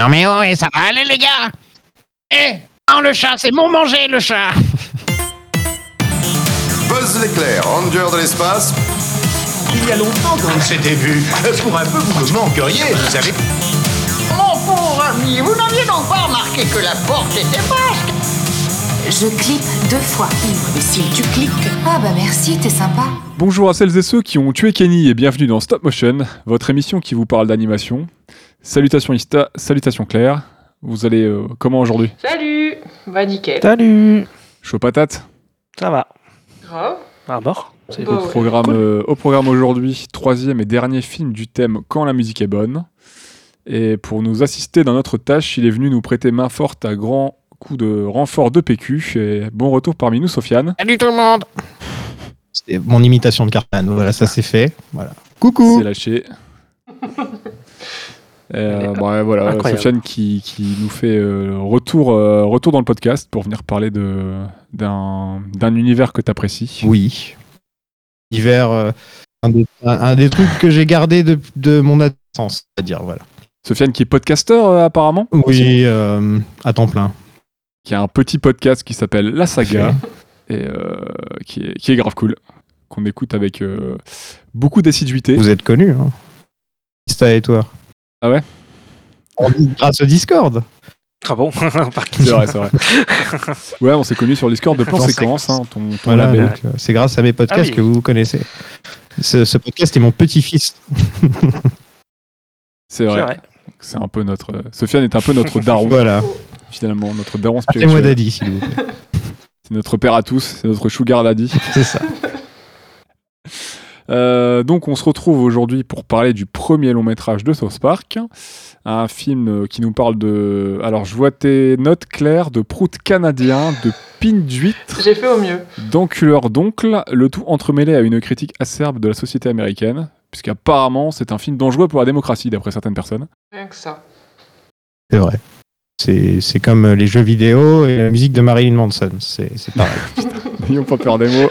Non mais ouais, ça va aller les gars Eh Non le chat, c'est mon manger le chat Buzz l'éclair, ranger de l'espace. Il y a longtemps qu'on s'était vu. Pour un peu, vous me manqueriez, vous savez? Mon pauvre ami, vous n'aviez donc pas remarqué que la porte était basque Je clique deux fois. Mais si tu cliques. Ah bah merci, t'es sympa. Bonjour à celles et ceux qui ont tué Kenny et bienvenue dans Stop Motion, votre émission qui vous parle d'animation. Salutations Ista, salutations Claire. Vous allez euh, comment aujourd'hui? Salut Bah nickel. Salut Chaud patate? Ça va. Grave. Ah bord C'est Bah au, ouais. programme, Cool. euh, au programme aujourd'hui, troisième et dernier film du thème Quand la musique est bonne. Et pour nous assister dans notre tâche, il est venu nous prêter main forte à grands coups de renfort de PQ. Et bon retour parmi nous, Sofiane. Salut tout le monde C'est mon imitation de Cartman. Voilà, ça c'est fait. Voilà. Coucou. C'est lâché. Euh, ouais, voilà, Incroyable. Sofiane qui, qui nous fait euh, retour, euh, retour dans le podcast pour venir parler de, d'un, d'un univers que tu apprécies. Oui. Hiver, euh, un, des, un- un des trucs que j'ai gardé de, de mon adolescence, c'est-à-dire voilà. Sofiane qui est podcasteur euh, apparemment, Oui, euh, à temps plein. qui a un petit podcast qui s'appelle La Saga et euh, qui, est, qui est grave cool, qu'on écoute avec euh, beaucoup d'assiduité. Vous êtes connus, hein. Ista et toi. Ah ouais? Grâce au Discord. Ah bon? Par qui C'est vrai, c'est vrai. Ouais, on s'est connus sur Discord de plan Plan séquence, hein, ton, ton Voilà, label. donc, euh, c'est grâce à mes podcasts Ah oui. que vous vous connaissez. Ce, ce podcast est mon petit-fils. C'est C'est vrai. vrai. C'est un peu notre. euh, Sofiane est un peu notre daron, Voilà. finalement, notre daron Appelez-moi spirituel. Daddy, s'il vous plaît. C'est notre père à tous, c'est notre sugar daddy. C'est ça. Euh, donc on se retrouve aujourd'hui pour parler du premier long métrage de South Park, un film euh, qui nous parle de... Alors je vois tes notes claires de prout canadien, de pin d'huître, J'ai fait au mieux. d'enculeur d'oncle, le tout entremêlé à une critique acerbe de la société américaine, puisqu'apparemment c'est un film dangereux pour la démocratie d'après certaines personnes. Rien que ça. C'est vrai. C'est c'est comme les jeux vidéo et la musique de Marilyn Manson. C'est c'est pareil. N'ayons pas peur des mots.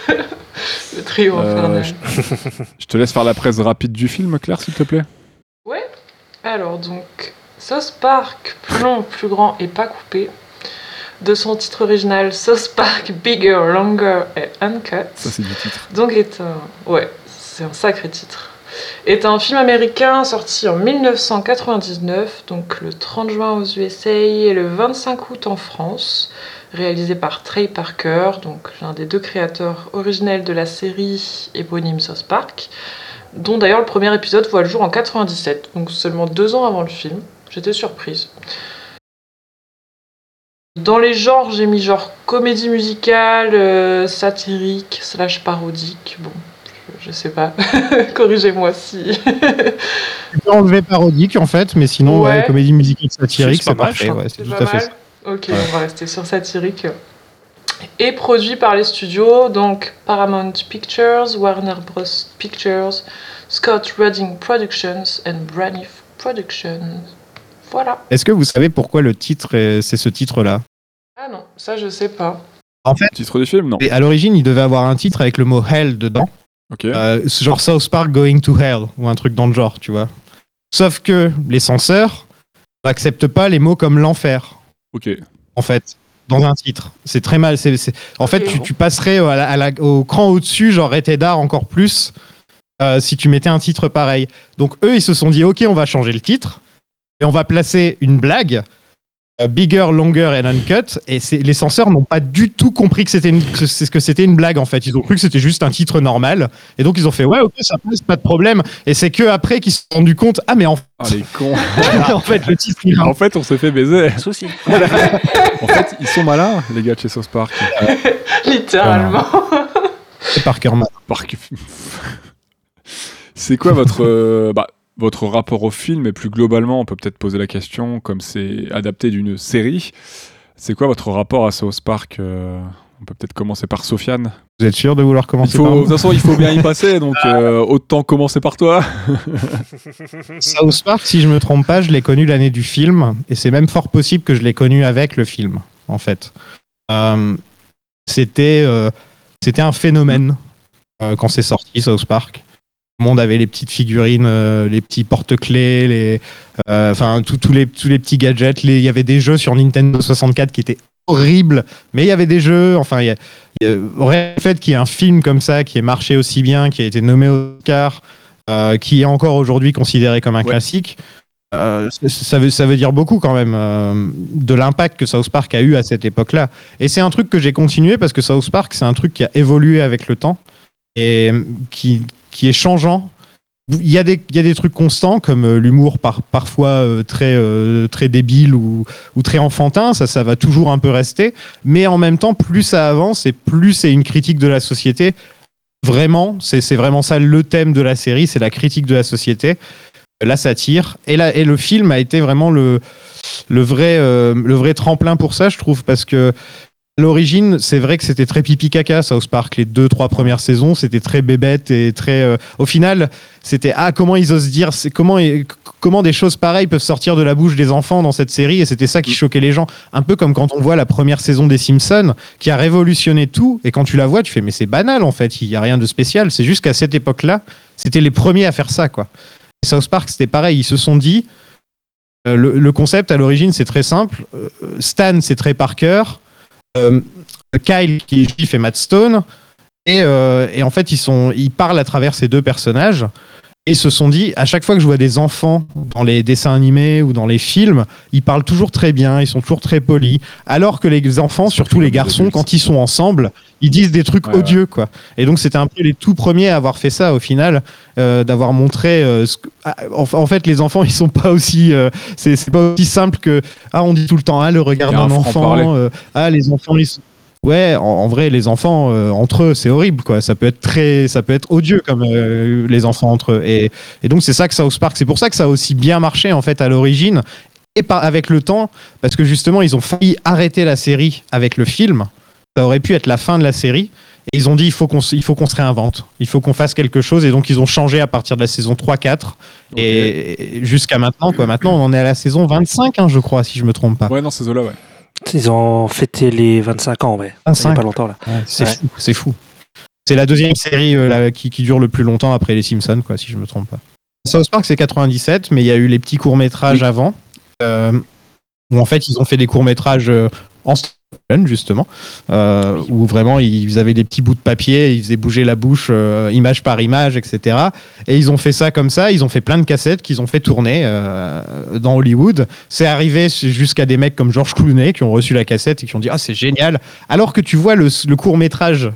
Le trio Euh, infernal. Je te laisse faire la presse rapide du film, Claire, s'il te plaît. Ouais. Alors donc, Sauce Park, plus long, plus grand et pas coupé. De son titre original, Sauce Park, Bigger, Longer et Uncut. Ça c'est du titre. Donc est un... Ouais, c'est un sacré titre. Est un film américain sorti en 1999, donc le 30 juin aux USA et le 25 août en France, réalisé par Trey Parker, donc l'un des deux créateurs originels de la série éponyme South Park, dont d'ailleurs le premier épisode voit le jour en 97, donc seulement deux ans avant le film. J'étais surprise. Dans les genres, j'ai mis genre comédie musicale, euh, satirique, slash parodique. Bon, je, je sais pas. Corrigez-moi si. tu peux enlever parodique en fait, mais sinon, ouais, Ouais. comédie musicale satirique, C'est parfait. Ouais, c'est C'est tout pas à fait mal. ça. Ok, Ouais. on va rester sur satirique. Et produit par les studios, donc Paramount Pictures, Warner Bros. Pictures, Scott Redding Productions et Braniff Productions. Voilà. Est-ce que vous savez pourquoi le titre, est- c'est ce titre-là? Ah non, ça je sais pas. En fait, Titre du film Non. et à l'origine, il devait avoir un titre avec le mot hell dedans. Ok. Euh, genre South Park Going to Hell ou un truc dans le genre, tu vois. Sauf que les censeurs n'acceptent pas les mots comme l'enfer, Ok. en fait, dans un titre. C'est très mal. c'est c'est- En fait, tu, tu passerais à la- à la- au cran au-dessus, genre rated d'art encore plus, euh, si tu mettais un titre pareil. Donc eux, ils se sont dit, ok, on va changer le titre et on va placer une blague. Euh, Bigger, longer and uncut. Et c'est- les censeurs n'ont pas du tout compris que c'était une, que c'est ce que c'était une blague en fait. Ils ont cru que c'était juste un titre normal. Et donc ils ont fait ouais ok ça passe pas de problème. Et c'est que après qu'ils se sont rendus compte ah mais en, Ah les cons. en fait le titre il en fait, on s'est fait baiser. Souci. En fait, ils sont malins, les gars de chez South Park. Littéralement. c'est par cœur mal. Parc- C'est quoi votre, euh, bah, votre rapport au film Et plus globalement, on peut peut-être poser la question, comme c'est adapté d'une série, c'est quoi votre rapport à South Park euh, On peut peut-être commencer par Sofiane. Vous êtes sûr de vouloir commencer faut, par de toute façon, il faut bien y passer, donc euh, autant commencer par toi. South Park, si je me trompe pas, je l'ai connu l'année du film, et c'est même fort possible que je l'ai connu avec le film, en fait. Euh, c'était, euh, c'était un phénomène euh, quand c'est sorti, South Park. Le monde avait les petites figurines, euh, les petits porte-clés, les, euh, enfin tous tous les tous les petits gadgets. Il y avait des jeux sur Nintendo 64 qui étaient horribles, mais il y avait des jeux. Enfin, y a, a- fait qu'il y ait un film comme ça qui ait marché aussi bien, qui a été nommé Oscar, euh, qui est encore aujourd'hui considéré comme un classique. euh, ça- veut, ça veut dire beaucoup quand même euh, de l'impact que South Park a eu à cette époque-là. Et c'est un truc que j'ai continué parce que South Park, c'est un truc qui a évolué avec le temps et euh, qui, qui est changeant. Il y, a des, trucs constants comme euh, l'humour par, parfois euh, très, euh, très débile ou, très enfantin, ça, va toujours un peu rester. Mais en même temps, plus ça avance et plus c'est une critique de la société. Vraiment, c'est vraiment ça le thème de la série, c'est la critique de la société, la satire. Et, et le film a été vraiment le, vrai, le vrai tremplin pour ça, je trouve, parce que l'origine, c'est vrai que c'était très pipi caca South Park. Les deux, trois premières saisons, c'était très bébête et très. euh, au final, c'était ah comment ils osent dire, comment comment des choses pareilles peuvent sortir de la bouche des enfants dans cette série? Et c'était ça qui choquait les gens. Un peu comme quand on voit la première saison des Simpsons qui a révolutionné tout et quand tu la vois, tu fais mais c'est banal en fait, il y a rien de spécial. C'est juste qu'à cette époque-là, c'était les premiers à faire ça quoi. Et South Park, c'était pareil. Ils se sont dit euh, le, concept à l'origine, c'est très simple. Euh, Stan, c'est Trey Parker. Euh, Kyle, qui est juif, et Matt Stone. Et, euh, et en fait, ils, sont, ils parlent à travers ces deux personnages. Et se sont dit, à chaque fois que je vois des enfants dans les dessins animés ou dans les films, ils parlent toujours très bien, ils sont toujours très polis. Alors que les enfants, surtout les garçons, quand ils sont ensemble, ils disent des trucs Ouais, odieux. Quoi. Et donc, c'était un peu les tout premiers à avoir fait ça au final, euh, d'avoir montré. euh, ce que- ah, en, fait, les enfants, ils sont pas aussi. euh, c'est pas aussi simple que. Ah, on dit tout le temps, ah, le regard d'un enfant. ah, les enfants, ils sont- Ouais, en, en vrai, les enfants euh, entre eux, c'est horrible, quoi. Ça peut être très, ça peut être odieux comme euh, les enfants entre eux. Et, et donc c'est ça que South Park, c'est pour ça que ça a aussi bien marché en fait à l'origine et par, avec le temps, parce que justement ils ont failli arrêter la série avec le film. Ça aurait pu être la fin de la série. Et ils ont dit il faut qu'on se- il faut qu'on se réinvente, il faut qu'on fasse quelque chose. Et donc ils ont changé à partir de la saison 3-4 et, et jusqu'à maintenant. Quoi. Maintenant on en est à la saison 25, hein, je crois, si je me trompe pas. Ouais, non, ces eaux-là, ouais. Ils ont fêté les 25 ans, ouais. Il y a 25. pas longtemps, là. C'est Ouais. fou, c'est fou. C'est la deuxième série euh, là, qui, qui dure le plus longtemps après les Simpsons, quoi, si je me trompe pas. South Park, c'est 97, mais il y a eu les petits courts-métrages avant, euh, où en fait, ils ont fait des courts-métrages euh, en justement, euh, où vraiment, ils avaient des petits bouts de papier, ils faisaient bouger la bouche, euh, image par image, etc. Et ils ont fait ça comme ça, ils ont fait plein de cassettes qu'ils ont fait tourner euh, dans Hollywood. C'est arrivé jusqu'à des mecs comme George Clooney qui ont reçu la cassette et qui ont dit « Ah, c'est génial !» Alors que tu vois le, le court-métrage en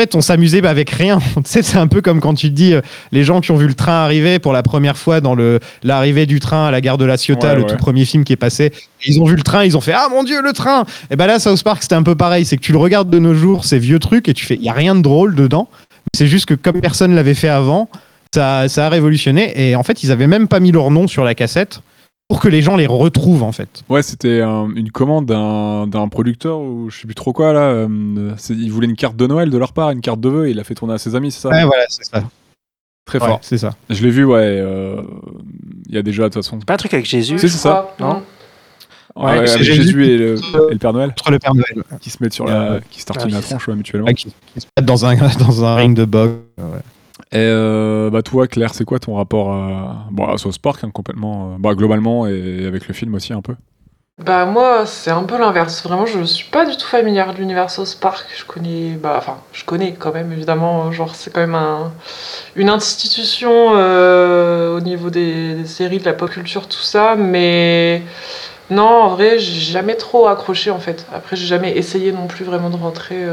fait, on s'amusait avec rien. c'est un peu comme quand tu te dis euh, les gens qui ont vu le train arriver pour la première fois dans le l'arrivée du train à la gare de la Ciotat, Ouais, le ouais. tout premier film qui est passé. Ils ont vu le train, ils ont fait ah mon dieu le train. Et ben là, South Park c'était un peu pareil. C'est que tu le regardes de nos jours, ces vieux trucs et tu fais il y a rien de drôle dedans. C'est juste que comme personne l'avait fait avant, ça ça a révolutionné. Et en fait, ils avaient même pas mis leur nom sur la cassette pour que les gens les retrouvent en fait. Ouais, c'était un- une commande d'un d'un producteur ou je sais plus trop quoi là. euh, il voulait une carte de Noël de leur part, une carte de vœux, et il l'a fait tourner à ses amis, c'est ça? Ouais, voilà, c'est ça. Très Ouais, fort. c'est ça. Je l'ai vu, ouais. euh, Il y a déjà, de toute façon. Pas un truc avec Jésus c'est ça. Non? Ouais, Ouais, avec c'est Jésus, Jésus et, le, et le Père Noël Entre le Père Noël. qui se mettent sur Et, la. euh, qui se tartinent ah, la tronche, ouais, mutuellement. Qui se mettent dans un dans un ring de boxe. Ouais. Et euh, bah, toi, Claire, c'est quoi ton rapport à, bon, South Park, hein, complètement euh, bah, Globalement, et avec le film aussi, un peu? Bah moi c'est un peu l'inverse. Vraiment je suis pas du tout familière de l'univers South Park. Je connais, bah enfin je connais quand même évidemment. Genre c'est quand même un, une institution euh, au niveau des, des séries, de la pop culture, tout ça. Mais non en vrai j'ai jamais trop accroché en fait. Après j'ai jamais essayé non plus vraiment de rentrer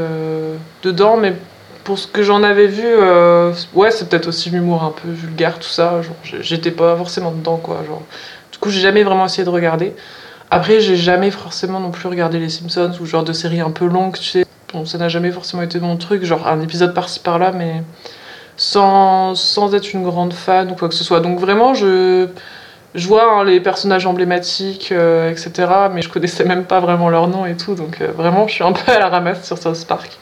dedans. Mais pour ce que j'en avais vu, euh, ouais c'est peut-être aussi l'humour un peu vulgaire tout ça. J'étais pas forcément dedans quoi. Du coup j'ai jamais vraiment essayé de regarder. Après, j'ai jamais forcément non plus regardé les Simpsons ou genre de séries un peu longues, ça n'a jamais forcément été mon truc, genre un épisode par-ci par-là, mais sans, être une grande fan ou quoi que ce soit. Donc vraiment, je, je vois hein, les personnages emblématiques, euh, etc., mais je connaissais même pas vraiment leur nom et tout, donc euh, vraiment, je suis un peu à la ramasse sur South Park.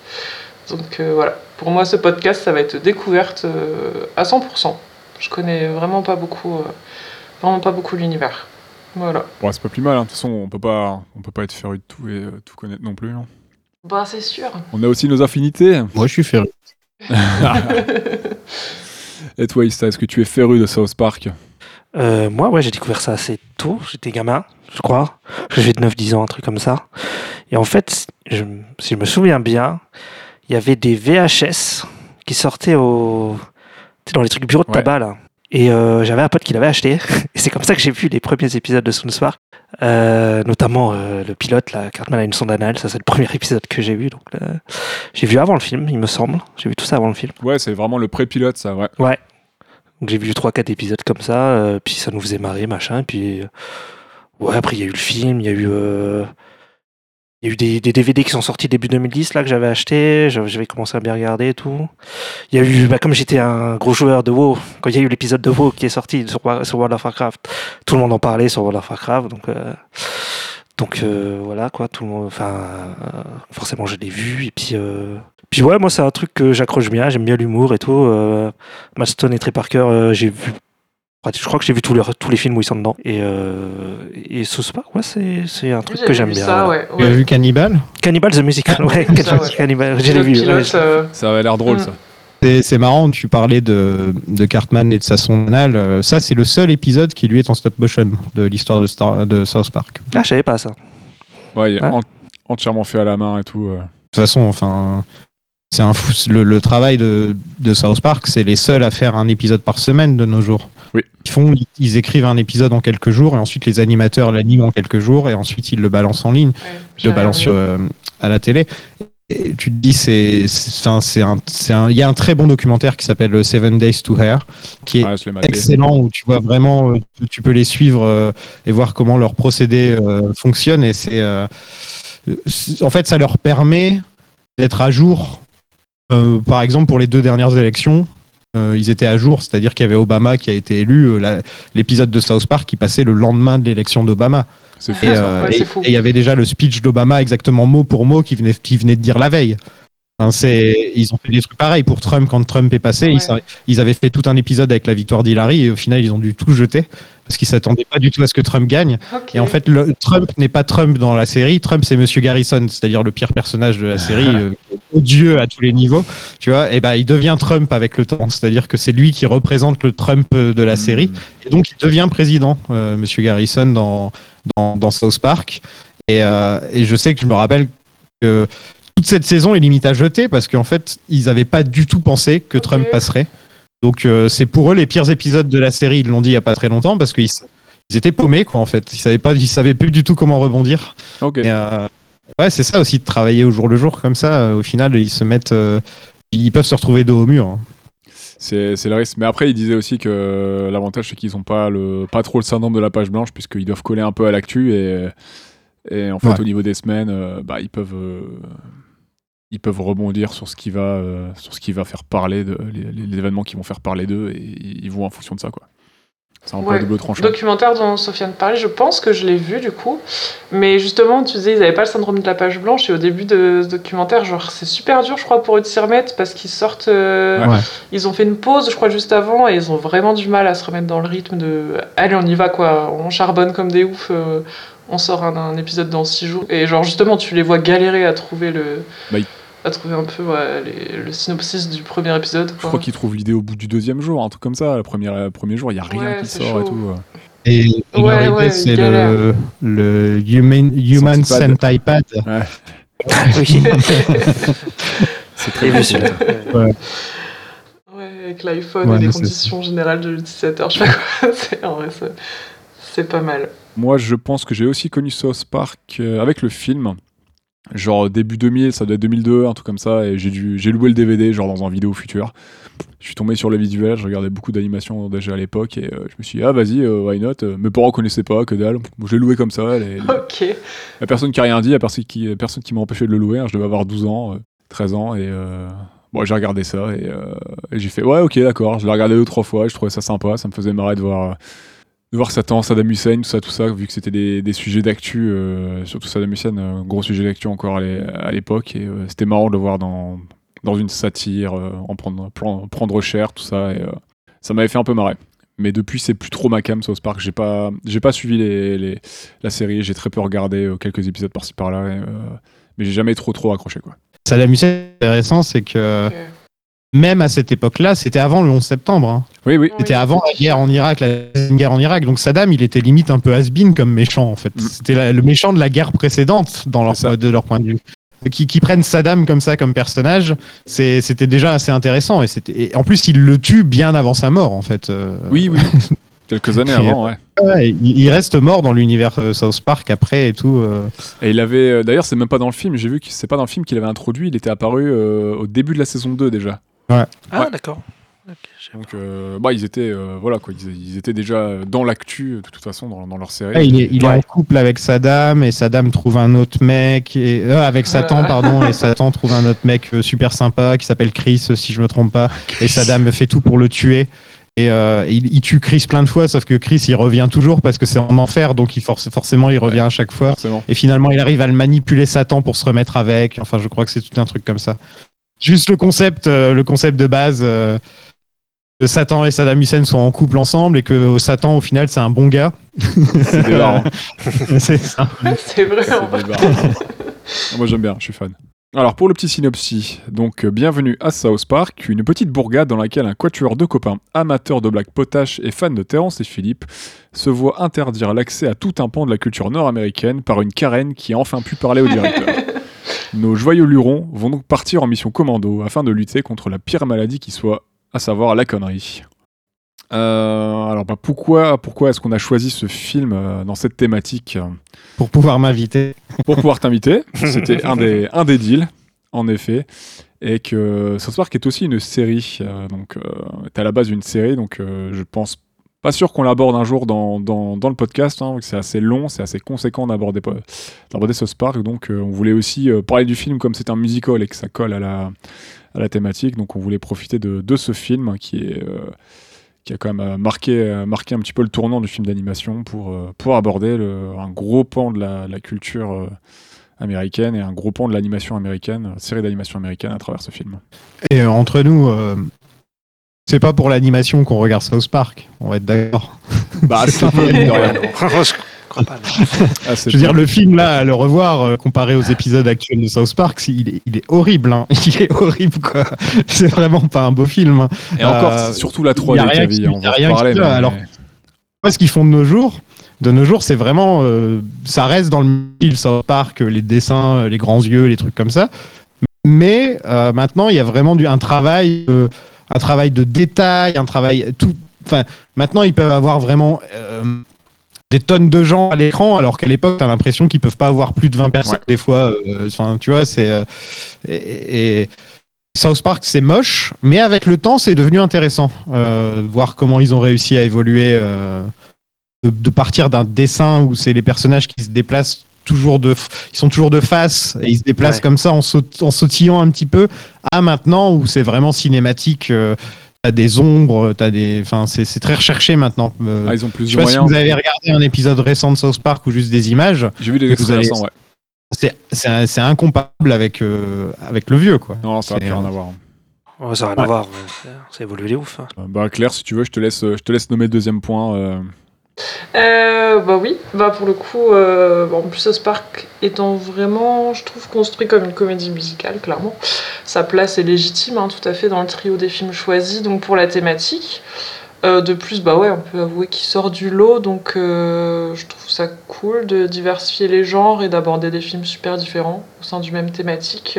Donc euh, voilà, pour moi, ce podcast, ça va être découverte euh, à 100%. Je connais vraiment pas beaucoup, euh, vraiment pas beaucoup l'univers. Voilà. Bon, c'est pas plus mal, hein. de toute façon, on peut pas, on peut pas être féru de tout et euh, tout connaître non plus. hein. Bah, c'est sûr. On a aussi nos affinités. Moi, je suis féru. Et toi, Issa, est-ce que tu es féru de South Park? Euh, moi, ouais, j'ai découvert ça assez tôt. J'étais gamin, je crois. J'avais 9-10 ans, un truc comme ça. Et en fait, je- si je me souviens bien, il y avait des VHS qui sortaient au... dans les trucs bureaux de Ouais. tabac, là. Et euh, j'avais un pote qui l'avait acheté. Et c'est comme ça que j'ai vu les premiers épisodes de South Park. Euh, notamment euh, le pilote, là, Cartman a une sonde anale. Ça, c'est le premier épisode que j'ai vu. Donc, j'ai vu avant le film, il me semble. J'ai vu tout ça avant le film. Ouais, c'est vraiment le pré-pilote, ça, ouais. Ouais. Donc j'ai vu 3-4 épisodes comme ça, puis ça nous faisait marrer, machin. Puis euh, ouais, après il y a eu le film, il y a eu, il y a eu des, DVD qui sont sortis début 2010 là que j'avais acheté, j'avais commencé à bien regarder et tout. Il y a eu, bah, comme j'étais un gros joueur de WoW, quand il y a eu l'épisode de WoW qui est sorti sur, sur World of Warcraft, tout le monde en parlait sur World of Warcraft, donc. euh, donc euh, voilà quoi, tout le monde, enfin euh, forcément je l'ai vu et puis puis ouais moi c'est un truc que j'accroche bien, j'aime bien l'humour et tout. Maston et Trey Parker, j'ai vu. Je crois que j'ai vu tous les, tous les films où ils sont dedans. Et, euh, et South Park, ouais, c'est, c'est un truc que j'aime bien. ça, voilà. ouais, Tu as vu Cannibal? Cannibal the Musical, ouais. Cannibal, je l'ai Pilote, vu. pilote, ouais. euh, Ça avait l'air drôle, Mm. ça. C'est c'est marrant, tu parlais de, de Cartman et de sa sonde anale. Euh, Ça, c'est le seul épisode qui lui est en stop motion de l'histoire de, Star- de South Park. De Ah, je savais pas ça. Ouais, en- entièrement fait à la main et tout. euh. toute façon, enfin, c'est un fou. Le, le travail de, de South Park, c'est les seuls à faire un épisode par semaine de nos jours. Oui. Ils font, ils écrivent un épisode en quelques jours et ensuite les animateurs l'animent en quelques jours et ensuite ils le balancent en ligne. ouais, le balance sur, regardé. euh, à la télé. Et tu te dis, c'est, c'est, enfin, c'est un, c'est un, il y a un très bon documentaire qui s'appelle Seven Days to Hair, qui est maté. excellent où tu vois vraiment, euh, tu- tu peux les suivre euh, et voir comment leur procédé euh, fonctionne et c'est, euh, en fait, ça leur permet d'être à jour. Euh, par exemple, pour les deux dernières élections, euh, ils étaient à jour, c'est-à-dire qu'il y avait Obama qui a été élu. euh, l'épisode de South Park qui passait le lendemain de l'élection d'Obama. C'est fou. Et Ouais, euh, c'est et- fou. et il y avait déjà le speech d'Obama exactement mot pour mot qui venait, qui venait de dire la veille. C'est, ils ont fait des trucs pareils pour Trump quand Trump est passé. Ouais. Ils, avaient fait tout un épisode avec la victoire d'Hillary et au final ils ont dû tout jeter parce qu'ils s'attendaient pas du tout à ce que Trump gagne. Et en fait, le, Trump n'est pas Trump dans la série. Trump, c'est Monsieur Garrison, c'est-à-dire le pire personnage de la série, euh, odieux à tous les niveaux. Tu vois, et ben il devient Trump avec le temps, c'est-à-dire que c'est lui qui représente le Trump de la série. Et donc, il devient président, euh, Monsieur Garrison, dans, dans, dans South Park. Et, euh, et je sais que je me rappelle que toute cette saison est limite à jeter parce qu'en fait, ils n'avaient pas du tout pensé que. Trump passerait. Donc, euh, c'est pour eux les pires épisodes de la série. Ils l'ont dit il n'y a pas très longtemps parce qu'ils ils étaient paumés, quoi, en fait. Ils savaient pas, ils savaient plus du tout comment rebondir. Ok. Et, euh, ouais, c'est ça aussi de travailler au jour le jour comme ça. euh, Au final, ils se mettent, euh, ils peuvent se retrouver dos au mur. hein. C'est c'est le risque. Mais après, il disait aussi que l'avantage, c'est qu'ils ont pas, le, pas trop le syndrome de la page blanche, puisqu'ils doivent coller un peu à l'actu. Et, et en fait, Ouais. au niveau des semaines, euh, bah, ils, peuvent, euh, ils peuvent rebondir sur ce qui va, euh, sur ce qui va faire parler, de, les, les- les événements qui vont faire parler d'eux, et ils vont en fonction de ça. quoi. C'est un peu Ouais. à double tranchant. documentaire dont Sofiane parlait, je pense que je l'ai vu du coup. Mais justement, tu disais, ils n'avaient pas le syndrome de la page blanche. Et au début de ce documentaire, genre, c'est super dur, je crois, pour eux de s'y remettre parce qu'ils sortent. euh, Ouais. Ils ont fait une pause, je crois, juste avant. Et ils ont vraiment du mal à se remettre dans le rythme de. Allez, on y va, quoi. On charbonne comme des oufs. euh, on sort un, un épisode dans six jours. Et genre, justement, tu les vois galérer à trouver le. Bah, à trouver un peu ouais, les- le synopsis du premier épisode. Je crois qu'ils trouvent l'idée au bout du deuxième jour, un truc comme ça. Le premier, le premier jour, il n'y a rien Ouais, qui sort et tout. Et, et Ouais, c'est le, le Human, human. Centipede. oui. C'est très bien. Ouais, avec l'iPhone Ouais, et les conditions générales de l'utilisateur, je sais pas quoi. C'est, en vrai, c'est, c'est pas mal. Moi, je pense que j'ai aussi connu South Park euh, avec le film. Genre début 2000, ça doit être 2002, un truc comme ça, et j'ai dû, j'ai loué le DVD, genre dans un vidéo futur. Je suis tombé sur le visuel, je regardais beaucoup d'animations déjà à l'époque, et euh, je me suis dit, ah vas-y, euh, why not? Mes parents connaissaient pas, que dalle. Je l'ai loué comme ça, les- les- Ok. y a personne qui a rien dit, y a personne qui, personne qui m'a empêché de le louer. hein. Je devais avoir 12 ans, euh, 13 ans, et euh, bon, j'ai regardé ça, et, euh, et j'ai fait, ouais, ok, d'accord. Je l'ai regardé deux, trois fois, je trouvais ça sympa, ça me faisait marrer de voir. De voir Satan, Saddam Hussein, tout ça, tout ça, vu que c'était des, des sujets d'actu, euh, surtout Saddam Hussein, euh, gros sujet d'actu encore à l'é- à l'époque, et euh, c'était marrant de le voir dans, dans une satire, euh, en prendre, prendre, prendre cher, tout ça, et euh, ça m'avait fait un peu marrer. Mais depuis, c'est plus trop ma cam, South Park. J'ai pas, j'ai pas suivi les, les- la série, j'ai très peu regardé euh, quelques épisodes par-ci par-là, euh, mais j'ai jamais trop trop accroché quoi. Saddam Hussein, intéressant, c'est que. Même à cette époque-là, c'était avant le 11 septembre. hein. Oui, oui. C'était avant la guerre en Irak, la guerre en Irak. Donc Saddam, il était limite un peu has-been comme méchant, en fait. Mm. C'était le méchant de la guerre précédente, dans leur, de leur point de vue. Qui, qui prennent Saddam comme ça, comme personnage, c'était déjà assez intéressant. Et, en plus, il le tue bien avant sa mort, en fait. Euh, Oui, oui. Quelques années avant, ouais. ouais, il, reste mort dans l'univers euh, South Park après et tout. euh. Et il avait. D'ailleurs, c'est même pas dans le film. J'ai vu que c'est pas dans le film qu'il avait introduit. Il était apparu euh, au début de la saison 2 déjà. Ah, Ouais. d'accord. Ok, j'ai- Donc, euh, bah, ils étaient, euh, voilà quoi, ils, ils étaient déjà dans l'actu de toute façon dans, dans leur série. Ouais, il est, il est Ouais. en couple avec Saddam et Saddam trouve un autre mec et euh, avec Satan Ouais. pardon et Satan trouve un autre mec euh, super sympa qui s'appelle Chris euh, si je me trompe pas et Saddam fait tout pour le tuer et euh, il, il tue Chris plein de fois sauf que Chris il revient toujours parce que c'est en enfer donc il force, forcément il revient à chaque fois Forcément. et finalement il arrive à le manipuler Satan pour se remettre avec enfin je crois que c'est tout un truc comme ça juste le concept euh, le concept de base euh, que Satan et Saddam Hussein sont en couple ensemble et que Satan au final c'est un bon gars C'est débarrant. c'est ça. C'est vrai. Moi j'aime bien, je suis fan. Alors pour le petit synopsis, donc euh, bienvenue à South Park, une petite bourgade dans laquelle un quatuor de copains amateurs de blagues potaches et fans de Terrence et Philippe se voit interdire l'accès à tout un pan de la culture nord-américaine par une Karen qui a enfin pu parler au directeur. Nos joyeux lurons vont donc partir en mission commando afin de lutter contre la pire maladie qui soit, à savoir la connerie. Euh, alors bah, pourquoi, pourquoi est-ce qu'on a choisi ce film euh, dans cette thématique euh, pour pouvoir m'inviter. pour pouvoir t'inviter. C'était un des, un des deals, en effet. Et que South Park est aussi une série. euh, donc, euh, est à la base une série. Donc, euh, je pense pas sûr qu'on l'aborde un jour dans, dans, le podcast. hein, c'est assez long, c'est assez conséquent d'aborder, pas- d'aborder South Park. Donc, euh, on voulait aussi euh, parler du film comme c'est un musical et que ça colle à la, à la thématique. Donc, on voulait profiter de, ce film qui est. euh, qui a quand même marqué, marqué un petit peu le tournant du film d'animation pour, pour aborder un gros pan de la, culture américaine et un gros pan de l'animation américaine, série d'animation américaine à travers ce film. Et entre nous, c'est pas pour l'animation qu'on regarde South Park. On va être d'accord. Bah, c'est peu, pas. non. Ah, Je veux dire, peu. le film là, à le revoir, euh, comparé aux épisodes actuels de South Park, il est, il est horrible. hein. Il est horrible, quoi. C'est vraiment pas un beau film. hein. Et encore, euh, c'est surtout la y a 3D, rien Kavi, qui- on y a rien qui parler. mais- alors. Ce qu'ils font de nos jours, de nos jours, c'est vraiment, euh, ça reste dans le style South Park, les dessins, les grands yeux, les trucs comme ça. Mais maintenant, il y a vraiment du, un travail, un travail de détail, un travail tout. Enfin, maintenant, ils peuvent avoir vraiment euh, des tonnes de gens à l'écran, alors qu'à l'époque, t'as l'impression qu'ils peuvent pas avoir plus de 20 personnes Ouais. des fois. euh, Enfin, tu vois, c'est euh, et, et South Park, c'est moche, mais avec le temps, c'est devenu intéressant. Euh, de voir comment ils ont réussi à évoluer, euh, de, de partir d'un dessin où c'est les personnages qui se déplacent toujours de, ils sont toujours de face et ils se déplacent Ouais. comme ça en, saut- en sautillant un petit peu, à maintenant où c'est vraiment cinématique. euh, t'as des ombres, t'as des, enfin, c'est c'est très recherché maintenant. Euh, Ah, ils ont plus je de sais pas si moyens. vous avez regardé un épisode récent de South Park ou juste des images. J'ai vu des vous extraits allez- récents, ouais. C'est c'est- c'est incomparable avec euh, avec le vieux quoi. Non, ça n'a C'est, plus rien euh, à voir. Ça n'a rien Ouais. à voir. Ça évolue les ouf. hein. Euh, Bah, Claire, si tu veux, je te laisse, je te laisse nommer le deuxième point. Euh. Bah oui, bah pour le coup, euh, en plus South Park étant vraiment, je trouve, construit comme une comédie musicale, clairement. Sa place est légitime, hein, tout à fait, dans le trio des films choisis, donc pour la thématique. Euh, de plus, bah ouais, on peut avouer qu'il sort du lot, donc je trouve ça cool de diversifier les genres et d'aborder des films super différents au sein du même thématique,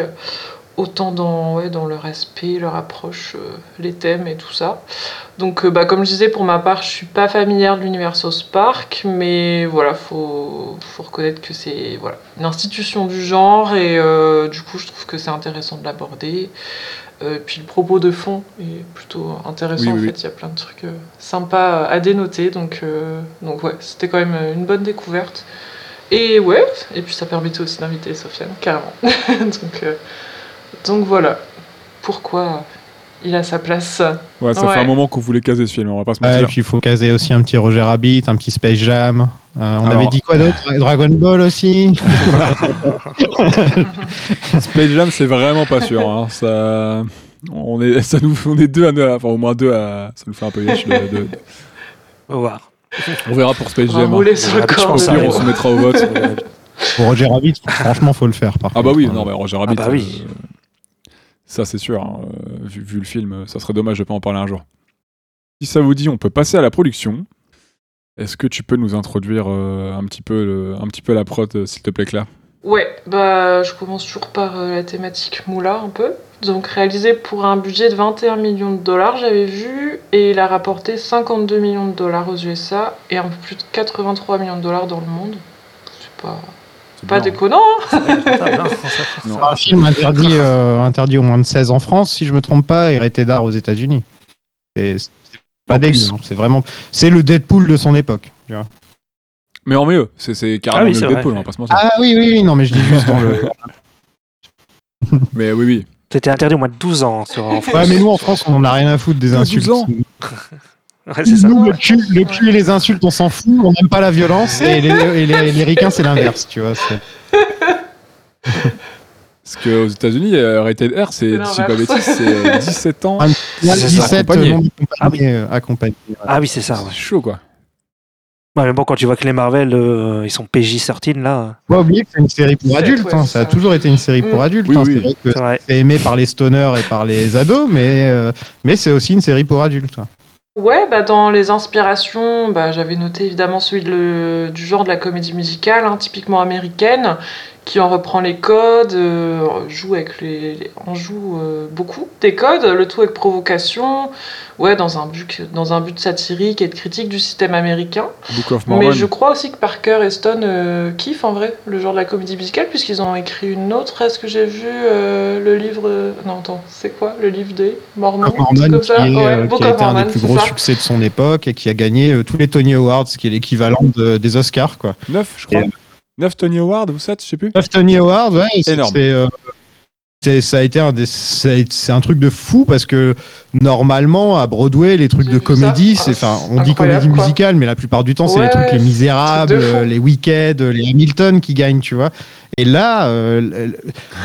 autant dans, ouais, dans leur respect, leur approche, euh, les thèmes et tout ça. Donc, euh, bah, comme je disais, pour ma part, je suis pas familière de l'univers South Park, mais voilà, faut, faut reconnaître que c'est voilà, une institution du genre et euh, du coup, je trouve que c'est intéressant de l'aborder. Puis le propos de fond est plutôt intéressant Oui, en fait, il y a plein de trucs sympas à dénoter, donc, donc ouais, c'était quand même une bonne découverte. Et ouais, et puis ça permettait aussi d'inviter Sofiane, carrément. donc, donc voilà, pourquoi il a sa place? Ouais, ça fait un moment qu'on voulait caser ce film, on va pas se Ouais, et mentir. puis il faut caser aussi un petit Roger Rabbit, un petit Space Jam. Euh, on Alors- avait dit quoi d'autre? Dragon Ball aussi. Space Jam, c'est vraiment pas sûr. hein. Ça, on est, ça nous, on est deux à, deux- enfin au moins deux à, ça nous fait un peu yesh de- de- On va voir. On verra pour Space On Jam. hein. sur le je pense Au on Léo. se mettra au vote. Pour Roger Rabbit, franchement, faut le faire. Par Ah bah contre. oui, non, mais Roger Rabbit. bah oui. euh, Ça, c'est sûr. hein, euh, vu, le film, ça serait dommage de pas en parler un jour. Si ça vous dit, on peut passer à la production. Est-ce que tu peux nous introduire euh, un, petit peu un petit peu la prod, euh, s'il te plaît, Claire Ouais, bah je commence toujours par la thématique moula un peu. Donc réalisé pour un budget de 21 millions de dollars, j'avais vu, et il a rapporté 52 millions de dollars aux USA et un peu plus de 83 millions de dollars dans le monde. C'est pas, C'est pas bien. déconnant, hein Non. Un film interdit, euh, interdit au moins de 16 en France, si je me trompe pas, et arrêté d'art aux États-Unis. C'est c'est pas dégueu, c'est vraiment. C'est le Deadpool de son époque. tu vois. Mais en mieux, c'est c'est carrément Ah oui, le c'est Deadpool, vrai. on va pas se mentir. Ah oui, oui, oui, non, mais je dis juste dans le. Mais oui, oui. C'était interdit au moins de 12 ans sur, en France. Ouais, mais nous en France, on en a rien à foutre des 12 insultes. ans? Ouais, ça. Nous, le cul, le cul et les insultes, on s'en fout, on n'aime pas la violence, et les, et les, les ricains, c'est l'inverse, tu vois. Parce qu'aux États-Unis, euh, Rated R, c'est, C'est si je dis pas l'inverse. bêtise, c'est euh, 17 ans. Un- C'est ça, 17 accompagné. Ah accompagnés. accompagnés, ouais. Ah oui, c'est ça. C'est Ouais. chaud, quoi. Ouais, mais bon, quand tu vois que les Marvel, euh, ils sont PJ-13 là. Pas oublier que c'est une série pour adultes, ouais, hein, ça a toujours été une série pour Mm. adultes. Oui, hein, oui. C'est vrai que C'est vrai. c'est aimé par les stoners et par les ados, mais, euh, mais c'est aussi une série pour adultes. hein. Ouais, bah dans les inspirations, bah, j'avais noté évidemment celui du genre de la comédie musicale, hein, typiquement américaine, qui en reprend les codes, euh, joue avec les, les- en joue euh, beaucoup des codes, le tout avec provocation, ouais, dans un but, dans un but satirique et de critique du système américain. Book of Mormon. Mais je crois aussi que Parker et Stone euh, kiffent en vrai le genre de la comédie musicale, puisqu'ils ont écrit une autre. Est-ce que j'ai vu euh, le livre. Non, attends, c'est quoi le livre des Mormons Book of un truc Mormon, comme qui, ça est, Ouais, euh, Book qui a of été un Mormon, des plus gros ça. succès de son époque et qui a gagné euh, tous les Tony Awards, ce qui est l'équivalent de- des Oscars. Quoi. 9, je crois. 9 Tony Award ou 7, je sais plus. 9 Tony Awards, ouais, c'est- Énorme. c'est, euh, c'est- ça a été un des, c'est c'est un truc de fou parce que normalement à Broadway les trucs J'ai de comédie, ça. c'est Ah, enfin on dit comédie quoi. musicale, mais la plupart du temps c'est les trucs les Misérables, euh, les Wicked, les Hamilton qui gagnent, tu vois. Et là, euh,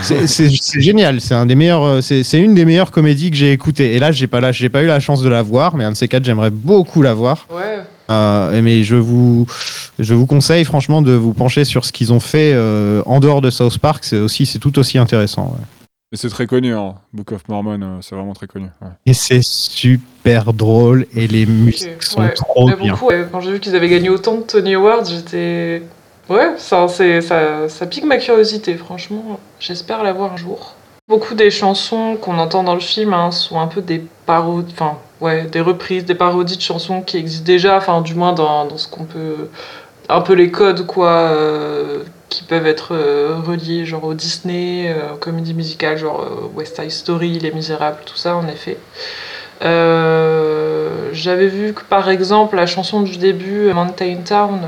c'est- c'est c'est génial. C'est un des meilleurs, euh, c'est c'est une des meilleures comédies que j'ai écoutées. Et là, j'ai pas là, j'ai pas eu la chance de la voir, mais un de ces quatre, j'aimerais beaucoup la voir. Ouais, Euh, mais je vous, je vous conseille franchement de vous pencher sur ce qu'ils ont fait euh, en dehors de South Park. C'est aussi, c'est tout aussi intéressant. ouais. Mais c'est très connu, hein. Book of Mormon, euh, c'est vraiment très connu. ouais. Et c'est super drôle et les musiques sont ouais. trop Mais bien. beaucoup. Quand j'ai vu qu'ils avaient gagné autant de Tony Awards, j'étais. Ouais, ça, c'est- ça, ça pique ma curiosité, franchement. J'espère la voir un jour. Beaucoup des chansons qu'on entend dans le film hein, sont un peu des parodies, enfin, ouais, des reprises, des parodies de chansons qui existent déjà, enfin, du moins dans, dans ce qu'on peut. Un peu les codes, quoi, euh, qui peuvent être euh, reliés, genre au Disney, euh, aux comédies musicales, genre euh, West Side Story, Les Misérables, tout ça, en effet. J'avais vu que par exemple la chanson du début, Mountain Town,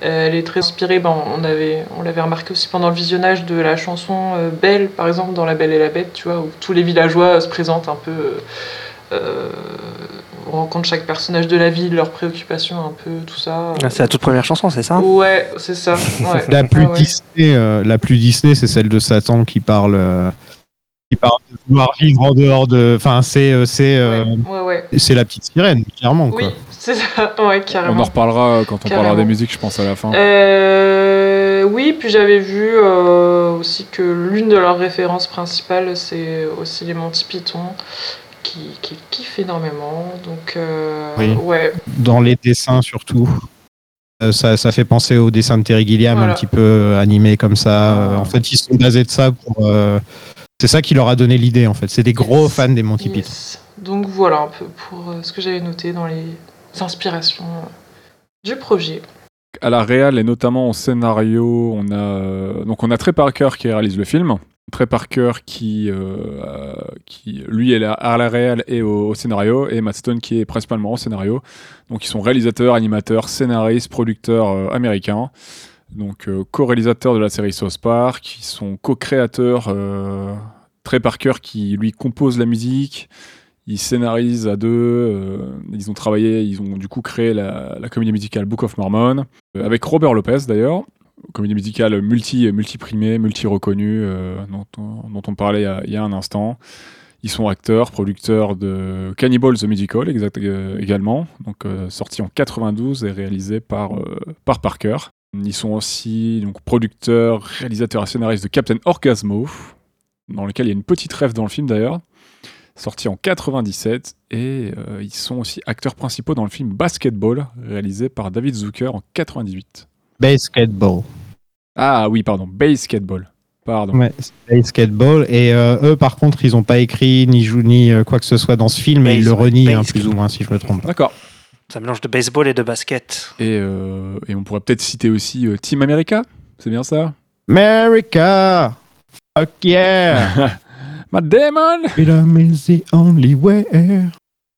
elle est très inspirée, ben, on avait, on l'avait remarqué aussi pendant le visionnage de la chanson Belle, par exemple, dans La Belle et la Bête, tu vois, où tous les villageois se présentent un peu. Euh, on rencontre chaque personnage de la ville, leurs préoccupations, un peu, tout ça. Ah, C'est la toute première chanson, c'est ça? Ouais, c'est ça. ouais. La plus Ouais, ouais. Disney, euh, la plus Disney, c'est celle de Satan qui parle, euh, qui parle de vouloir vivre en dehors de. Enfin, c'est, euh, c'est, euh, Ouais, ouais. c'est la petite sirène, clairement. Quoi. Oui, c'est ça, ouais, carrément. On en reparlera quand on parlera des musiques, je pense, à la fin. Euh, oui, puis j'avais vu euh, aussi que l'une de leurs références principales, c'est aussi les Monty Python, qui, qui kiffent énormément. Donc, euh, Oui. ouais, Dans les dessins surtout. Euh, ça, ça fait penser au dessin de Terry Gilliam, Voilà. un petit peu euh, animé comme ça. Euh, en fait, ils sont basés de ça pour. euh, c'est ça qui leur a donné l'idée, en fait. C'est des gros Yes. fans des Monty Python. yes. Donc voilà un peu pour ce que j'avais noté dans les inspirations du projet. À la réal et notamment au scénario, on a donc on a Trey Parker qui réalise le film. Trey Parker qui, euh, euh, qui lui est à la réal et au, scénario et Matt Stone qui est principalement au scénario. Donc ils sont réalisateurs, animateurs, scénaristes, producteurs euh, américains. Donc co-réalisateurs de la série South Park, qui sont co-créateurs. Trey Parker qui lui compose la musique, ils scénarisent à deux, ils ont travaillé, ils ont du coup créé la, comédie musicale Book of Mormon, avec Robert Lopez d'ailleurs, comédie musicale multi, multi-primée, multi-reconnue, euh, dont, on- dont on parlait il y, a, un instant. Ils sont acteurs, producteurs de Cannibal the Musical euh, également, donc euh, sorti en 92 et réalisé par, par Parker. Ils sont aussi donc, producteurs, réalisateurs et scénaristes de Captain Orgasmo, dans lequel il y a une petite rêve dans le film d'ailleurs, sorti en 97, et ils sont aussi acteurs principaux dans le film Basketball, réalisé par David Zucker en 98. Basketball. Ah oui, pardon, Basketball. Pardon. Ouais, Basketball. Et euh, eux, par contre, ils ont pas écrit ni joué ni euh, quoi que ce soit dans ce film, et Base, ils le renient, hein, plus ou moins, si je me trompe. pas. D'accord. Un mélange de baseball et de basket. Et, euh, et on pourrait peut-être citer aussi euh, Team America, c'est bien ça? America! Fuck yeah! Matt Damon Freedom is the only way.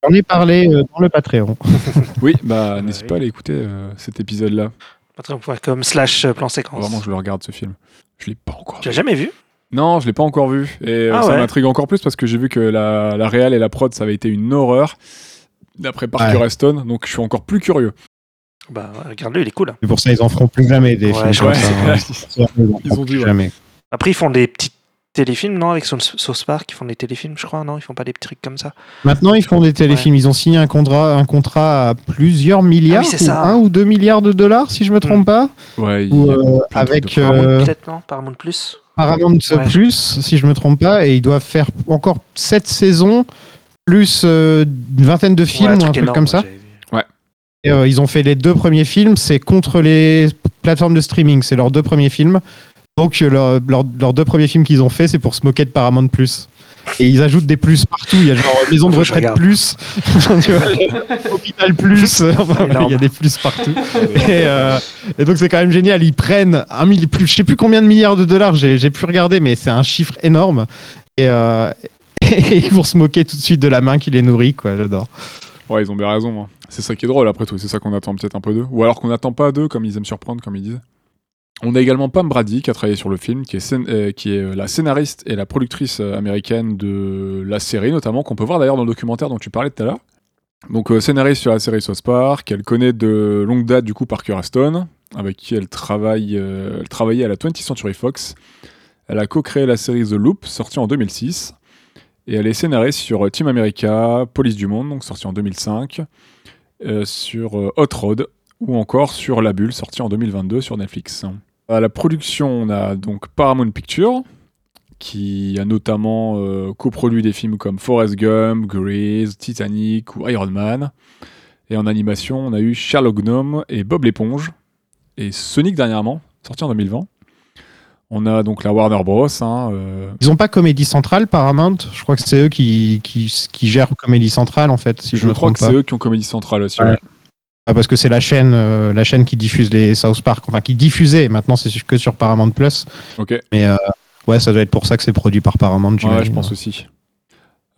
J'en ai parlé euh, dans le Patreon. Oui, bah n'hésite pas à aller écouter euh, cet épisode-là. Patreon.com slash plan séquence. Vraiment, je le regarde ce film. Je l'ai pas encore Tu l'as jamais vu Non, je l'ai pas encore vu. Et euh, Ah ça ouais. m'intrigue encore plus parce que j'ai vu que la, la réal et la prod, ça avait été une horreur. D'après Parker Ouais. Aston, donc je suis encore plus curieux. Bah, regarde-le, il est cool. C'est pour ça ils en feront plus jamais des Ouais, films comme ça. hein. Ils ont dit, ouais. jamais. Après, ils font des petits téléfilms, non Avec Sauce Sauce Park, ils font des téléfilms, je crois, non Ils font pas des trucs comme ça Maintenant, ils font des téléfilms. Ils ont signé un contrat, un contrat à plusieurs milliards, Ah oui, c'est ou ça. un ou deux milliards de dollars, si je me trompe pas, Ouais, ou euh, avec euh, Paramount, peut-être, non Paramount Plus Paramount Ouais. Plus, si je me trompe pas, et ils doivent faire encore sept saisons plus euh, une vingtaine de films Ouais, ou un truc énorme, comme ça. ouais. Et, euh, ils ont fait les deux premiers films, c'est contre les plateformes de streaming, c'est leurs deux premiers films. Donc euh, leur- leur- leurs deux premiers films qu'ils ont fait, c'est pour se moquer de Paramount Plus. Et ils ajoutent des plus partout. Il y a genre maison de retraite plus, hôpital plus. Enfin, il y a des plus partout. Et, euh, et donc c'est quand même génial. Ils prennent un milliard, plus, je sais plus combien de milliards de dollars. J'ai pu regarder, mais c'est un chiffre énorme. Et, euh, et ils vont se moquer tout de suite de la main qui les nourrit. Quoi, j'adore. Ouais, ils ont bien raison. hein. C'est ça qui est drôle après tout. C'est ça qu'on attend peut-être un peu d'eux. Ou alors qu'on n'attend pas d'eux, comme ils aiment surprendre, comme ils disent. On a également Pam Brady qui a travaillé sur le film, qui est, euh, euh, la scénariste et la productrice euh, américaine de la série, notamment, qu'on peut voir d'ailleurs dans le documentaire dont tu parlais tout à l'heure. Donc, scénariste sur la série South Park, elle connaît de longue date du coup Parker Aston, avec qui elle, travaillait à la 20th Century Fox. Elle a co-créé la série The Loop, sortie en 2006. Et elle est scénariste sur Team America, Police du Monde, donc sortie en 2005, euh, sur Hot Rod, ou encore sur La Bulle, sortie en 2022 sur Netflix. À la production, on a donc Paramount Pictures, qui a notamment euh, coproduit des films comme Forrest Gump, Grease, Titanic ou Iron Man. Et en animation, on a eu Sherlock Gnome et Bob l'éponge, et Sonic dernièrement, sorti en 2020. On a donc la Warner Bros. hein, euh, Ils ont pas Comédie Centrale, Paramount? Je crois que c'est eux qui, qui, qui gèrent Comédie Centrale, en fait, si je, je me crois que c'est eux qui ont Comédie Centrale aussi. Ouais. ouais. Ah, parce que c'est la chaîne, euh, la chaîne qui diffuse les South Park, enfin qui diffusait. Maintenant, c'est que sur Paramount Plus. Ok. Mais euh, ouais, ça doit être pour ça que c'est produit par Paramount. Ouais, je pense aussi.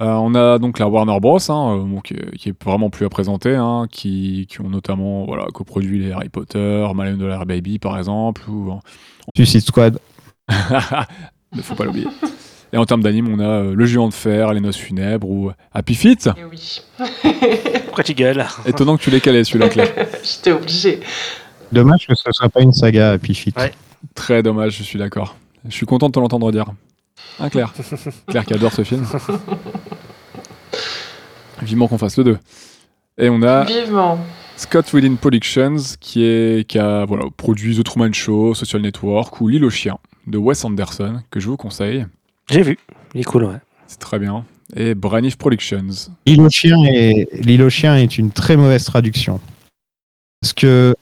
Euh, on a donc la Warner Bros, hein, bon, qui, est, qui est vraiment plus à présenter, hein, qui, qui ont notamment voilà, coproduit les Harry Potter, Million Dollar Baby par exemple, ou Suicide Squad. ne faut pas l'oublier. Et en termes d'anime, on a euh, Le Géant de Fer, Les Noces Funèbres ou Happy Feet. Et oui. Pourquoi tu gueules Étonnant que tu l'aies calé celui-là, Claire. J'étais obligée. Dommage que ce soit pas une saga Happy Feet. Ouais. Très dommage, je suis d'accord. Je suis content de te l'entendre dire. Hein, Claire Claire qui adore ce film. Vivement qu'on fasse le 2. Et on a Vivement. Scott Whedon Productions qui, est, qui a voilà, produit The Truman Show, Social Network ou L'île aux chiens de Wes Anderson que je vous conseille. J'ai vu. Il est cool, ouais. C'est très bien. Et Braniff Productions. L'île aux chiens est l'île chiens est une très mauvaise traduction. Parce que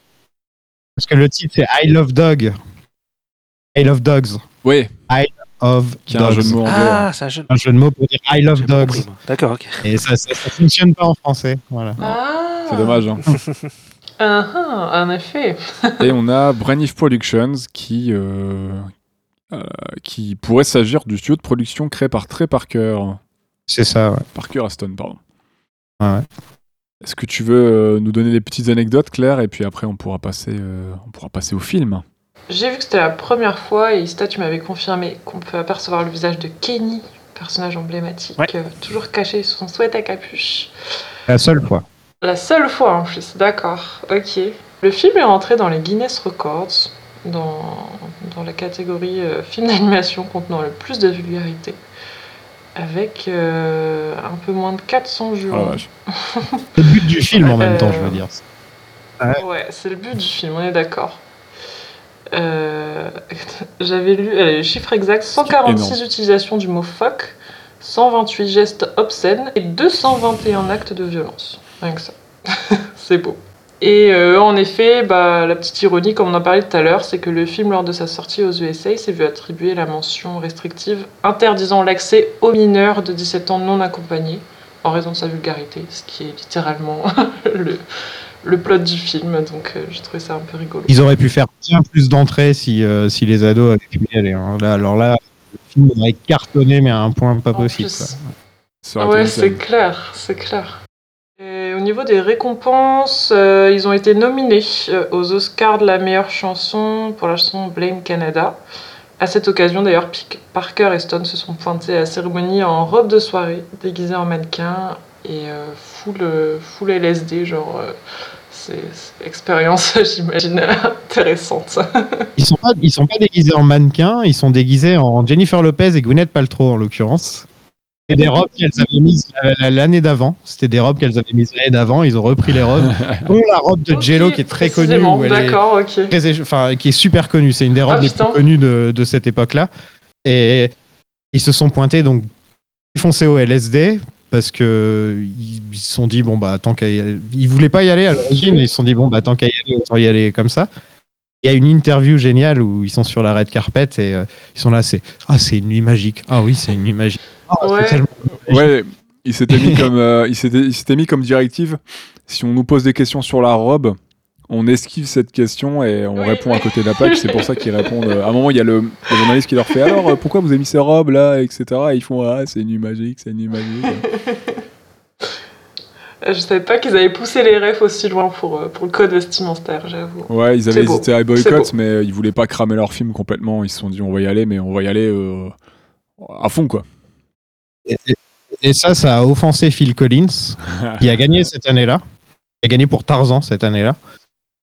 parce que le titre c'est I Love Dog. I Love Dogs. Oui, Of qui a un dogs. jeu de mots anglais. Ah, c'est un jeu. Un jeu de mots pour dire I Love Dogs. D'accord, ok. Et ça, ça, ça fonctionne pas en français. Voilà. Ah. C'est dommage. hein. Ah, ah, en effet. Et on a Braniff Productions qui, euh, qui pourrait s'agir du studio de production créé par Trey Parker. C'est ça. Ouais. Parker Aston, pardon. Ouais. Est-ce que tu veux euh, nous donner des petites anecdotes, Claire, et puis après on pourra passer, euh, on pourra passer au film? J'ai vu que c'était la première fois et Ista, tu m'avais confirmé qu'on peut apercevoir le visage de Kenny, personnage emblématique, Ouais. euh, toujours caché sous son sweat à capuche. La seule fois. La seule fois en plus, d'accord, ok. Le film est rentré dans les Guinness Records, dans, dans la catégorie euh, film d'animation contenant le plus de vulgarité, avec euh, un peu moins de 400 Oh la jurons. C'est le but du film en même temps, Euh, je veux dire. Ouais, c'est le but du film, on est d'accord. Euh, J'avais lu euh, les chiffres exacts 146 énorme. utilisations du mot fuck, 128 gestes obscènes et 221 actes de violence. Rien que ça. c'est beau. Et euh, en effet, bah, la petite ironie, comme on en parlait tout à l'heure, c'est que le film, lors de sa sortie aux USA, s'est vu attribuer la mention restrictive interdisant l'accès aux mineurs de 17 ans non accompagnés en raison de sa vulgarité, ce qui est littéralement le, le plot du film. Donc euh, j'ai trouvé ça un peu rigolo. Ils auraient pu faire bien plus d'entrées si, euh, si les ados avaient pu y aller. hein. Là, alors là, le film aurait cartonné, mais à un point pas En possible. plus. Ouais, c'est clair, c'est clair. Au niveau des récompenses, euh, ils ont été nominés euh, aux Oscars de la meilleure chanson pour la chanson Blame Canada. À cette occasion, d'ailleurs, Parker et Stone se sont pointés à la cérémonie en robe de soirée, déguisés en mannequin et euh, full, full LSD, genre. euh, c'est expérience, j'imagine, intéressante. Ils sont sont pas déguisés en mannequins, ils sont déguisés en Jennifer Lopez et Gwyneth Paltrow en l'occurrence. C'est des robes qu'elles avaient mises euh, l'année d'avant. C'était des robes qu'elles avaient mises l'année d'avant. Ils ont repris les robes, dont la robe de Jello qui est très connue, précisément, où elle est D'accord, ok. très- enfin, qui est super connue. C'est une des robes Ah, les putain. plus connues de, de cette époque-là. Et ils se sont pointés donc foncés au LSD parce que ils se sont dit bon bah tant qu'à y aller- ils voulaient pas y aller à l'origine, mais ils se sont dit bon bah tant qu'à y aller autant y aller comme ça. Il y a une interview géniale où ils sont sur la red carpet et euh, ils sont là c'est ah c'est une nuit magique ah oui c'est une nuit magique Ah, Ouais. tellement- Ouais, il s'était mis comme euh, il s'était il s'était mis comme directive. Si on nous pose des questions sur la robe, on esquive cette question et on Oui, répond à côté de la page. C'est pour ça qu'ils répondent. euh, À un moment, il y a le, le journaliste qui leur fait alors euh, pourquoi vous avez mis ces robes là, etc. Et ils font ah c'est une nuit magique, c'est une nuit magique. Je savais pas qu'ils avaient poussé les refs aussi loin pour, euh, pour le code vestimentaire, j'avoue. Ouais, ils avaient beau. hésité à boycott, mais ils voulaient pas cramer leur film complètement. Ils se sont dit on va y aller, mais on va y aller euh, à fond quoi. Et, ça ça a offensé Phil Collins qui a gagné cette année-là. Il a gagné pour Tarzan cette année-là.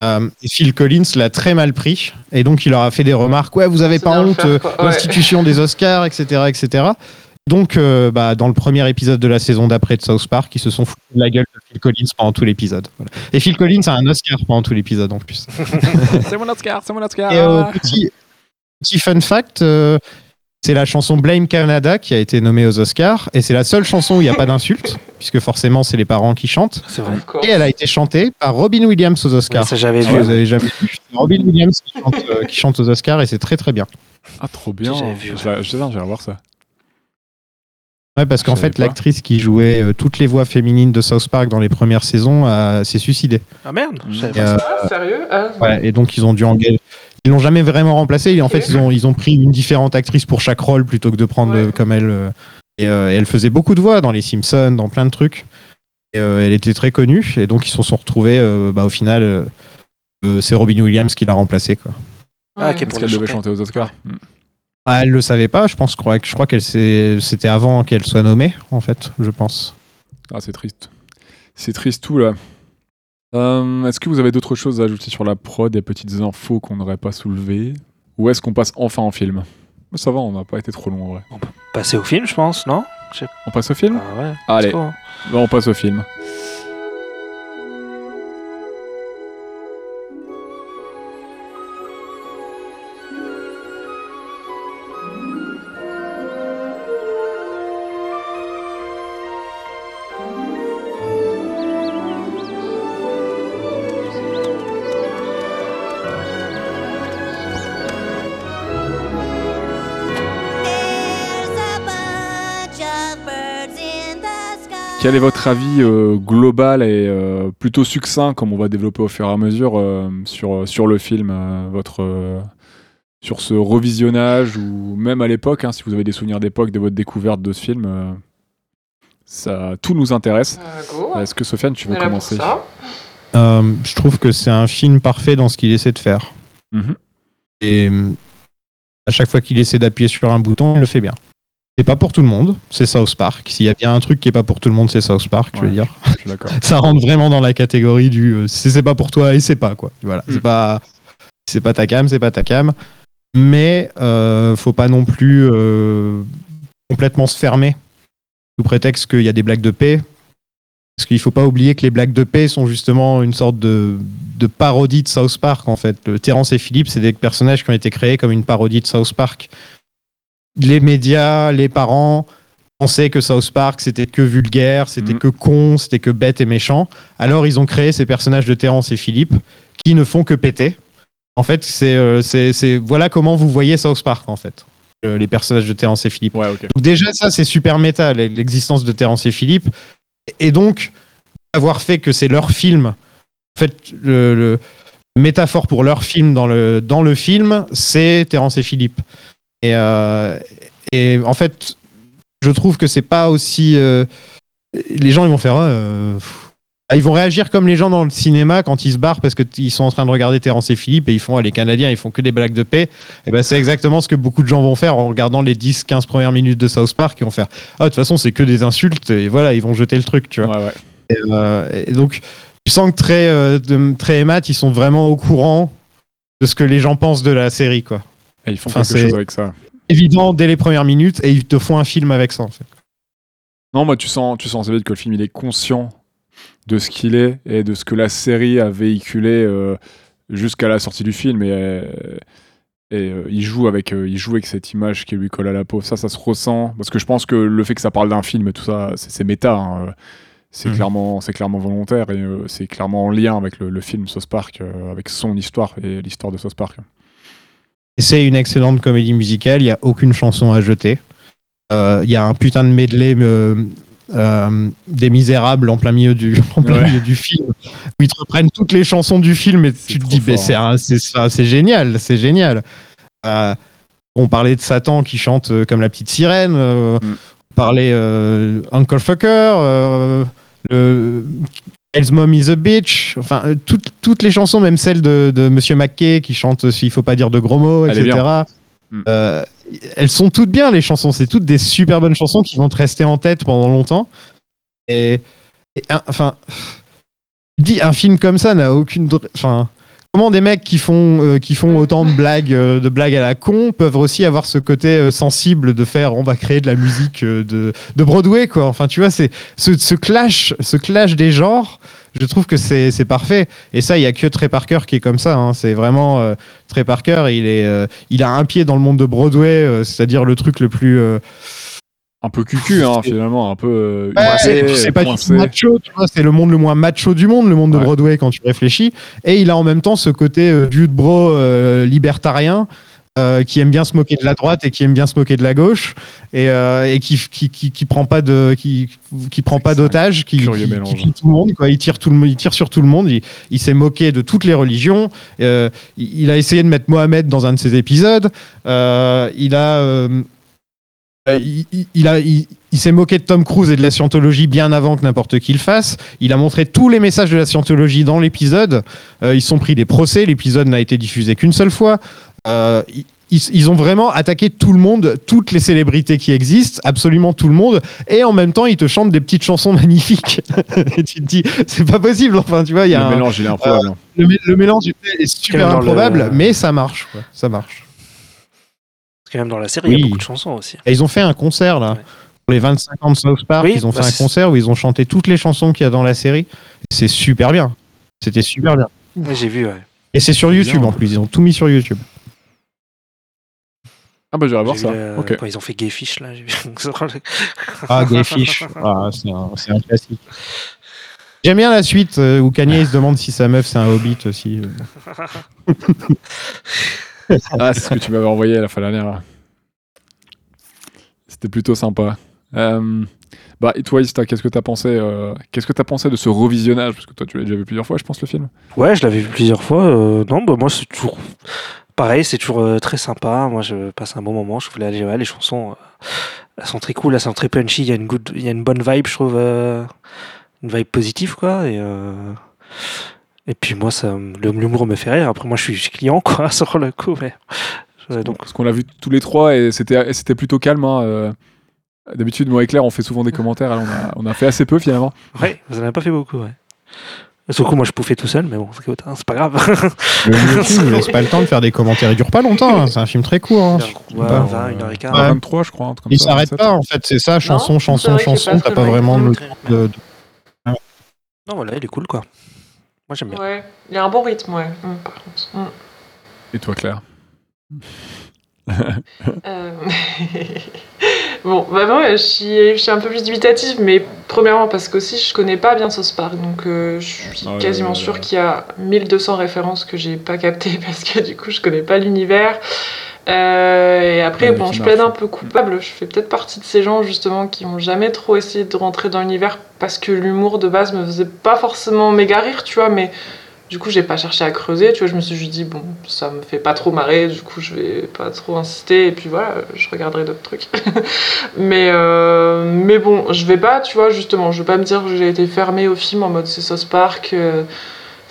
Euh, Phil Collins l'a très mal pris et donc il leur a fait des remarques. Ouais, vous avez pas honte, euh, quoi. Ouais. l'institution des Oscars, etc., etc. Donc, euh, bah, dans le premier épisode de la saison d'après de South Park, ils se sont foutus de la gueule de Phil Collins pendant tout l'épisode. Voilà. Et Phil Collins a un Oscar pendant tout l'épisode en plus. c'est mon Oscar, c'est mon Oscar. Et euh, petit, petit fun fact, euh, c'est la chanson Blame Canada qui a été nommée aux Oscars et c'est la seule chanson où il n'y a pas d'insulte, puisque forcément c'est les parents qui chantent. C'est vrai. Et elle a été chantée par Robin Williams aux Oscars. Ouais, ça, j'avais Si vu. vous avez jamais vu, c'est Robin Williams qui chante, euh, qui chante aux Oscars et c'est très très bien. Ah trop bien. J'avais vu, Je vais- je vais voir ça. Ouais, parce qu'en fait, l'actrice qui jouait euh, toutes les voix féminines de South Park dans les premières saisons euh, s'est suicidée. Ah merde je savais Et, pas euh, ça. Ah, sérieux ah, ouais, et donc ils ont dû engager. Ils l'ont jamais vraiment remplacée. Et en fait, ils ont, ils ont pris une différente actrice pour chaque rôle plutôt que de prendre Ouais. comme elle. euh, et euh, elle faisait beaucoup de voix dans les Simpsons, dans plein de trucs. Et, euh, elle était très connue. Et donc ils se sont retrouvés. euh, bah, au final, c'est Robin Williams qui l'a remplacée. Quoi. Ah, ok, ouais. pour Parce le qu'elle devait chanter. aux Oscars. Mm. Ah, elle le savait pas. Je pense. Je crois, je crois qu'elle c'était avant qu'elle soit nommée, en fait. Je pense. Ah, c'est triste. C'est triste tout là. Euh, est-ce que vous avez d'autres choses à ajouter sur la prod, des petites infos qu'on n'aurait pas soulevées? Ou est-ce qu'on passe enfin en film? Ça va, on n'a pas été trop long en vrai. Passer au film, je pense, non? On passe au film? Ah ouais. Allez. on passe au film. Quel est votre avis euh, global et euh, plutôt succinct, comme on va développer au fur et à mesure, euh, sur, sur le film euh, votre, euh, Sur ce revisionnage, ou même à l'époque, hein, si vous avez des souvenirs d'époque de votre découverte de ce film, euh, ça, tout nous intéresse. Euh. Est-ce que Sofiane, tu veux commencer ça. Euh, je trouve que c'est un film parfait dans ce qu'il essaie de faire. Mhm. Et à chaque fois qu'il essaie d'appuyer sur un bouton, il le fait bien. C'est pas pour tout le monde, c'est South Park. S'il y a bien un truc qui est pas pour tout le monde, c'est South Park, je veux dire. Je suis d'accord. Ça rentre vraiment dans la catégorie du euh, c'est pas pour toi et c'est pas quoi. Voilà, Mm. c'est pas c'est pas ta cam, c'est pas ta cam. Mais euh, faut pas non plus euh, complètement se fermer sous prétexte qu'il y a des blagues de paix. Parce qu'il faut pas oublier que les blagues de paix sont justement une sorte de, de parodie de South Park, en fait. Le Terrence et Philippe, c'est des personnages qui ont été créés comme une parodie de South Park. Les médias, les parents pensaient que South Park, c'était que vulgaire, c'était Mhm. que con, c'était que bête et méchant. Alors, ils ont créé ces personnages de Terrence et Philippe qui ne font que péter. En fait, c'est, euh, voilà comment vous voyez South Park, en fait. Euh, les personnages de Terrence et Philippe. Ouais, ok. Donc déjà, ça, c'est super méta, l'existence de Terrence et Philippe. Et donc, avoir fait que c'est leur film, en fait, le, le- métaphore pour leur film dans le, dans le film, c'est Terrence et Philippe. Et, euh, et en fait, je trouve que c'est pas aussi. euh, les gens, ils vont faire. ah, euh, ils vont réagir comme les gens dans le cinéma quand ils se barrent parce qu'ils sont en train de regarder Terrence et Philippe et ils font, ah, les Canadiens, ils font que des blagues de paix. Et ben, c'est exactement ce que beaucoup de gens vont faire en regardant les 10-15 premières minutes de South Park. Ils vont faire, ah, de toute façon, c'est que des insultes et voilà, ils vont jeter le truc, tu vois. Ouais, ouais. Et, euh, et donc, tu sens que très, euh, de, très et Matt, ils sont vraiment au courant de ce que les gens pensent de la série, quoi. Et ils font Enfin, quelque chose avec ça. Évident dès les premières minutes et ils te font un film avec ça, en fait. Non, moi, tu sens, tu sens vite que le film, il est conscient de ce qu'il est et de ce que la série a véhiculé euh, jusqu'à la sortie du film. Et, euh, et euh, il, joue avec, euh, il joue avec cette image qui lui colle à la peau. Ça, ça se ressent. Parce que je pense que le fait que ça parle d'un film et tout ça, c'est méta. hein, C'est Mhm. clairement, c'est clairement volontaire et c'est clairement en lien avec le, le film South Park, avec son histoire et l'histoire de South Park. C'est une excellente comédie musicale, il n'y a aucune chanson à jeter. Euh, Il y a un putain de medley euh, euh, des Misérables en plein milieu du, en plein Ouais. milieu du film, où ils te reprennent toutes les chansons du film et tu te dis, fort, c'est génial, c'est génial. On parlait de Satan qui chante comme la petite sirène, Mm. on parlait Uncle Fucker, le Hell's Mom is a bitch, enfin euh, toutes, toutes les chansons, même celles de, de Monsieur McKay qui chante S'il faut pas dire de gros mots, Elle est etc. bien. Mm. Euh, elles sont toutes bien les chansons, c'est toutes des super bonnes chansons qui vont te rester en tête pendant longtemps. Et, et un- enfin, dis un film comme ça n'a aucune, dr- enfin. Comment des mecs qui font, euh, qui font autant de blagues, euh, de blagues à la con peuvent aussi avoir ce côté euh, sensible de faire on va créer de la musique euh, de, de Broadway quoi. Enfin tu vois c'est ce, ce clash, ce clash des genres. Je trouve que c'est parfait. Et ça il y a que Trey Parker qui est comme ça. hein. C'est vraiment euh, Trey Parker. Il est, euh, il a un pied dans le monde de Broadway, c'est-à-dire le truc le plus Un peu cucu, hein, finalement, un peu. euh, Ouais, c'est pas du tout macho, tu vois, c'est le monde le moins macho du monde, le monde de Ouais. Broadway quand tu réfléchis. Et il a en même temps ce côté euh, dude bro euh, libertarien euh, qui aime bien se moquer de la droite et qui aime bien se moquer de la gauche et, et qui, qui, qui, qui prend pas de qui, qui prend pas d'otages, qui, tue tout le monde, quoi. Il tire tout le, il tire sur tout le monde. Il, il s'est moqué de toutes les religions. Il, il a essayé de mettre Mohamed dans un de ses épisodes. Il a il, il- il a, il, il s'est moqué de Tom Cruise et de la scientologie bien avant que n'importe qui le fasse. Il a montré tous les messages de la scientologie dans l'épisode. Euh, ils se sont pris des procès. L'épisode n'a été diffusé qu'une seule fois. Euh, ils, ont vraiment attaqué tout le monde, toutes les célébrités qui existent, absolument tout le monde. Et en même temps, ils te chantent des petites chansons magnifiques. et tu te dis, c'est pas possible. Enfin, tu vois, il y a Le un- mélange, il est improbable. le, mé- le mélange est super le- improbable, mais ça marche. Quoi. Ça marche. Parce que même dans la série, il y a beaucoup de chansons aussi. Et ils ont fait un concert là. Ouais. Pour les 25 ans de South Park, Oui, ils ont bah, fait un concert où ils ont chanté toutes les chansons qu'il y a dans la série. C'est super bien. C'était super bien. Ouais, J'ai vu, ouais. Et c'est sur YouTube bien. en plus. Ils ont tout mis sur YouTube. Ah bah j'irai voir ça. le-. Quand ils ont fait Gay Fish, là, j'ai vu. Ah, fiches. Ah, c'est un, un classique. J'aime bien la suite euh, où Kanye se demande si sa meuf c'est un hobbit aussi. Ah, c'est ce que tu m'avais envoyé la fois dernière. C'était plutôt sympa. Euh, bah, et toi, Ista, qu'est-ce que t'as pensé euh, Qu'est-ce que pensé de ce revisionnage? Parce que toi, tu l'as déjà vu plusieurs fois, je pense, le film. Ouais, je l'avais vu plusieurs fois. euh, non, bah moi, c'est toujours. Pareil, c'est toujours très sympa. Moi, je passe un bon moment. Je trouve les, ouais, les chansons, elles sont très cool, elles sont très punchy. Il y a une, il y a une bonne vibe, je trouve. une vibe positive, quoi. Et, et puis, moi, ça, l'humour me fait rire. Après, moi, je suis, client, quoi, sur le coup. Mais, ouais, donc, Parce qu'on l'a vu tous les trois et c'était et c'était plutôt calme. hein, euh. D'habitude, moi et Claire, on fait souvent des commentaires. là, on, a, on a fait assez peu finalement. ouais, vous en avez pas fait beaucoup, ouais. Sur le coup, moi, je pouffais tout seul, mais bon, c'est que- pas grave. Le, film ne laisse pas le temps de faire des commentaires. Il dure pas longtemps. hein. C'est un film très court. hein. Ouais, pas. 20, une heure et quart. Ouais. 23, je crois. un truc comme Il ça, s'arrête 27. pas en fait. C'est ça, chanson, c'est chanson, que chanson. T'as pas vraiment de- Non, voilà, il est cool, quoi. Moi, j'aime bien. Ouais, il y a un bon rythme, ouais, hum, par contre. Hum. Et toi, Claire? Euh, bon, bah moi, je suis, je suis un peu plus dubitative, mais premièrement parce qu'aussi je connais pas bien South Park, donc euh, je suis Ah quasiment ouais, sûre ouais. qu'il y a 1200 références que j'ai pas captées parce que du coup je connais pas l'univers. Euh, et après, Ouais, bon, je plaide un peu coupable, je fais peut-être partie de ces gens justement qui ont jamais trop essayé de rentrer dans l'univers parce que l'humour de base me faisait pas forcément méga rire, tu vois, mais du coup, j'ai pas cherché à creuser, tu vois, je me suis juste dit, bon, ça me fait pas trop marrer, du coup, je vais pas trop insister, et puis voilà, je regarderai d'autres trucs. mais, euh, mais bon, je vais pas, tu vois, justement, je vais pas me dire que j'ai été fermée au film en mode c'est Sauce Park, euh,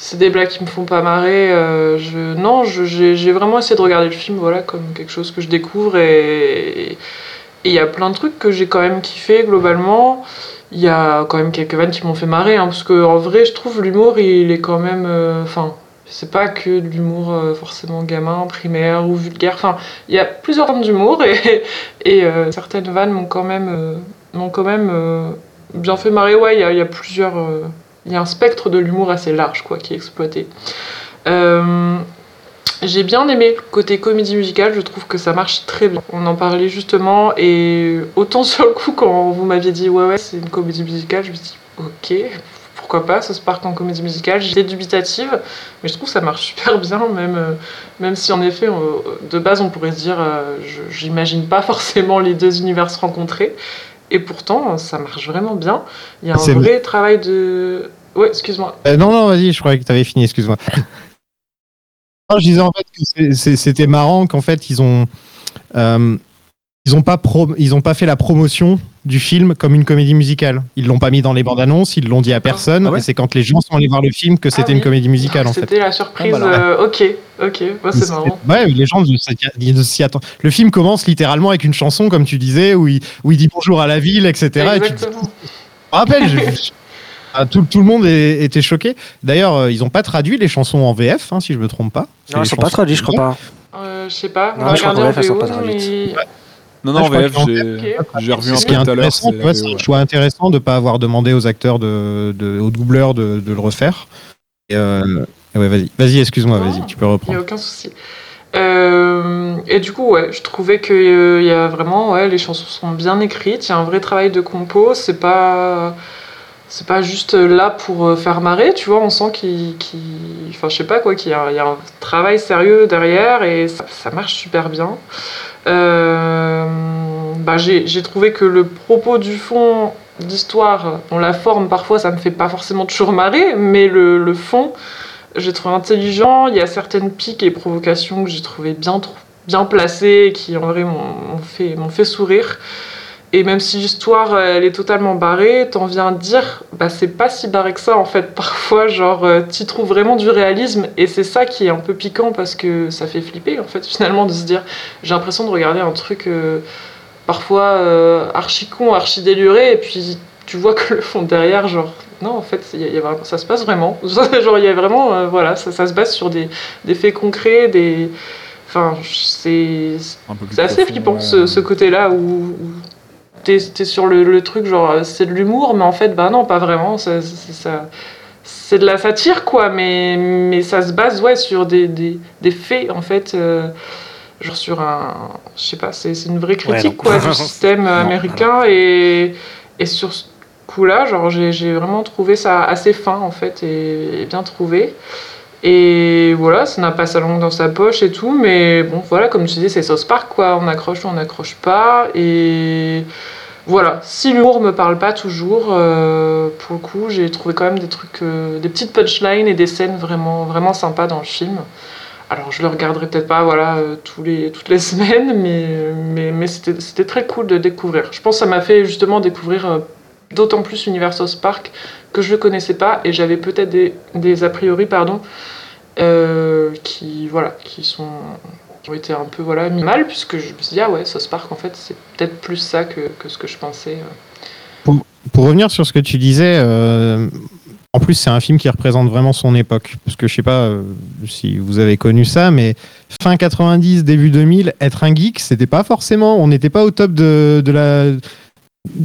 c'est des blagues qui me font pas marrer. euh, je, non, j'ai vraiment essayé de regarder le film, voilà, comme quelque chose que je découvre, et il y a plein de trucs que j'ai quand même kiffé globalement. Il y a quand même quelques vannes qui m'ont fait marrer, hein, parce que en vrai, je trouve l'humour, il est quand même. euh, Enfin, c'est pas que de l'humour euh, forcément gamin, primaire ou vulgaire. Enfin, il y a plusieurs formes d'humour et, euh, certaines vannes m'ont quand même, euh, quand même euh, bien fait marrer. Ouais, il y a plusieurs. Il y a un spectre de l'humour assez large, quoi, qui est exploité. Euh, j'ai bien aimé le côté comédie musicale, je trouve que ça marche très bien. On en parlait justement, et autant sur le coup, quand vous m'aviez dit ouais, ouais, c'est une comédie musicale, je me suis dit ok, pourquoi pas, ça se part en comédie musicale. J'étais dubitative, mais je trouve que ça marche super bien, même, euh, si en effet, de base, on pourrait se dire, euh, j'imagine pas forcément les deux univers se rencontrer, et pourtant, ça marche vraiment bien. Il y a un C'est- vrai travail de. Ouais, excuse-moi. Euh, non, non, vas-y, je croyais que tu avais fini, excuse-moi. Non, je disais en fait que c'est- c'est- c'était marrant qu'en fait, ils ont. euh, ils ont pas pro- ils ont pas fait la promotion du film comme une comédie musicale. Ils l'ont pas mis dans les bandes annonces, ils l'ont dit à personne. Ah ouais et c'est quand les gens sont allés voir le film que c'était oui. une comédie musicale en fait. C'était la surprise. Ah, bah euh, ok, ok, ouais, c'est marrant. Ouais, les gens ne s'y- ne attendent. Le film commence littéralement avec une chanson, comme tu disais, où il, où il dit bonjour à la ville, etc. Et tu Exactement. je- je- ah, tout, tout le monde est- était choqué. D'ailleurs, euh, ils n'ont pas traduit les chansons en VF, hein, si je me trompe pas. Non, les ils sont pas traduits, je crois pas. Euh, je sais pas, on Non, va je crois regarder en qu'en VF, elles sont VO, pas traduites. Non, Ah, non, je crois VF, j'ai revu un Ce peu qui est tout à l'heure. intéressant, c'est tu vois, la c'est VO, un choix intéressant de ne pas avoir demandé aux acteurs de, de- aux doubleurs de, de le refaire. Et, euh, ouais, vas-y, vas-y, excuse-moi, vas-y, tu peux Il n'y a reprendre. aucun souci. Euh, et du coup, ouais, je trouvais qu'il y a vraiment, ouais, les chansons sont bien écrites, il y a un vrai travail de compo, c'est pas, c'est pas juste là pour euh, faire marrer, tu vois, on sent qu'il, enfin, je sais pas quoi, qu'il y a, il y a un travail sérieux derrière et ça, ça marche super bien. Euh, bah, j'ai, trouvé que le propos du fond d'histoire, bon, la forme parfois ça me fait pas forcément toujours marrer, mais le, fond, j'ai trouvé intelligent. Il y a certaines piques et provocations que j'ai trouvé bien, bien placées qui en vrai m'ont fait, fait sourire. Et même si l'histoire elle est totalement barrée, t'en viens dire, bah c'est pas si barré que ça en fait. Parfois, genre, euh, t'y trouves vraiment du réalisme et c'est ça qui est un peu piquant parce que ça fait flipper en fait finalement de se dire, j'ai l'impression de regarder un truc euh, parfois euh, archi con, archi déluré et puis tu vois que le fond derrière, genre, non en fait, y a- y ça se passe vraiment. genre, il y a vraiment, euh, voilà, ça, ça se base sur des, des faits concrets, des. Enfin, c'est. Assez flippant ouais. ce, ce côté-là où, où t'es es sur le, le truc, genre euh, c'est de l'humour, mais en fait, bah non, pas vraiment. ça- C'est ça, c'est de la satire, quoi, mais, mais ça se base ouais, sur des, des, des faits, en fait. euh, genre sur un. Je sais pas, c'est c'est une vraie critique, quoi, du système américain. Et, et sur ce coup-là, genre, j'ai j'ai vraiment trouvé ça assez fin, en fait, et, et bien trouvé. Et voilà, ça n'a pas sa langue dans sa poche et tout, mais bon, voilà, comme je disais, c'est South Park, quoi. On accroche ou on n'accroche pas. Et voilà, si l'humour me parle pas toujours, euh, pour le coup, j'ai trouvé quand même des trucs, euh, des petites punchlines et des scènes vraiment, vraiment sympas dans le film. Alors, je le regarderai peut-être pas, voilà, euh, les, toutes les semaines, mais, mais, mais c'était très cool de découvrir. Je pense que ça m'a fait justement découvrir d'autant plus l'univers South Park que je le connaissais pas et j'avais peut-être des, a priori, pardon, euh, qui, voilà, qui sont ont été un peu voilà, mis mal, puisque je me suis dit, ah ouais, South Park, en fait, c'est peut-être plus ça que, ce que je pensais. euh. Pour revenir sur ce que tu disais, euh, en plus, c'est un film qui représente vraiment son époque. Parce que je sais pas si vous avez connu ça, mais fin 90, début 2000, être un geek, c'était pas forcément. On n'était pas au top de la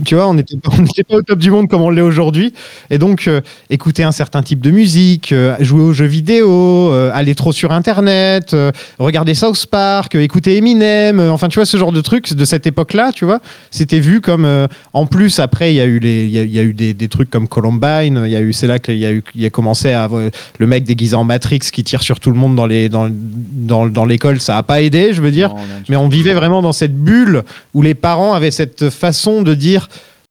tu vois, on n'était pas, au top du monde comme on l'est aujourd'hui. Et donc, euh, écouter un certain type de musique, euh, jouer aux jeux vidéo, euh, aller trop sur Internet, regarder South Park, écouter Eminem, enfin, tu vois, ce genre de trucs de cette époque-là, tu vois, c'était vu comme. en plus, après, il y a eu, les, y a, y a eu des, des trucs comme Columbine, il y a eu, c'est là qu'il y a, eu, il a commencé à avoir le mec déguisé en Matrix qui tire sur tout le monde dans les dans, dans, dans l'école, ça a pas aidé, je veux dire. Non, Mais on vivait vraiment dans cette bulle où les parents avaient cette façon de dire,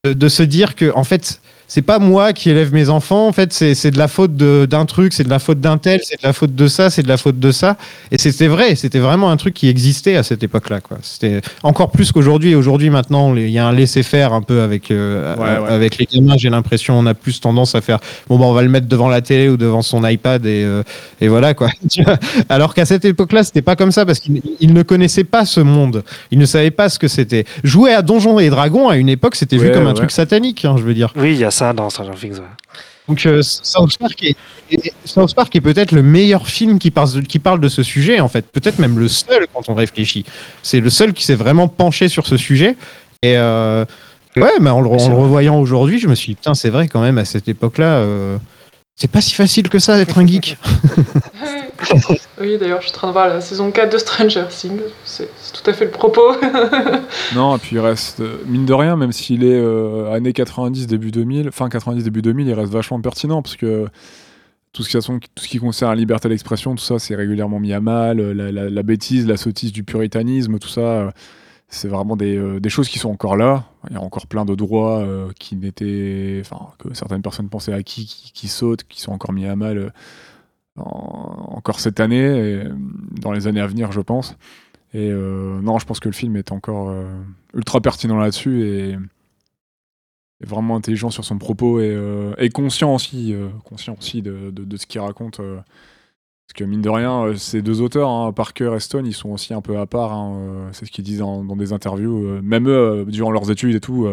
de, de se dire que, en fait, c'est pas moi qui élève mes enfants, en fait, c'est c'est de la faute de- d'un truc, c'est de la faute d'un tel, c'est de la faute de ça, c'est de la faute de ça. Et c'était vrai, c'était vraiment un truc qui existait à cette époque-là, quoi. C'était encore plus qu'aujourd'hui. Et Aujourd'hui, maintenant, il y a un laisser-faire un peu avec, euh, Ouais, ouais. avec les gamins. J'ai l'impression, on a plus tendance à faire, bon, bah, on va le mettre devant la télé ou devant son iPad et, euh, et voilà, quoi. Alors qu'à cette époque-là, c'était pas comme ça parce qu'ils ils ne connaissaient pas ce monde. Ils ne savaient pas ce que c'était. Jouer à Donjons et Dragons à une époque, c'était vu comme un ouais. truc satanique, hein, je veux dire. Oui, il y a ça dans Stranger Things. ouais. Donc euh, South Park est, est- peut-être le meilleur film qui parle, de, qui parle de ce sujet, en fait. Peut-être même le seul quand on réfléchit. C'est le seul qui s'est vraiment penché sur ce sujet. Et euh, ouais, mais en le, en revoyant aujourd'hui, je me suis dit, putain, c'est vrai quand même, à cette époque-là, euh, c'est pas si facile que ça d'être un geek. Oui, d'ailleurs, je suis en train de voir la saison 4 de Stranger Things. C'est tout à fait le propos. Non, et puis il reste, euh, mine de rien, même s'il est euh, années 90, début 2000, fin 90, début 2000, il reste vachement pertinent parce que tout ce qui, tout ce qui concerne la liberté d'expression, tout ça, c'est régulièrement mis à mal. euh, La, bêtise, la sottise du puritanisme, tout ça, euh, c'est vraiment des, des choses qui sont encore là. Il y a encore plein de droits qui n'étaient. Enfin, que certaines personnes pensaient acquis, qui, qui sautent, qui sont encore mis à mal encore cette année, et, euh, dans les années à venir, je pense. Et euh, non, je pense que le film est encore euh, ultra pertinent là-dessus et, vraiment intelligent sur son propos et, conscient aussi, conscient aussi de, de- ce qu'il raconte. parce que mine de rien, ces deux auteurs, hein, Parker et Stone, ils sont aussi un peu à part. hein, c'est ce qu'ils disent dans, des interviews. même eux, durant leurs études et tout,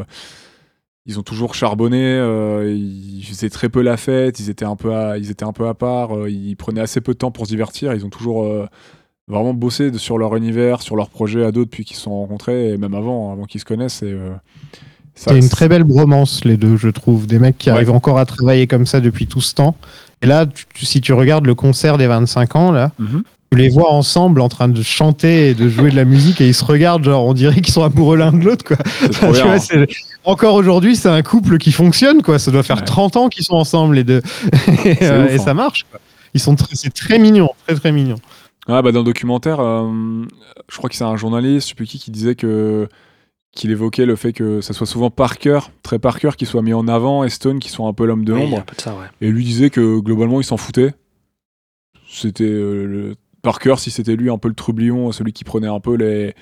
ils ont toujours charbonné. euh, ils faisaient très peu la fête. Ils étaient un peu à, ils étaient un peu à part. euh, ils prenaient assez peu de temps pour se divertir. Ils ont toujours euh, vraiment bossé de- sur leur univers, sur leur projet à deux depuis qu'ils se sont rencontrés, et même avant, avant qu'ils se connaissent. Et, C'est une très belle bromance, les deux, je trouve. Des mecs qui Ouais. arrivent encore à travailler comme ça depuis tout ce temps. Et là, tu- si tu regardes le concert des 25 ans, là, Mhm. tu les vois ensemble en train de chanter et de jouer de la musique et ils se regardent, genre, on dirait qu'ils sont amoureux l'un de l'autre, quoi. Tu vois, hein. Encore aujourd'hui, c'est un couple qui fonctionne, quoi. Ça doit faire Ouais. 30 ans qu'ils sont ensemble, les deux. et, euh, ouf, et hein. ça marche, quoi. Ils sont très- c'est très mignon, très très mignon. Ah, bah, dans le documentaire, euh, je crois que c'est un journaliste, je sais plus qui, qui disait que qu'il évoquait le fait que ça soit souvent Parker, très Parker, qui soit mis en avant, et Stone qui soit un peu l'homme de l'ombre. ouais. Et lui disait que globalement, il s'en foutait. C'était euh, le... Parker, si c'était lui un peu le troublion, celui qui prenait un peu les.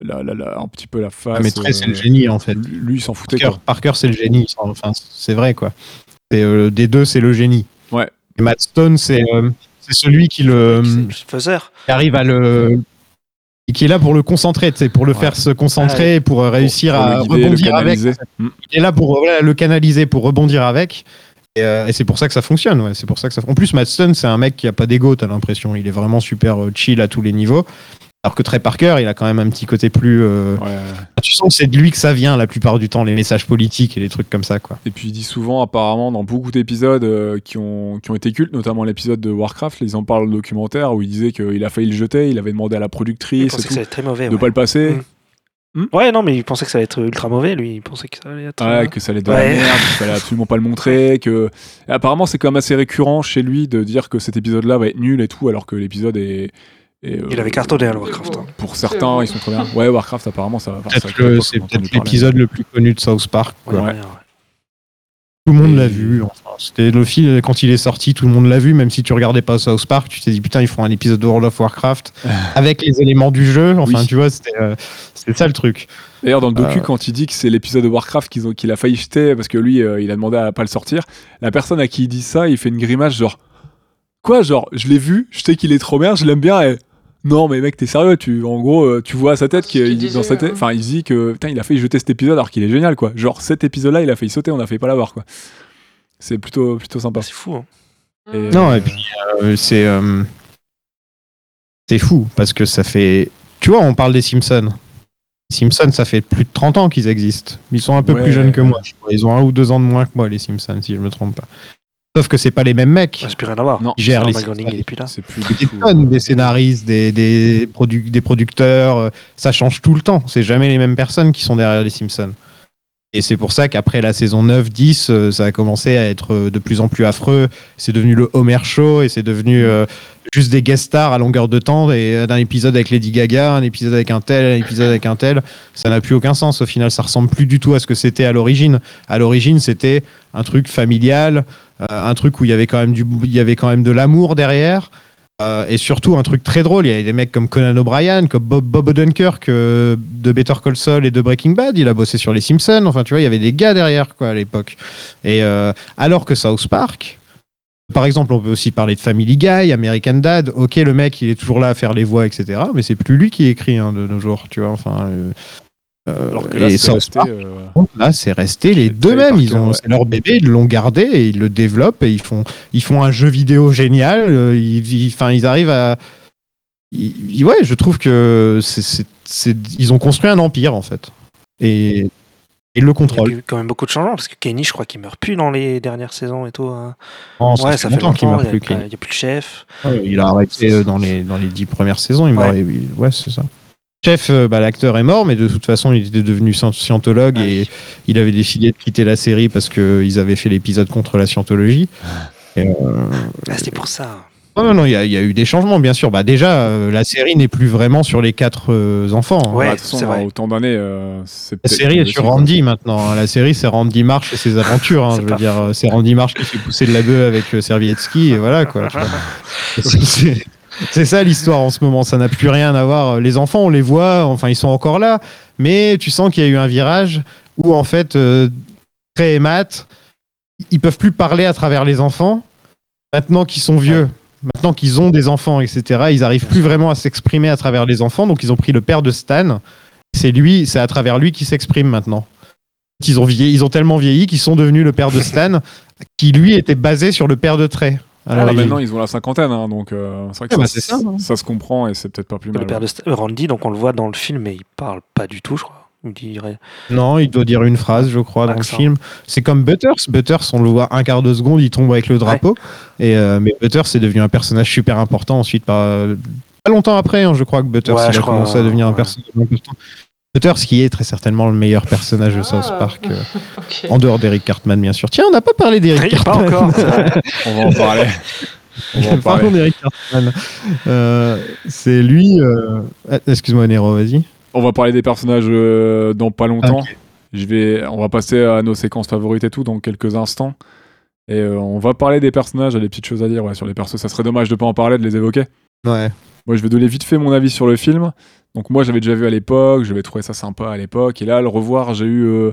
La, la- la- un petit peu la face. Ah, mais très, c'est le euh, génie, en fait. Lui, il s'en foutait. Parker, c'est le génie. Enfin, c'est vrai, quoi. C'est, euh, des deux, c'est le génie. Ouais. Et Matt Stone, c'est euh, celui qui le C'est le faiseur. qui arrive à le et qui est là pour le concentrer, pour le Ouais. faire se concentrer, pour euh, réussir Pour à guider, rebondir avec. canaliser. Mm. Il est là pour voilà, le canaliser, pour rebondir avec. Et, euh, et c'est pour ça que ça fonctionne. Ouais. C'est pour ça que ça. En plus, Matt Stone, c'est un mec qui a pas d'ego. T'as l'impression. Il est vraiment super chill à tous les niveaux. Alors que Trey Parker, il a quand même un petit côté plus. euh, Ouais. Tu sens que c'est de lui que ça vient la plupart du temps, les messages politiques et les trucs comme ça, quoi. Et puis il dit souvent, apparemment, dans beaucoup d'épisodes euh, qui, ont, qui ont été cultes, notamment l'épisode de Warcraft, ils en parlent le documentaire où il disait qu'il a failli le jeter, il avait demandé à la productrice tout, très mauvais. de ouais. pas le passer. Mm. Ouais, non, mais il pensait que ça allait être ultra mauvais, lui. Il pensait que ça allait être. Ouais, euh, que ça allait être de la merde, qu'il fallait absolument pas le montrer. Que... Et apparemment, c'est quand même assez récurrent chez lui de dire que cet épisode-là va être nul et tout, alors que l'épisode est. euh, Il avait cartonné à Warcraft. hein. Pour certains, ils sont très bien. Ouais, Warcraft, apparemment, ça va. Peut-être c'est peut-être l'épisode le plus connu de South Park. Ouais, Quoi. ouais, ouais. Tout le monde l'a vu. Enfin, c'était le film quand il est sorti, tout le monde l'a vu. Même si tu regardais pas South Park, tu t'es dit putain, ils font un épisode de World of Warcraft avec les éléments du jeu. Enfin, Oui. tu vois, c'était euh, c'était ça le truc. D'ailleurs, dans le docu, Euh. quand il dit que c'est l'épisode de Warcraft qu'ils ont- qu'il a failli jeter parce que lui, euh, il a demandé à pas le sortir, la personne à qui il dit ça, il fait une grimace genre Quoi Genre, je l'ai vu, je sais qu'il est trop bien, je l'aime bien et. Non, mais mec, t'es sérieux tu, En gros, euh, tu vois à sa tête qu'il dans sa tête, hein. enfin, il se dit que putain, il a failli jeter cet épisode alors qu'il est génial, quoi. Genre, cet épisode-là, il a failli sauter, on a failli pas l'avoir, quoi. C'est plutôt, plutôt sympa. C'est fou. Hein. Et, Non, euh, et puis euh, c'est euh, c'est fou parce que ça fait. Tu vois, on parle des Simpsons. Les Simpsons, ça fait plus de 30 ans qu'ils existent. Ils sont un peu Ouais. plus jeunes que moi. je crois. Ils ont un ou deux ans de moins que moi, les Simpsons, si je me trompe pas. Sauf que c'est pas les mêmes mecs. Ça n'a plus rien à voir. Non. qui gèrent les. C'est plus des tonnes, des scénaristes, des, des, produ- des producteurs, euh, ça change tout le temps. C'est jamais les mêmes personnes qui sont derrière les Simpsons. Et c'est pour ça qu'après la saison 9-10, euh, ça a commencé à être euh, de plus en plus affreux. C'est devenu le Homer Show et c'est devenu euh, juste des guest stars à longueur de temps. Et d'un épisode avec Lady Gaga, un épisode avec un tel, un épisode avec un tel. Ça n'a plus aucun sens. Au final, ça ressemble plus du tout à ce que c'était à l'origine. À l'origine, c'était un truc familial, un truc où il y avait quand même, du, il y avait quand même de l'amour derrière. Euh, et surtout un truc très drôle, il y a des mecs comme Conan O'Brien, comme Bob, Bob Odenkirk euh, de Better Call Saul et de Breaking Bad, il a bossé sur les Simpsons, enfin tu vois, il y avait des gars derrière quoi à l'époque. Et euh, alors que South Park, par exemple, on peut aussi parler de Family Guy, American Dad, ok le mec il est toujours là à faire les voix, etc. Mais c'est plus lui qui écrit hein, de nos jours, tu vois, enfin... euh, Alors que là, et c'est South resté, Park, euh, Là, c'est resté les deux mêmes. Ils ont, ouais. c'est leur bébé, ils l'ont gardé et ils le développent et ils font, ils font un jeu vidéo génial. euh, Ils, enfin, ils arrivent à. ils- ouais, je trouve que c'est, c'est- c'est- ils ont construit un empire en fait et ils le Il y a contrôlent. eu quand même beaucoup de changements parce que Kenny, je crois qu'il meurt plus dans les dernières saisons et tout. hein. Ça ouais, fait ça fait longtemps qu'il meurt Il n'y a, Kenny. il y a plus le chef. Ouais, Il a arrêté dans les dans les dix premières saisons. Il Ouais. meurt, ouais, c'est ça. Chef, euh, bah, l'acteur est mort, mais de toute façon, il était devenu scient- scientologue Ouais. et il avait décidé de quitter la série parce qu'ils avaient fait l'épisode contre la scientologie. Et, euh, Ah, C'était pour ça. Non, non, non, il y, a- il y a eu des changements, bien sûr. Bah, déjà, euh, la série n'est plus vraiment sur les quatre euh, enfants. hein. Ouais, bah, de toute façon, c'est vrai. autant d'années, euh, c'est La série est sur. Randy maintenant. hein. La série, c'est Randy Marsh et ses aventures. hein. C'est Je veux pas dire, euh, c'est Randy Marsh qui fait pousser de la bœuf avec euh, Servietsky et voilà quoi. C'est- C'est ça l'histoire en ce moment. Ça n'a plus rien à voir. Les enfants, on les voit. Enfin, ils sont encore là, mais tu sens qu'il y a eu un virage où en fait, euh, Trey et Matt, ils peuvent plus parler à travers les enfants. Maintenant qu'ils sont vieux, maintenant qu'ils ont des enfants, etc. Ils arrivent plus vraiment à s'exprimer à travers les enfants. Donc ils ont pris le père de Stan. C'est lui, c'est à travers lui qu'ils s'expriment maintenant. Ils ont vieilli, ils ont tellement vieilli qu'ils sont devenus le père de Stan, qui lui était basé sur le père de Trey. À Ah, l'origine. maintenant, ils ont la cinquantaine, hein, donc euh, c'est vrai que Ouais, bah, ça, c'est ça, ça se comprend et c'est peut-être pas plus mal. Le père de St- euh, Randy, donc on le voit dans le film, mais il parle pas du tout, je crois. Dirait. Non, il doit dire une phrase, je crois, dans le film. C'est comme Butters. Butters, on le voit un quart de seconde, il tombe avec le drapeau. Et euh, mais Butters est devenu un personnage super important ensuite, pas, pas longtemps après, hein, je crois que Butters Ouais, il je a crois, commencé à devenir un personnage important. Butters, qui est très certainement le meilleur personnage de South Ah. Park, euh, en dehors d'Eric Cartman, bien sûr. Tiens, on n'a pas parlé d'Eric Pas Cartman. encore. c'est vrai. On va en parler. On va en Parlons parler. d'Eric Cartman. Euh, c'est lui. euh, ah, Excuse-moi, Nero, vas-y. On va parler des personnages euh, dans pas longtemps. Je vais, on va passer à nos séquences favorites et tout dans quelques instants. Et euh, on va parler des personnages, il y a des petites choses à dire ouais, sur les persos. Ça serait dommage de pas en parler, de les évoquer. Ouais. Moi, je vais donner vite fait mon avis sur le film. Donc moi, j'avais déjà vu à l'époque, j'avais trouvé ça sympa à l'époque. Et là, le revoir, j'ai eu, euh,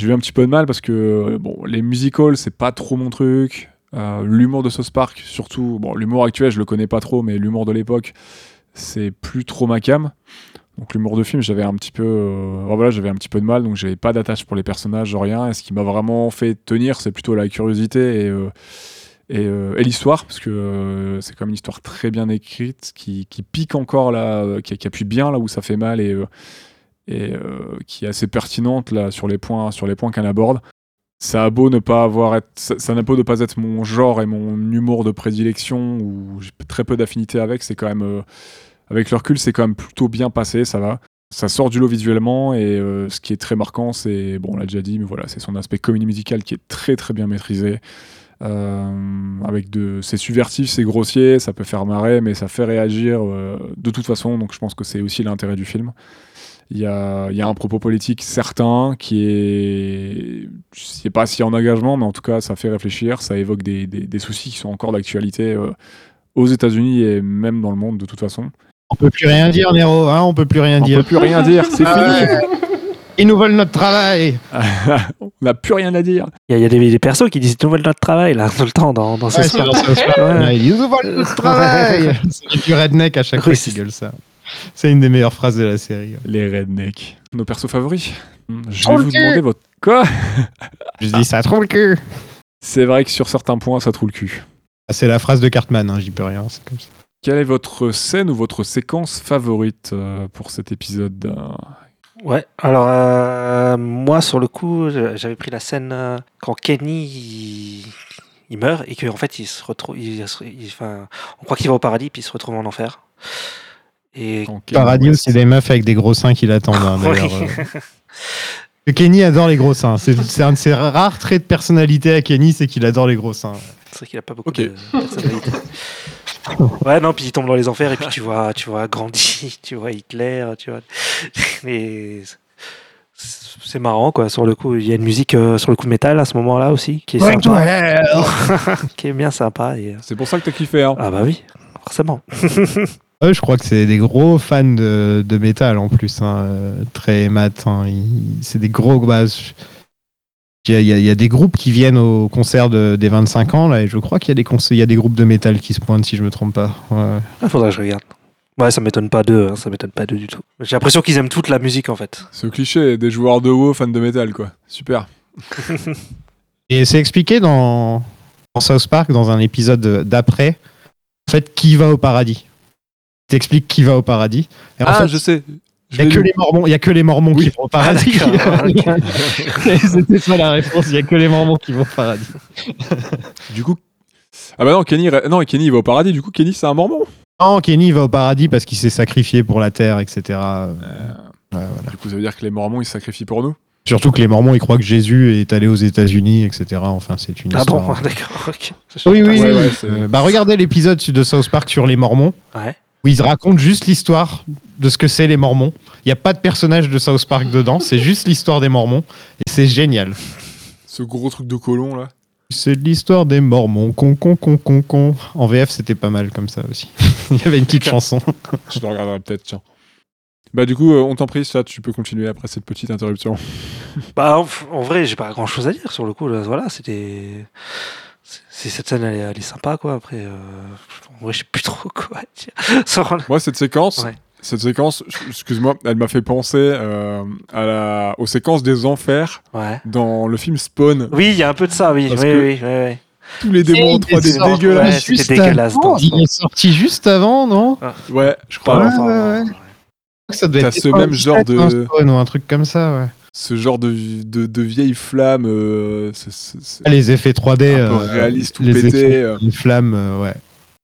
eu un petit peu de mal parce que euh, bon, les musicals, c'est pas trop mon truc. Euh, l'humour de South Park, surtout, bon, l'humour actuel, je le connais pas trop, mais l'humour de l'époque, c'est plus trop ma cam. Donc l'humour de film, j'avais un petit peu, euh, voilà, j'avais un petit peu de mal, donc j'avais pas d'attache pour les personnages, rien. Et ce qui m'a vraiment fait tenir, c'est plutôt la curiosité et, euh, et l'histoire, parce que euh, c'est quand même une histoire très bien écrite, qui, pique encore là, euh, qui, appuie bien là où ça fait mal et, qui est assez pertinente là sur les points, sur les points qu'elle aborde. Ça a beau ne pas avoir être, ça, n'a beau ne pas être mon genre et mon humour de prédilection où j'ai très peu d'affinité avec, c'est quand même avec le recul, c'est quand même plutôt bien passé, ça va. Ça sort du lot visuellement et ce qui est très marquant, c'est bon, on l'a déjà dit, mais voilà, c'est son aspect comédie musicale qui est très très bien maîtrisé. Euh, avec de, c'est subversif, c'est grossier, ça peut faire marrer, mais ça fait réagir euh, de toute façon. Donc je pense que c'est aussi l'intérêt du film. Il y a, il y a un propos politique certain qui est, je sais pas a en engagement, mais en tout cas ça fait réfléchir, ça évoque des, des- des soucis qui sont encore d'actualité euh, aux États-Unis et même dans le monde de toute façon. On peut plus rien dire, Nero. Hein, on peut plus rien On dire. peut plus rien dire, c'est Ah fini. ouais. Ils nous volent notre travail. On n'a plus rien à dire. Il y a, il y a des, des persos qui disent nouvelle notre travail là tout le temps dans, dans ce Ouais, dans Ils nous volent notre travail. C'est du redneck à chaque Oui, fois c'est- qu'ils gueulent ça. C'est une des meilleures phrases de la série. Les rednecks. Nos persos favoris. Je Trop vais vous demander votre quoi? Je dis ça trouve le cul. C'est vrai que sur certains points, ça trouve le cul. Ah, C'est la phrase de Cartman, hein, j'y peux rien. C'est comme ça. Quelle est votre scène ou votre séquence favorite euh, pour cet épisode euh, Ouais, alors euh, moi sur le coup, j'avais pris la scène euh, quand Kenny il, il meurt et qu'en fait il se retrouve, il se- il- enfin, on croit qu'il va au paradis puis il se retrouve en enfer. Et Kanye Paradis, c'est des meufs avec des gros seins qui l'attendent. hein, euh. Kenny adore les gros seins. C'est un de ses rares traits de personnalité à Kenny, c'est qu'il adore les gros seins. c'est vrai qu'il a pas beaucoup de personnalité. ouais, non, puis il tombe dans les enfers et puis tu vois, tu vois Gandhi, tu vois Hitler, tu vois. Et c'est marrant quoi. Sur le coup, il y a une musique euh, sur le coup de métal à ce moment-là aussi qui est sympa, qui est bien sympa. Et, euh, C'est pour ça que t'as kiffé, hein. Ah bah oui, forcément. Eux, je crois que c'est des gros fans de, de métal en plus, hein, euh, très mat. hein, c'est des gros. bah, je- il y, a, y y des groupes qui viennent au concert de- des 25 ans là, et je crois qu'il y a des conce- il y a des groupes de métal qui se pointent si je me trompe pas. Ouais. Il faudrait que je regarde. Ouais, ça m'étonne pas d'eux, hein, ça m'étonne pas d'eux du tout. J'ai l'impression qu'ils aiment toute la musique en fait. Ce cliché des joueurs de WoW fans de métal, quoi. Super. Et c'est expliqué dans, dans South Park dans un épisode d'après. En fait, qui va au paradis T'expliques qui va au paradis. Et en ah, fait, je sais. Il n'y a, les Mormons- il y a que les Mormons Oui. qui vont au paradis. Ah, C'était ça la réponse. Il n'y a que les Mormons qui vont au paradis. Du coup. Ah bah non, Kenny, non, Kenny il va au paradis, du coup Kenny c'est un mormon. Non, Kenny va au paradis parce qu'il s'est sacrifié pour la terre, etc. Euh, ouais, voilà. Du coup ça veut dire que les mormons ils se sacrifient pour nous? Surtout que les Mormons, ils croient que Jésus est allé aux États-Unis, etc. Enfin, c'est une Ah bon, histoire. d'accord, ok. Oui, oui, oui. ouais, bah, regardez l'épisode de South Park sur les Mormons, Ouais. Où ils racontent juste l'histoire de ce que c'est les Mormons. Il n'y a pas de personnage de South Park dedans, c'est juste l'histoire des Mormons. Et c'est génial. Ce gros truc de colon là. C'est l'histoire des Mormons. Con, con, con, con, con. En VF, c'était pas mal comme ça aussi. Il y avait une petite chanson. Je le regarderai peut-être, tiens. Bah du coup, euh, on t'en prie, ça, tu peux continuer après cette petite interruption. Bah, en, en vrai, j'ai pas grand chose à dire sur le coup. là. Voilà, c'était. C'est- Cette scène, elle est, elle est sympa, quoi. Après, euh, en vrai, je sais plus trop quoi dire. Moi, cette séquence, Ouais. cette séquence, excuse-moi, elle m'a fait penser euh, à la, aux séquences des enfers Ouais. dans le film Spawn. Oui, il y a un peu de ça, oui. Parce oui, que- oui, oui, oui. Tous les démons en Et il est 3D sorti- dégueulasses. Ouais, Juste dégueulasse avant, Il est sorti juste avant, non? Ouais, je crois. Ouais, ouais, ouais. Ça devait être ce même genre de- un Spawn ou un truc comme ça, ouais. Ce genre de, de, de vieille flamme, euh, c'est- c'est- c'est Ah, Les effets 3D. un peu euh, réaliste, tout les pété. euh, les flammes, euh, ouais.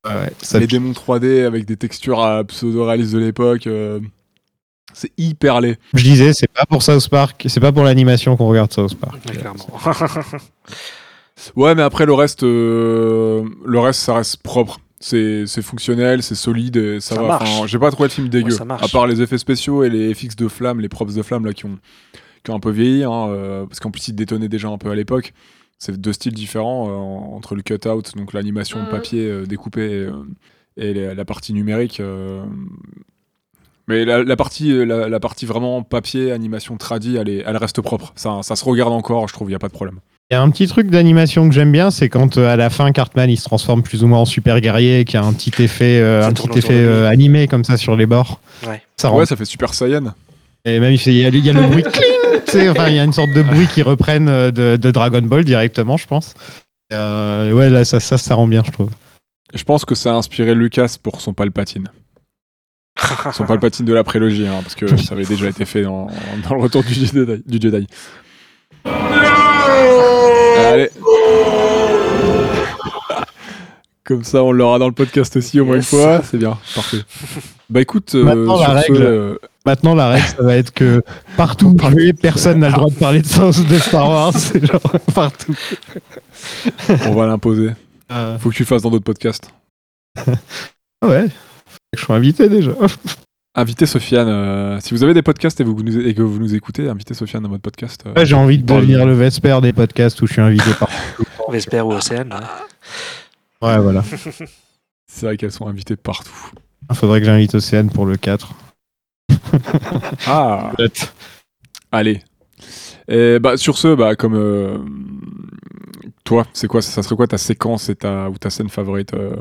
Ouais, ça les démons 3D avec des textures à pseudo-réalistes de l'époque. euh, c'est hyper laid. Je disais, c'est pas pour South Park, c'est pas pour l'animation qu'on regarde South Park. Ouais, clairement. Ouais, mais après, le reste, euh, le reste ça reste propre. C'est c'est fonctionnel, c'est solide, et ça, Ça va. Enfin, J'ai pas trouvé le film dégueu. Ouais, ça marche. à part les effets spéciaux et les FX de flammes, les props de flammes là, qui, ont, qui ont un peu vieilli, hein, euh, parce qu'en plus, ils détonnaient déjà un peu à l'époque. C'est deux styles différents euh, entre le cut-out, donc l'animation de Mhm. papier euh, découpé, et, euh, et la, la partie numérique. euh, Mais la, la partie, la, la partie vraiment papier, animation tradi, elle, est- elle reste propre. Ça, ça se regarde encore, je trouve, il n'y a pas de problème. Il y a un petit truc d'animation que j'aime bien, c'est quand euh, à la fin Cartman il se transforme plus ou moins en super guerrier et qu'il y a un petit effet, euh, un petit effet euh, animé comme ça sur les bords. Ouais. Ça rend Ouais, ça fait Super Saiyan. Et même il fait- il y, a, il y a le bruit, cling, enfin il y a une sorte de bruit qui reprennent euh, de, de Dragon Ball directement, je pense. Euh, ouais, là ça, ça, ça rend bien, je trouve. Je pense que ça a inspiré Lucas pour son Palpatine. Son Palpatine de la prélogie, hein, parce que ça avait déjà été fait dans, dans le retour du Jedi. Du Jedi. Allez. Comme ça, on l'aura dans le podcast aussi au moins Yes. une fois. C'est bien, parfait. Bah écoute, euh, la sur ce, euh, Maintenant la règle ça va être que partout où je vais, personne n'a le droit de parler de Star de Star Wars, c'est genre partout. on va l'imposer. Euh, Faut que tu le fasses dans d'autres podcasts. ouais, je suis invité déjà. Invitez Sofiane. euh, si vous avez des podcasts et, vous nous- et que vous nous écoutez, invitez Sofiane dans votre podcast. euh, Ouais, j'ai envie de devenir le Vesper des podcasts où je suis invité par. Vesper ou Océane. ouais. Ouais, voilà. C'est vrai qu'elles sont invitées partout. Il faudrait que j'invite Océane pour le 4. Ah Allez. Et bah, sur ce, bah, comme euh, toi, c'est quoi Ça serait quoi ta séquence et ta, ou ta scène favorite euh,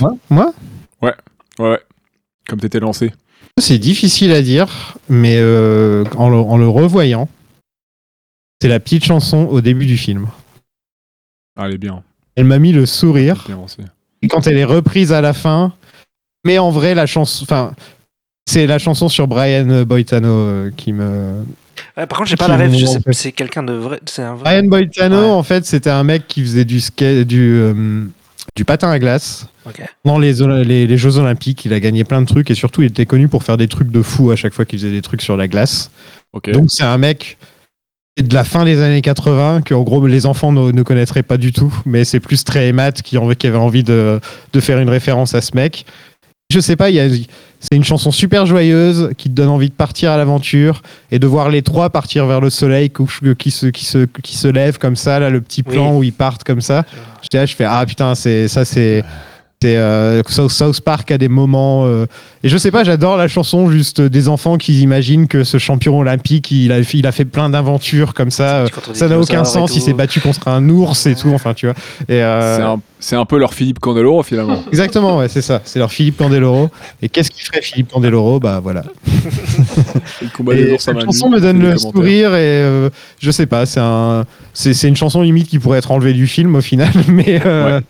moi, moi? Ouais, ouais. Comme t'étais lancé. C'est difficile à dire, mais euh, en, le, en le revoyant, c'est la petite chanson au début du film. Ah, elle est bien. Elle m'a mis le sourire. bien. Et quand elle est reprise à la fin, mais en vrai, la chanson. Enfin, C'est la chanson sur Brian Boitano euh, qui me. Ouais, par contre, j'ai pas la rêve. Je sais pas, c'est quelqu'un de vrai. C'est un vrai. Brian Boitano, Ouais. en fait, c'était un mec qui faisait du skate, du, euh, du patin à glace. Dans les, les, les Jeux Olympiques, il a gagné plein de trucs et surtout, il était connu pour faire des trucs de fou à chaque fois qu'il faisait des trucs sur la glace. Donc, c'est un mec de la fin des années 80 que, en gros, les enfants ne, ne connaîtraient pas du tout, mais c'est plus Trey et Matt qui, en- qui avait envie de, de faire une référence à ce mec. Je sais pas, il y a- c'est une chanson super joyeuse qui te donne envie de partir à l'aventure et de voir les trois partir vers le soleil qui se, qui se, qui se lève comme ça, là, le petit plan Oui. où ils partent comme ça. J'étais là, je fais Ah putain, c'est, ça c'est. euh, South South Park a des moments. euh, Et je sais pas, j'adore la chanson juste des enfants qui imaginent que ce champion olympique, il a, il a fait plein d'aventures comme ça. euh, Ça n'a aucun sens, il s'est battu contre un ours et tout, enfin tu vois. Et euh, C'est un, c'est un peu leur Philippe Candeloro finalement. Exactement, ouais, c'est ça. C'est leur Philippe Candeloro. Et qu'est-ce qu'il ferait Philippe Candeloro? Bah voilà. le combat des Et ours à cette chanson me donne le sourire et euh, je sais pas, c'est un, c'est, c'est une chanson limite qui pourrait être enlevée du film au final, mais euh,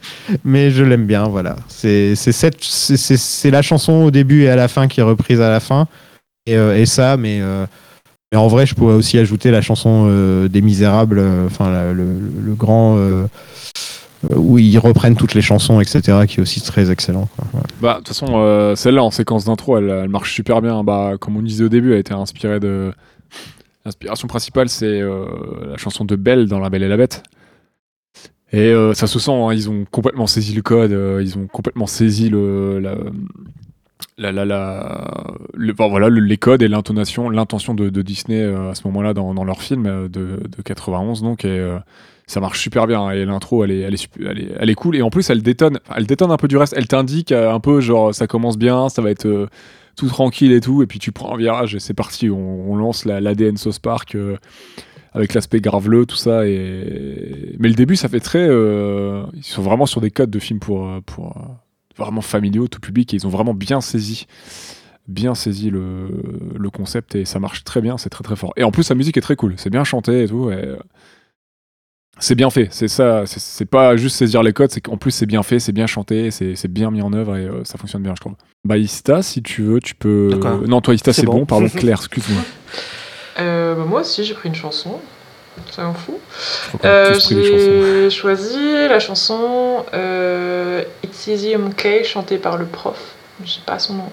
mais je l'aime bien, voilà. C'est c'est cette, c'est, c'est, c'est la chanson au début et à la fin qui est reprise à la fin et, euh, et ça, mais euh, mais en vrai, je pourrais aussi ajouter la chanson des Misérables, enfin le, le grand où ils reprennent toutes les chansons, etc., qui est aussi très excellent. Bah, de toute façon, euh, celle-là en séquence d'intro, elle, marche super bien. Bah, comme on disait au début, elle a été inspirée de. L'inspiration principale, c'est euh, la chanson de Belle dans La Belle et la Bête. Et euh, ça se sent, hein, ils ont complètement saisi le code, euh, ils ont complètement saisi le, la, la, voilà, le- les codes et l'intonation, l'intention de, Disney euh, à ce moment-là dans, leur film euh, de, de 91. Donc, et, euh, ça marche super bien. Et l'intro, elle est, elle, est, elle, est, cool. Et en plus, elle détonne, elle détonne un peu du reste. Elle t'indique euh, un peu, genre, ça commence bien, ça va être euh, tout tranquille et tout. Et puis tu prends un virage et c'est parti. On, lance la- l'ADN Sauce Park euh, avec l'aspect graveleux, tout ça. Et... Mais le début, ça fait très. ils sont vraiment sur des codes de films pour, pour vraiment familiaux, tout public. Et ils ont vraiment bien saisi bien saisi le, le concept et ça marche très bien, c'est très très fort. Et en plus, la musique est très cool, c'est bien chanté et tout. C'est bien fait, c'est ça, c'est- c'est pas juste saisir les codes, c'est qu'en plus c'est bien fait, c'est bien chanté, c'est c'est bien mis en œuvre et euh, ça fonctionne bien, je trouve. Bah, Ista, si tu veux, tu peux. D'accord. non, toi, Ista, C'est bon. bon. pardon, Claire, excuse-moi. Euh, bah, moi aussi, j'ai pris une chanson. Ça m'en fout. Je crois qu'on a Euh, tous pris des chansons. j'ai choisi la chanson euh, It's Easy MK chantée par le prof. Je sais pas son nom.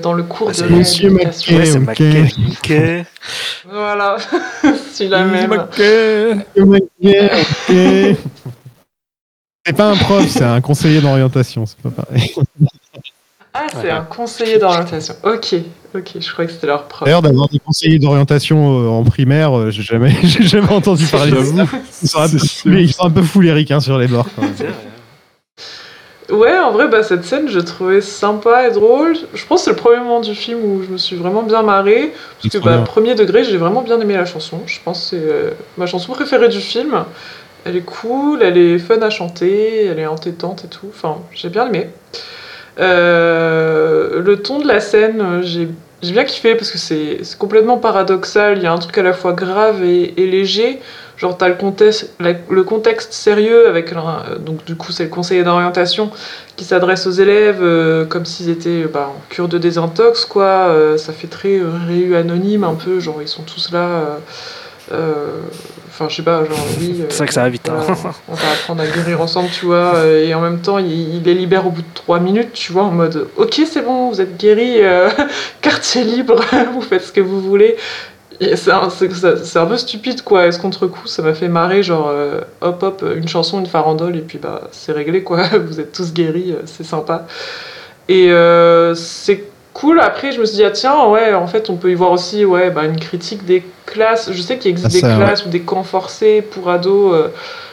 Dans le cours Ah, de Monsieur. McKay. Ouais, c'est ok. Mackay. Ok. Voilà, c'est la même. Ok. C'est pas un prof, c'est un conseiller d'orientation, c'est pas pareil. Ah, c'est un conseiller d'orientation. Ok, ok, je croyais que c'était leur prof. D'ailleurs, d'avoir des conseillers d'orientation euh, en primaire, euh, j'ai jamais, j'ai jamais entendu parler de ça. Ils sont un peu, mais ils sont un peu fous les ricains sur les bords. quand même. Ouais, en vrai, bah, cette scène, je trouvais sympa et drôle. Je pense que c'est le premier moment du film où je me suis vraiment bien marrée. Parce que, bah, premier degré, j'ai vraiment bien aimé la chanson. Je pense que c'est euh, ma chanson préférée du film. Elle est cool, elle est fun à chanter, elle est entêtante et tout. Enfin, j'ai bien aimé. Euh, le ton de la scène, euh, j'ai j'ai bien kiffé parce que c'est c'est complètement paradoxal. Il y a un truc à la fois grave et, et léger. Genre, t'as le contexte, la- le contexte sérieux avec. euh, donc, du coup, c'est le conseiller d'orientation qui s'adresse aux élèves euh, comme s'ils étaient bah, en cure de désintox, quoi. Euh, ça fait très euh, réu anonyme, un peu. Genre, ils sont tous là. euh, euh, Enfin, je sais pas, genre, oui. euh, C'est vrai que ça va vite, hein. on va apprendre à guérir ensemble, tu vois. euh, Et en même temps, il, il les libère au bout de trois minutes, tu vois, en mode Ok, c'est bon, vous êtes guéris, euh, quartier libre, vous faites ce que vous voulez. C'est un, peu stupide, quoi. Et ce contre-coup, ça m'a fait marrer, genre, euh, hop, hop, une chanson, une farandole, et puis bah, c'est réglé, quoi. Vous êtes tous guéris, euh, c'est sympa. Et euh, c'est cool. Après, je me suis dit, ah, tiens, ouais, en fait, on peut y voir aussi ouais, bah, une critique des classes. Je sais qu'il existe Ah, des ouais. classes ou des camps forcés pour ados, euh,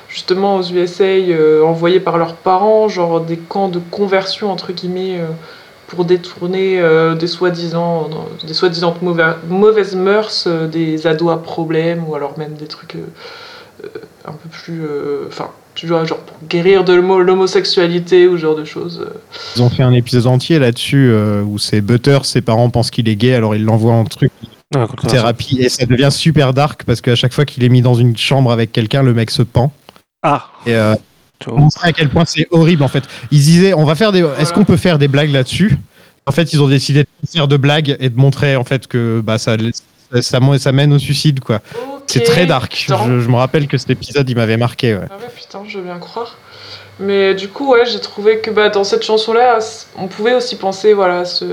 justement aux USA, envoyés par leurs parents, genre des camps de conversion, entre guillemets, pour détourner euh, des soi-disant des soi-disant mauvais- mauvaises mœurs euh, des ados à problème, ou alors même des trucs euh, euh, un peu plus. euh, Enfin, tu vois, genre pour guérir de l'homo- l'homosexualité ou ce genre de choses. Ils ont fait un épisode entier là-dessus euh, où c'est Butter, ses parents pensent qu'il est gay, alors ils l'envoient en truc contre- thérapie et ça devient super dark parce qu'à chaque fois qu'il est mis dans une chambre avec quelqu'un, le mec se pend. Ah, Et euh, vois. montrer à quel point c'est horrible en fait. Ils disaient, on va faire des, est-ce qu'on peut faire des blagues là-dessus? En fait, ils ont décidé de faire de blagues et de montrer en fait que bah, ça, ça, ça, ça mène au suicide, quoi. C'est très dark. Je, je me rappelle que cet épisode, il m'avait marqué. Ouais. Ah ouais, putain, je veux bien croire. Mais du coup, ouais, j'ai trouvé que bah, dans cette chanson-là, on pouvait aussi penser, voilà, ce...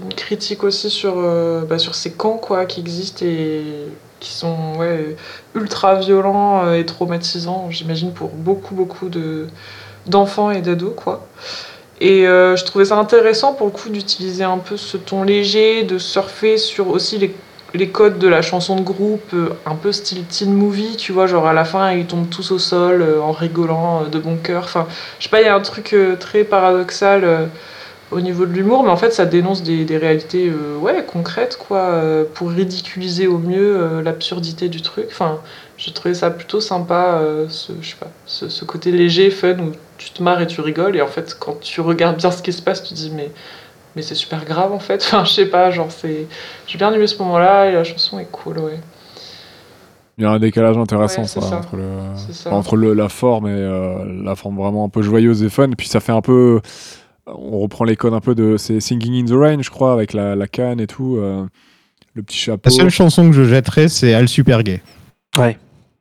une critique aussi sur, euh, bah, sur ces camps, quoi, qui existent et qui sont, ouais, ultra violents euh, et traumatisants, j'imagine, pour beaucoup, beaucoup de d'enfants et d'ados, quoi. Et euh, je trouvais ça intéressant, pour le coup, d'utiliser un peu ce ton léger, de surfer sur aussi les les codes de la chanson de groupe, euh, un peu style teen movie, tu vois, genre à la fin ils tombent tous au sol en rigolant de bon cœur. Enfin, je sais pas, il y a un truc très paradoxal au niveau de l'humour, mais en fait ça dénonce des, des réalités euh, ouais, concrètes, quoi, euh, pour ridiculiser au mieux euh, l'absurdité du truc. Enfin, j'ai trouvé ça plutôt sympa, ce, je sais pas, ce, ce côté léger, fun, où tu te marres et tu rigoles, et en fait quand tu regardes bien ce qui se passe, tu te dis mais mais c'est super grave en fait. Enfin, je sais pas, genre c'est. J'ai bien aimé ce moment-là et la chanson est cool, ouais. Il y a un décalage intéressant Ouais, ça, ça. entre, le, ça. entre le, la forme et la forme vraiment un peu joyeuse et fun. Et puis ça fait un peu. On reprend les codes un peu de. C'est Singing in the Rain, je crois, avec la, la canne et tout. euh, le petit chapeau. La seule chanson que je jetterais, c'est Al Super Gay. Ouais.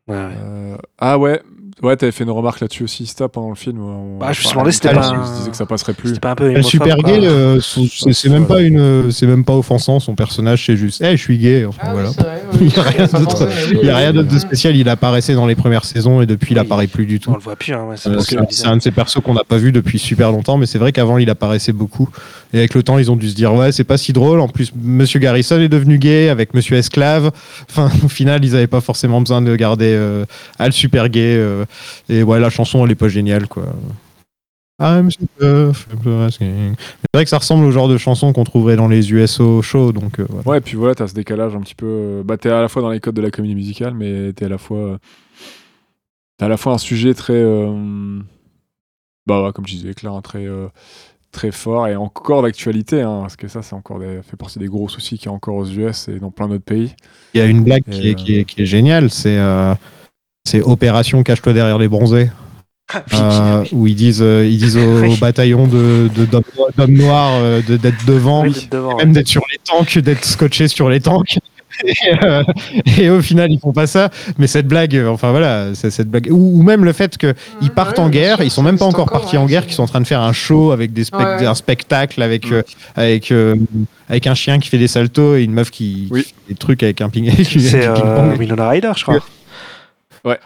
Ouais, ouais. Euh, ah ouais, ouais, t'avais fait une remarque là-dessus aussi, Sta, pendant le film. on- Bah, je me demandé si c'était on pas se un- disait que ça passerait plus. C'était pas un peu Al homophobe, Super. Gay, euh, son- c'est c'est même pas une, c'est même pas offensant. Son personnage, c'est juste, eh, je suis gay. Enfin Ah voilà. oui. Il n'y a rien d'autre. oui, a rien de spécial. Il apparaissait dans les premières saisons et depuis, il apparaît plus du tout. On le voit plus, hein, ouais, c'est Euh, un de ces persos qu'on n'a pas vu depuis super longtemps, mais c'est vrai qu'avant il apparaissait beaucoup. Et avec le temps, ils ont dû se dire ouais, c'est pas si drôle. En plus, Monsieur Garrison est devenu gay avec Monsieur Esclave. Enfin, au final, ils avaient pas forcément besoin de garder euh, Al super gay. Et ouais, la chanson, elle est pas géniale quoi. I'm super asking. C'est vrai que ça ressemble au genre de chanson qu'on trouverait dans les USO shows, donc euh, voilà. Ouais, et puis voilà, t'as ce décalage un petit peu. euh, Bah, t'es à la fois dans les codes de la comédie musicale, mais t'es à la fois. euh, T'as à la fois un sujet très. euh, Bah, ouais, comme je disais, Claire, un très. euh, très fort et encore d'actualité, hein, parce que ça, c'est encore des- fait partie des gros soucis qu'il y a encore aux US et dans plein d'autres pays. Il y a une blague qui est, qui est- qui est géniale, c'est euh, c'est Opération Cache-toi derrière les bronzés. Euh, où ils disent, euh, ils disent au, Oui. bataillon de d'hommes noirs euh, de- d'être devant, Oui, d'être devant, même d'être sur les tanks, d'être scotché sur les tanks. Et, euh, et au final, ils font pas ça. Mais cette blague, enfin voilà, c'est cette blague, ou, ou même le fait que ils Ouais, partent ouais, en guerre, sûr, ils sont même pas encore partis ouais, en guerre, qu'ils sont en train de faire un show avec des Ouais, un spectacle avec Mm. euh, avec euh, avec un chien qui fait des saltos et une meuf qui, Oui. qui fait des trucs avec un ping. C'est euh. Winona Ryder, je crois.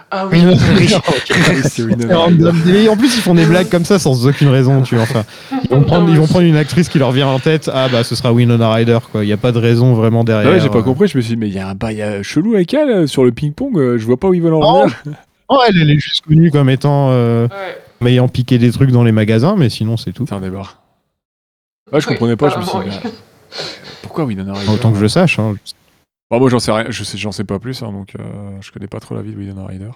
Ah oui, en plus, ils font des blagues comme ça sans aucune raison, tu vois. Enfin, ils vont prendre, ils vont prendre une actrice qui leur vient en tête. Ah bah, ce sera Winona Ryder, quoi. Il n'y a pas de raison vraiment derrière. Ah ouais, j'ai pas euh. compris, je me suis dit, mais il y a un bail chelou avec elle euh, sur le ping-pong, euh, je vois pas où ils veulent en Non. venir. Oh, elle, elle est juste connue comme étant euh, ouais. ayant piqué des trucs dans les magasins, mais sinon c'est tout. C'est un débat. Ouais, je comprenais pas, je me suis dit, euh, pourquoi Winona Ryder Autant que je le sache. hein. Bon, moi, j'en sais rien, je sais, j'en sais pas plus, hein, donc euh, je connais pas trop la vie de Winona Ryder.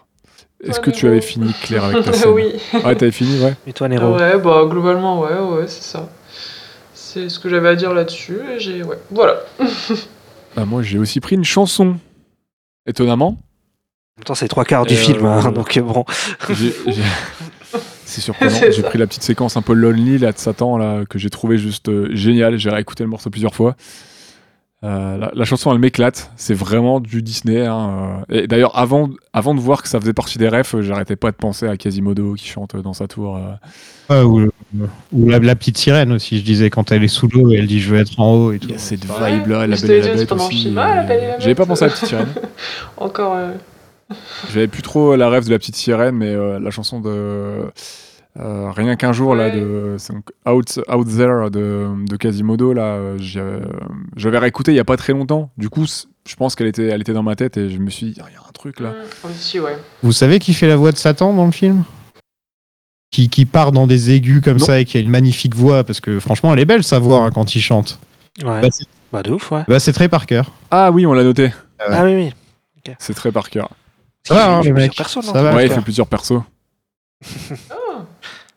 Est-ce que tu avais fini, Claire, avec ta scène oui. Ouais, t'avais fini, ouais. Et toi, Nero Ouais, bah globalement, ouais, ouais, c'est ça. C'est ce que j'avais à dire là-dessus. et J'ai, ouais, voilà. Ah, moi, j'ai aussi pris une chanson. Étonnamment. En même temps, c'est trois quarts du Euh, film, hein, donc euh, bon. J'ai- j'ai- C'est surprenant. C'est J'ai pris la petite séquence un peu lonely là de Satan là que j'ai trouvé juste euh, génial. J'ai réécouté le morceau plusieurs fois. Euh, la, la chanson elle m'éclate. C'est vraiment du Disney. hein, euh. Et d'ailleurs avant avant de voir que ça faisait partie des refs, euh, j'arrêtais pas de penser à Quasimodo qui chante dans sa tour. euh. Ouais, ou ou la, la petite sirène aussi, je disais, quand elle est sous l'eau et elle dit je veux être en haut et tout. Il y a cette Ouais, vibe là, la belle et la bête aussi. J'avais pas pensé à la petite sirène. Encore. euh, J'avais plus trop la rêve de la petite sirène, mais euh, la chanson de euh, Rien qu'un jour là, de Out, Out There de, de Quasimodo là, euh, j'ai, euh, j'avais réécouté il y a pas très longtemps. Du coup, je pense qu'elle était, elle était dans ma tête et je me suis dit, Ah, il y a un truc là. mm, Aussi, ouais. Vous savez qui fait la voix de Satan dans le film? Qui, qui part dans des aigus comme Non. ça et qui a une magnifique voix, parce que franchement, elle est belle sa voix hein, quand il chante. Ouais. Bah, c'est- Bah, de ouf, ouais. bah, c'est très par cœur. Ah oui, on l'a noté. Ah oui, oui. C'est très par cœur. Ça va, hein, Ça non va. Ouais, il fait plusieurs persos.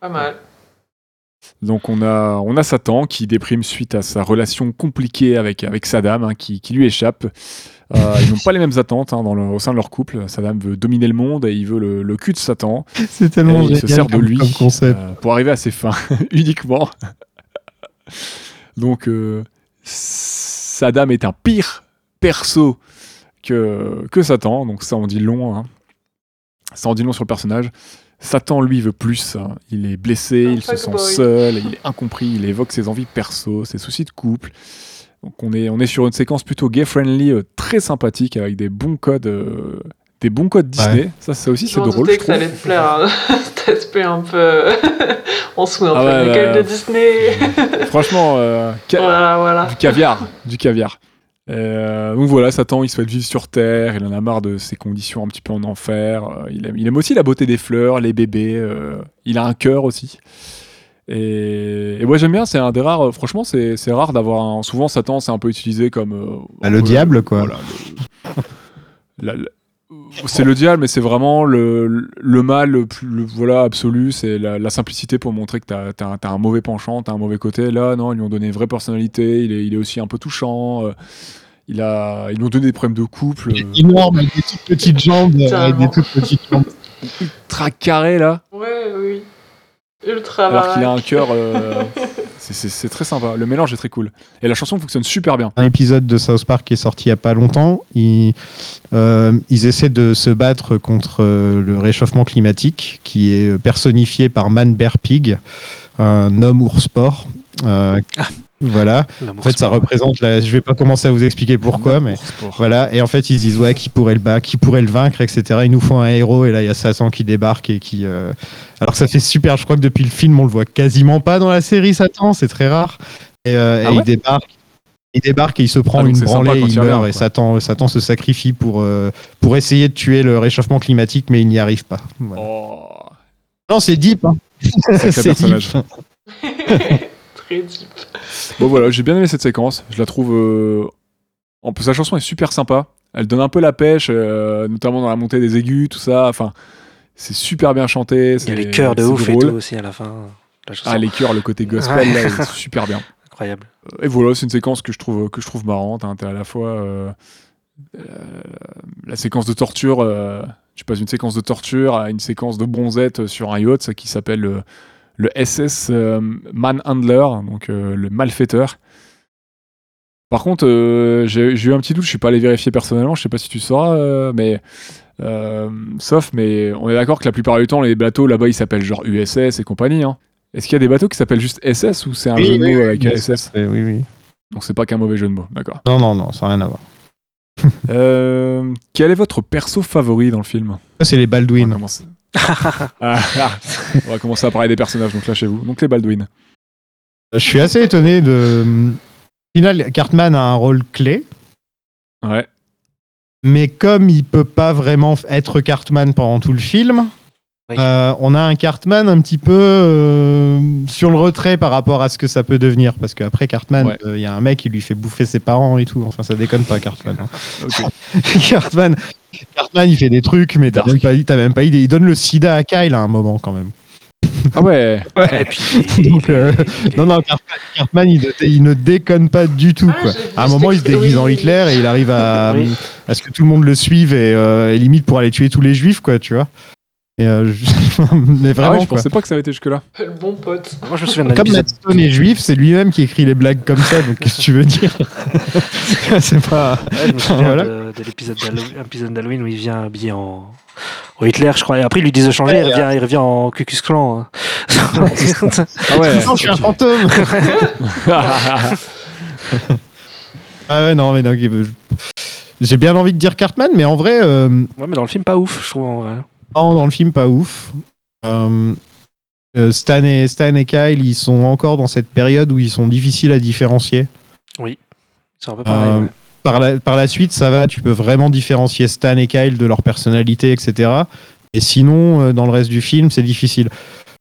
Pas mal. Donc on a, on a Satan qui déprime suite à sa relation compliquée avec, avec Saddam, hein, qui, qui lui échappe. Euh, ils n'ont pas les mêmes attentes hein, dans le- au sein de leur couple. Saddam veut dominer le monde et il veut le, le cul de Satan. C'est tellement Et il se génial sert de comme- lui euh, pour arriver à ses fins uniquement. Donc, euh, Saddam est un pire perso que, que Satan. Donc, ça en dit long. hein. Ça en dit long sur le personnage. Satan, lui, veut plus. hein. Il est blessé, Un il se sent seul, il est incompris, il évoque ses envies perso, ses soucis de couple. Donc on est, on est sur une séquence plutôt gay-friendly, euh, très sympathique, avec des bons codes, euh, des bons codes Disney. Ça, ça aussi, c'est drôle, je que ça allait te plaire. hein. Cet aspect un peu. On se fout un Ah peu ouais, gueule ouais. de Disney. Franchement, euh, ca- voilà, voilà. du caviar, du caviar. Euh, donc voilà, Satan, il souhaite vivre sur Terre, il en a marre de ses conditions un petit peu en enfer. euh, il, aime, il aime aussi la beauté des fleurs, les bébés. euh, il a un cœur aussi. Et, et moi j'aime bien, c'est un des rares. Franchement, c'est c'est rare d'avoir un. Souvent, Satan, c'est un peu utilisé comme. Bah, le peu- diable, quoi. voilà, le- la- la- c'est le diable, mais c'est vraiment le, le mal le plus le- voilà, absolu. C'est la, la simplicité pour montrer que t'as as, un- un mauvais penchant, t'as un mauvais côté. Là, non, ils lui ont donné une vraie personnalité. Il est, il est aussi un peu touchant. euh, il a, ils lui ont donné des problèmes de couple. euh, Énorme, avec des toutes petites jambes, avec des toutes petites jambes. ultra carré là, Ouais, oui. Ultra alors qu'il a un cœur. euh, c'est- c'est c'est très sympa. Le mélange est très cool. Et la chanson fonctionne super bien. Un épisode de South Park qui est sorti il y a pas longtemps. Ils, euh, ils essaient de se battre contre euh, le réchauffement climatique, qui est personnifié par Man Bear Pig, un homme ours sport. Euh, voilà. En fait, ça représente. La... Je vais pas commencer à vous expliquer pourquoi, mais voilà. Et en fait, ils se disent ouais, qui pourrait le battre, qui pourrait le vaincre, etc. Ils nous font un héros, et là, il y a Satan qui débarque et qui. euh, Alors ça fait super. Je crois que depuis le film, on le voit quasiment pas dans la série Satan. C'est très rare. Et, euh, Ah et ouais? il débarque. Il débarque et il se prend Ah, une branlée, il il meurt et quoi. Satan, Satan se sacrifie pour, euh, pour essayer de tuer le réchauffement climatique, mais il n'y arrive pas. Voilà. Oh, Non, c'est deep. Hein. C'est personnage. deep. Bon voilà, j'ai bien aimé cette séquence. Je la trouve. euh, En plus, sa chanson est super sympa. Elle donne un peu la pêche, euh, notamment dans la montée des aigus, tout ça. Enfin, c'est super bien chanté. Il y a les c'est- chœurs de ouf et tout aussi à la fin. La. Ah, les chœurs, le côté gospel, Ouais. là, est super bien. Incroyable. Et voilà, c'est une séquence que je trouve, que je trouve marrante. Hein. T'as à la fois euh, euh, la séquence de torture. euh, tu passes d'une séquence de torture à une séquence de bronzette sur un yacht ça, qui s'appelle le, SS euh, Manhandler, donc euh, le malfaiteur. Par contre, euh, j'ai eu un petit doute, je suis pas allé vérifier personnellement, je sais pas si tu sauras, euh, mais euh, sauf, mais on est d'accord que la plupart du temps, les bateaux là-bas ils s'appellent genre USS et compagnie. Hein. Est-ce qu'il y a des bateaux qui s'appellent juste SS ou c'est un Oui, jeu de oui, mots avec oui, SS Oui, oui. Donc c'est pas qu'un mauvais jeu de mots, d'accord. Non, non, non, ça n'a rien à voir. Quel est votre perso favori dans le film? C'est les on Baldwin. Ah, ah. on va commencer à parler des personnages, donc lâchez-vous. Donc les Baldwin. Je suis assez étonné de. Au final, Cartman a un rôle clé, Ouais. mais comme il peut pas vraiment être Cartman pendant tout le film, Oui. euh, on a un Cartman un petit peu euh, sur le retrait par rapport à ce que ça peut devenir. Parce qu'après Cartman, euh, il Ouais. y a un mec qui lui fait bouffer ses parents et tout. Enfin, ça déconne pas, Cartman. hein. Cartman, Cartman, il fait des trucs, mais t'as même, pas, même pas idée. Il donne le sida à Kyle à un moment quand même. Ah ouais. Et puis, Donc, euh, non, non, Cartman, Cartman, il, ne- il ne déconne pas du tout. Ah, Quoi. À un moment, il se déguise en. Hitler et il arrive à, Oui. à ce que tout le monde le suive et, euh, et limite pour aller tuer tous les juifs, quoi, tu vois. Et, euh, je- mais Ah vraiment, ouais, je quoi. pensais pas que ça avait été jusque-là. Le bon pote. moi, je me souviens Comme épisode. Matt Stone est juif, c'est lui-même qui écrit les blagues comme ça, donc qu'est-ce que tu veux dire C'est pas. Ouais, je me souviens Voilà. de, de l'épisode d'Halloween, un épisode d'Halloween où il vient habillé en, Hitler, je crois. Et après, ils lui disent de changer, il, revient, il revient en Ku Klux Klan. hein. Ah ouais. Non, je suis un fantôme Ah ouais, non, mais j'ai bien envie de dire Cartman, mais en vrai, euh, ouais, mais dans le film, pas ouf, je trouve. En vrai. Non, dans le film, pas ouf. Euh, euh, Stan, et, Stan et Kyle, ils sont encore dans cette période où ils sont difficiles à différencier. C'est un peu pareil. Euh, ouais. par, la, par la suite, ça va, tu peux vraiment différencier Stan et Kyle de leur personnalité, etc. Et sinon, dans le reste du film, c'est difficile.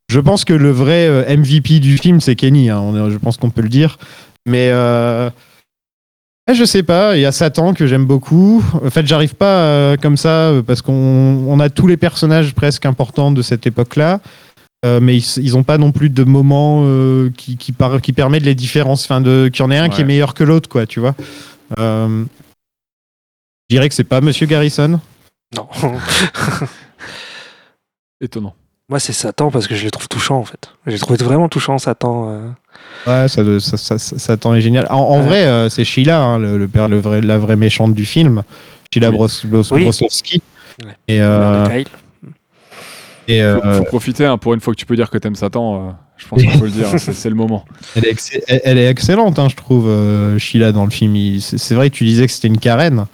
Je pense que le vrai MVP du film, c'est Kenny. hein, je pense qu'on peut le dire. Mais euh, je sais pas. Il y a Satan que j'aime beaucoup. En fait, j'arrive pas euh, comme ça euh, parce qu'on on a tous les personnages presque importants de cette époque-là. Euh, mais ils, ils ont pas non plus de moments euh, qui, qui, par- qui permet de les différencier. Enfin, de, qu'il y en ait un qui est meilleur que l'autre, quoi, tu vois. Euh, je dirais que c'est pas Monsieur Garrison. Non. Étonnant. Moi, c'est Satan parce que je le trouve touchant en fait. J'ai trouvé vraiment touchant Satan. euh. Ouais, ça, ça, ça, Satan est génial. En, en Ouais. vrai, euh, c'est Sheila, hein, le, le père, le vrai, la vraie méchante du film. Sheila Oui. Bros, Bros- Oui. Brosowski. Ouais. Et, euh, Kyle. et, euh, Faut, faut profiter, hein, pour une fois que tu peux dire que t'aimes Satan, euh, je pense qu'il faut le dire, hein, c'est le moment. elle, est exce- elle- elle est excellente, hein, je trouve, euh, Sheila, dans le film. Il- C'est c'est vrai que tu disais que c'était une carène.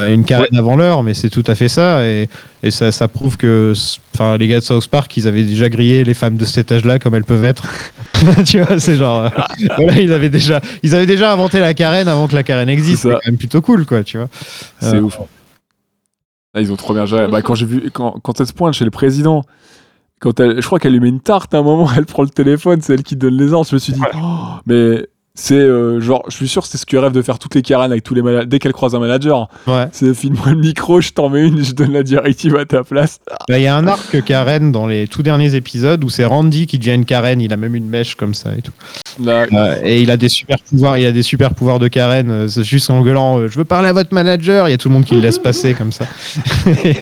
Une carène avant l'heure, mais c'est tout à fait ça. Et, et ça, ça prouve que enfin, les gars de South Park, ils avaient déjà grillé les femmes de cet âge-là comme elles peuvent être. tu vois, c'est genre. euh, voilà, ils avaient, déjà, ils avaient déjà inventé la carène avant que la carène existe. C'est quand même plutôt cool, quoi, tu vois. C'est Euh, ouf. Ah, ils ont trop bien géré. Bah, quand vu, quand, quand elle se pointe chez le président, quand elle, je crois qu'elle lui met une tarte à un moment, elle prend le téléphone, c'est elle qui donne les ordres. Je me suis dit, oh, mais c'est euh, genre, je suis sûr que c'est ce que rêvent de faire toutes les Karen avec tous les managers. Dès qu'elle croise un manager, Ouais. c'est file-moi le micro, je t'en mets une, je donne la directive à ta place. Bah, Il y a un arc Karen dans les tout derniers épisodes où c'est Randy qui devient une Karen. Il a même une mèche comme ça et tout. Là, Euh, et il a des super pouvoirs. Il a des super pouvoirs de Karen. euh, C'est juste en gueulant euh, Je veux parler à votre manager. Il y a tout le monde qui le laisse passer comme ça. et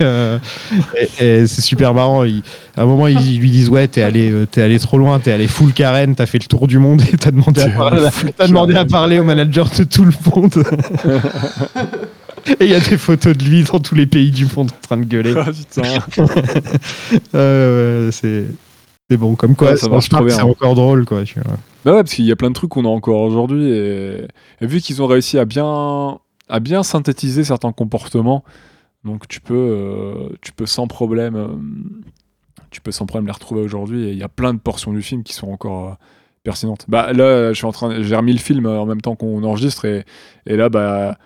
et- et c'est super marrant. Il- à un moment, ils, lui disent Ouais, t'es allé, euh, t'es allé trop loin. T'es allé full Karen. T'as fait le tour du monde et t'as demandé, à parler, demandé à au manager de tout le monde. et il y a des photos de lui dans tous les pays du monde en train de gueuler. ah, putain. Euh, c'est bon comme quoi Ouais, ça marche trop bien. c'est encore drôle quoi tu vois. Bah ouais, parce qu'il y a plein de trucs qu'on a encore aujourd'hui et, et vu qu'ils ont réussi à bien, à bien synthétiser certains comportements, donc tu peux, euh, tu peux sans problème, euh, tu peux sans problème les retrouver aujourd'hui et il y a plein de portions du film qui sont encore euh, pertinentes. Bah là, je suis en train, j'ai remis le film euh, en même temps qu'on enregistre et, et là, bah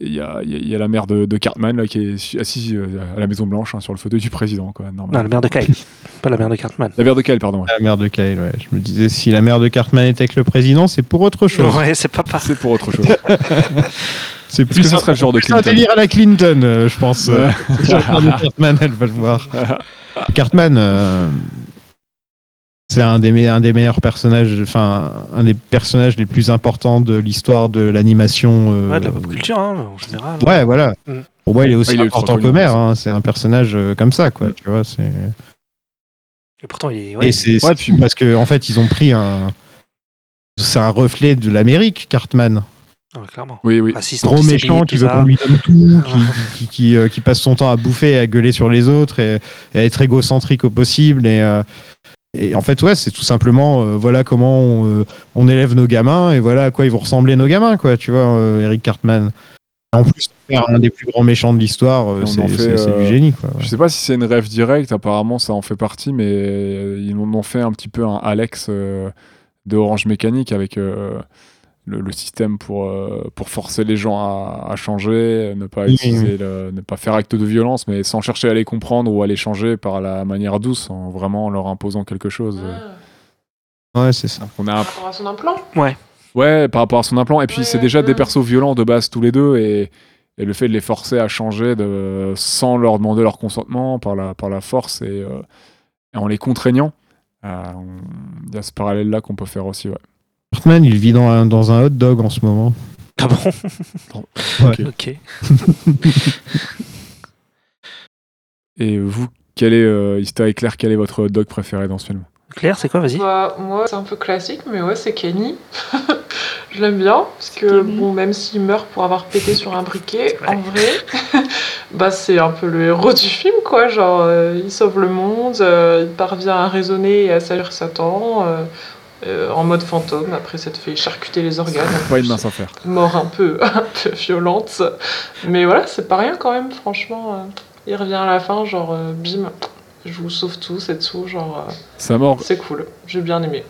il y a, il y a- il y a la mère de, de Cartman là, qui est assise euh, à la Maison Blanche hein, sur le fauteuil du président quoi. Non, la mère de Kyle. pas la mère de Cartman. La mère de Kyle, pardon. ouais. la mère de Kyle ouais. je me disais si la mère de Cartman était avec le président c'est pour autre chose Ouais, c'est pas pareil. C'est pour autre chose. c'est que ce serait le genre de plus un Clinton délire à la Clinton euh, je pense Ouais. Euh, Cartman elle va le voir Cartman euh, c'est un des, me- un des meilleurs personnages enfin un des personnages les plus importants de l'histoire de l'animation euh, Ouais, de la pop culture, hein, en général. ouais voilà Mm. pour moi il est aussi ultra important ça. hein. c'est un personnage euh, comme ça quoi tu vois c'est Et pourtant, il est. Ouais, Et c'est Ouais, c'est puis- parce que en fait ils ont pris un c'est un reflet de l'Amérique Cartman ouais, clairement. Oui, oui. Gros méchant qui veut qu'on lui donne tout qui, qui, qui, euh, qui passe son temps à bouffer et à gueuler sur les autres et, et à être égocentrique au possible et euh, et en fait ouais c'est tout simplement euh, voilà comment on, euh, on élève nos gamins et voilà à quoi ils vont ressembler nos gamins quoi tu vois euh, Eric Cartman en plus faire un des plus grands méchants de l'histoire euh, c'est en fait, euh, du génie quoi ouais. Je sais pas si c'est une rêve directe, apparemment ça en fait partie, mais ils en ont fait un petit peu un Alex euh, de Orange Mécanique avec euh, le, le système pour, euh, pour forcer les gens à, à changer, ne pas, Oui, utiliser le- ne pas faire acte de violence, mais sans chercher à les comprendre ou à les changer par la manière douce, en vraiment leur imposant quelque chose. Ah, ouais c'est ça On a un- par rapport à son implant Ouais, par rapport à son implant. Et puis Ouais, c'est déjà des ouais. persos violents de base tous les deux et, et le fait de les forcer à changer de, sans leur demander leur consentement par la, par la force et, euh, et en les contraignant, euh, il y a ce parallèle là qu'on peut faire aussi. Ouais. Cartman il vit dans un, dans un hot dog en ce moment Ah bon. Ok. Et vous, quel est, euh, Ista et Claire, quel est votre hot dog préféré dans ce film Claire, c'est quoi? Vas-y. Bah, moi, c'est un peu classique, mais ouais, c'est Kenny. je l'aime bien, parce que, bon, même s'il meurt pour avoir pété sur un briquet, en vrai, bah, c'est un peu le héros du film, quoi. Genre, euh, il sauve le monde, euh, il parvient à raisonner et à salir Satan. Euh, en mode fantôme, après s'être fait charcuter les organes. Pas une mince affaire. mort un peu, un peu violente. Mais voilà, c'est pas rien quand même, franchement. euh, il revient à la fin, genre, euh, bim, je vous sauve tous et tout, genre, euh, mort, c'est cool, j'ai bien aimé.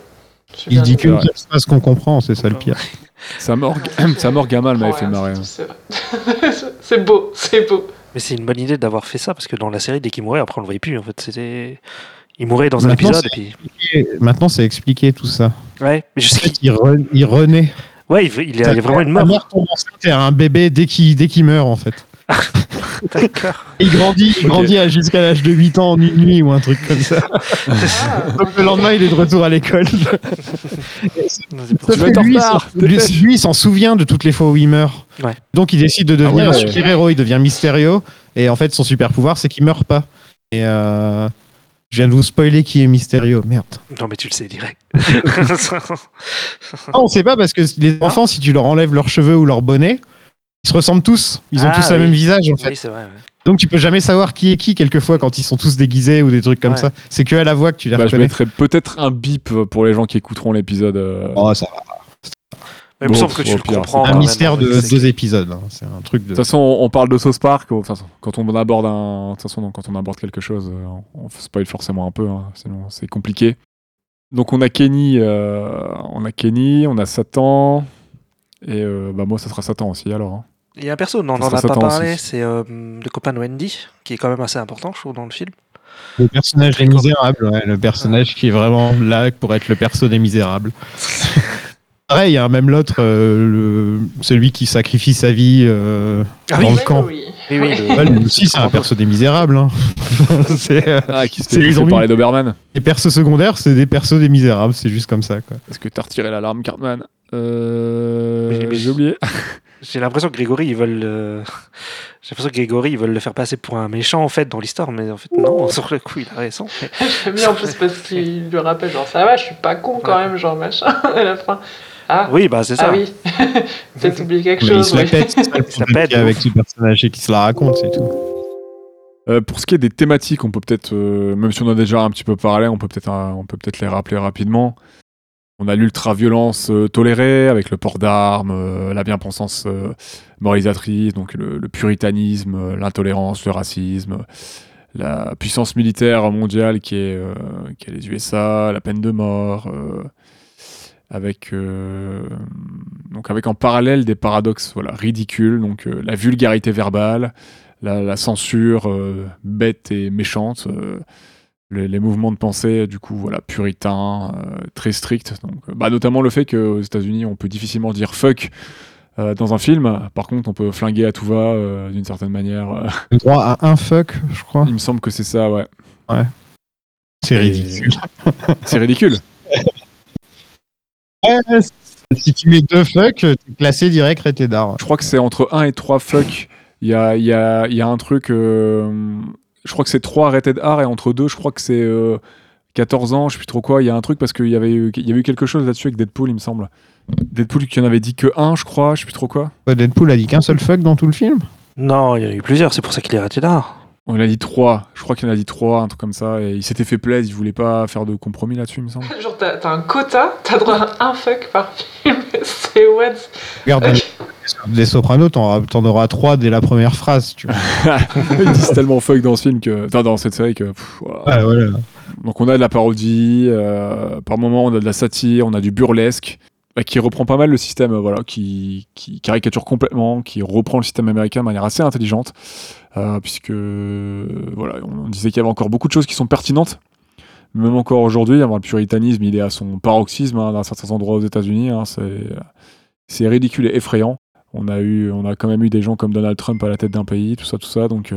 J'ai il bien dit aimé. que Ouais. c'est pas ce qu'on comprend c'est ça le pire sa mort, sa mort Gamal m'avait fait marrer. c'est hein. tout, C'est vrai. c'est beau, c'est beau. Mais c'est une bonne idée d'avoir fait ça parce que dans la série, dès qu'il mourait, après on le voyait plus. En fait, c'était. Il mourait dans un Maintenant, épisode c'est- puis. Et maintenant c'est expliqué tout ça Ouais, mais je En sais fait, qu'il. il, re- il renaît Ouais, il, il y a il y a vraiment une La mort. mère tombe enceinte et a un bébé dès qu'il dès qu'il meurt en fait. D'accord. Il grandit, il grandit jusqu'à l'âge de 8 ans en une nuit ou un truc comme ça. Ah, Donc le lendemain, il est de retour à l'école. C'est lui, s'en- lui, dépêche. lui, il s'en souvient de toutes les fois où il meurt. Ouais. Donc il décide de devenir Ah ouais. un super-héros, il devient Mysterio. Et en fait, son super pouvoir, c'est qu'il meurt pas. Et, euh, Je viens de vous spoiler qui est Mysterio. Merde. Non, mais tu le sais direct. Ah, on sait pas parce que les enfants, si tu leur enlèves leurs cheveux ou leur bonnet, ils se ressemblent tous. Ils ont Ah, tous le même visage en fait. oui, c'est vrai. ouais. Donc tu peux jamais savoir qui est qui quelquefois quand ils sont tous déguisés ou des trucs comme Ouais. ça. C'est que à la voix que tu les Bah, je reconnais. mettrais peut-être un bip pour les gens qui écouteront l'épisode. euh, Oh, ça va. Mais il me Bon, semble que tu le pire, comprends. un mystère de deux épisodes. hein. C'est un truc de. De toute façon, on parle de Sauce Park. Enfin, quand on aborde un, de toute façon, quand on aborde quelque chose, euh, on spoil forcément un peu, hein, sinon c'est compliqué. Donc on a Kenny, euh, on a Kenny, on a Satan, et euh, bah moi ça sera Satan aussi alors. hein. Il y a un perso, non, on n'en a pas parlé, c'est euh, le copain de Wendy, qui est quand même assez important, je trouve, dans le film. Le personnage des Misérables, ouais, le personnage qui est vraiment là pour être le perso des Misérables. Pareil, hein, même l'autre, euh, le- celui qui sacrifie sa vie euh, Ah dans oui, le camp. Oui. Oui, oui, le- Ouais, lui aussi, c'est un perso des Misérables. hein. c'est, euh, Ah, qui fait parler d'Oberman les persos secondaires, c'est des persos des Misérables, c'est juste comme ça. Quoi. Est-ce que t'as retiré l'alarme, Cartman? Euh... J'ai oublié. J'ai l'impression que Grégory, ils veulent. euh, J'ai l'impression que Grégory, ils veulent le faire passer pour un méchant en fait dans l'histoire, mais en fait non, sur le coup, il a raison. Mais- J'aime bien en plus parce qu'il lui rappelle genre ça va, je suis pas con quand même, genre machin à la fin. Ah, Oui, bah c'est ça. ah oui, peut-être oublié quelque Mais il chose. la oui. pète, c'est ça le Il pète, avec ce personnage et qui se la raconte, c'est tout. Euh, pour ce qui est des thématiques, on peut peut-être, euh, même si on en a déjà un petit peu parlé, on peut peut-être euh, on peut peut-être les rappeler rapidement. On a l'ultra-violence euh, tolérée avec le port d'armes, euh, la bien-pensance euh, moralisatrice, donc le, le puritanisme, euh, l'intolérance, le racisme, la puissance militaire mondiale qui est, euh, qui est les USA, la peine de mort, euh, avec, euh, donc avec en parallèle des paradoxes voilà, ridicules, donc euh, la vulgarité verbale, la, la censure euh, bête et méchante, euh, les, les mouvements de pensée du coup voilà puritains, euh, très stricts. Donc, bah, notamment le fait qu'aux États-Unis on peut difficilement dire fuck euh, dans un film. Par contre on peut flinguer à tout va euh, d'une certaine manière. euh. Le droit à un fuck, je crois. Il me semble que c'est ça, ouais. C'est Et- ridicule. C'est ridicule. Si tu mets deux fuck, t'es classé direct raté d'art. Je crois que c'est entre 1 et 3 fuck. Il y a, il y a- il y a un truc. euh, je crois que c'est 3 rated R et entre deux, je crois que c'est euh, 14 ans, je sais plus trop quoi. Il y a un truc parce qu'il y avait, eu- il y avait eu quelque chose là-dessus avec Deadpool, il me semble. Deadpool qui en avait dit que 1, je crois, je sais plus trop quoi. Quoi, Deadpool a dit qu'un seul fuck dans tout le film Non, il y en a eu plusieurs, c'est pour ça qu'il est raté d'art. On a dit 3, je crois qu'il en a dit 3, un truc comme ça. Et il s'était fait plaisir, il voulait pas faire de compromis là-dessus, il me semble. Genre t'as t'as un quota, t'as droit à un fuck par film, c'est what? Regarde, dans Les Sopranos, t'en auras- t'en auras trois dès la première phrase. Tu vois. Ils disent tellement fuck dans ce film que. Enfin, dans cette série que. pff, voilà. Ouais, voilà. Donc on a de la parodie, euh, par moments on a de la satire, on a du burlesque, qui reprend pas mal le système, euh, voilà, qui, caricature complètement, qui reprend le système américain de manière assez intelligente, euh, puisque euh, voilà, on, disait qu'il y avait encore beaucoup de choses qui sont pertinentes. Même encore aujourd'hui, hein, le puritanisme, il est à son paroxysme hein, dans certains endroits aux États-Unis. hein, c'est, ridicule et effrayant. On a eu, on a quand même eu des gens comme Donald Trump à la tête d'un pays, tout ça, tout ça. Donc,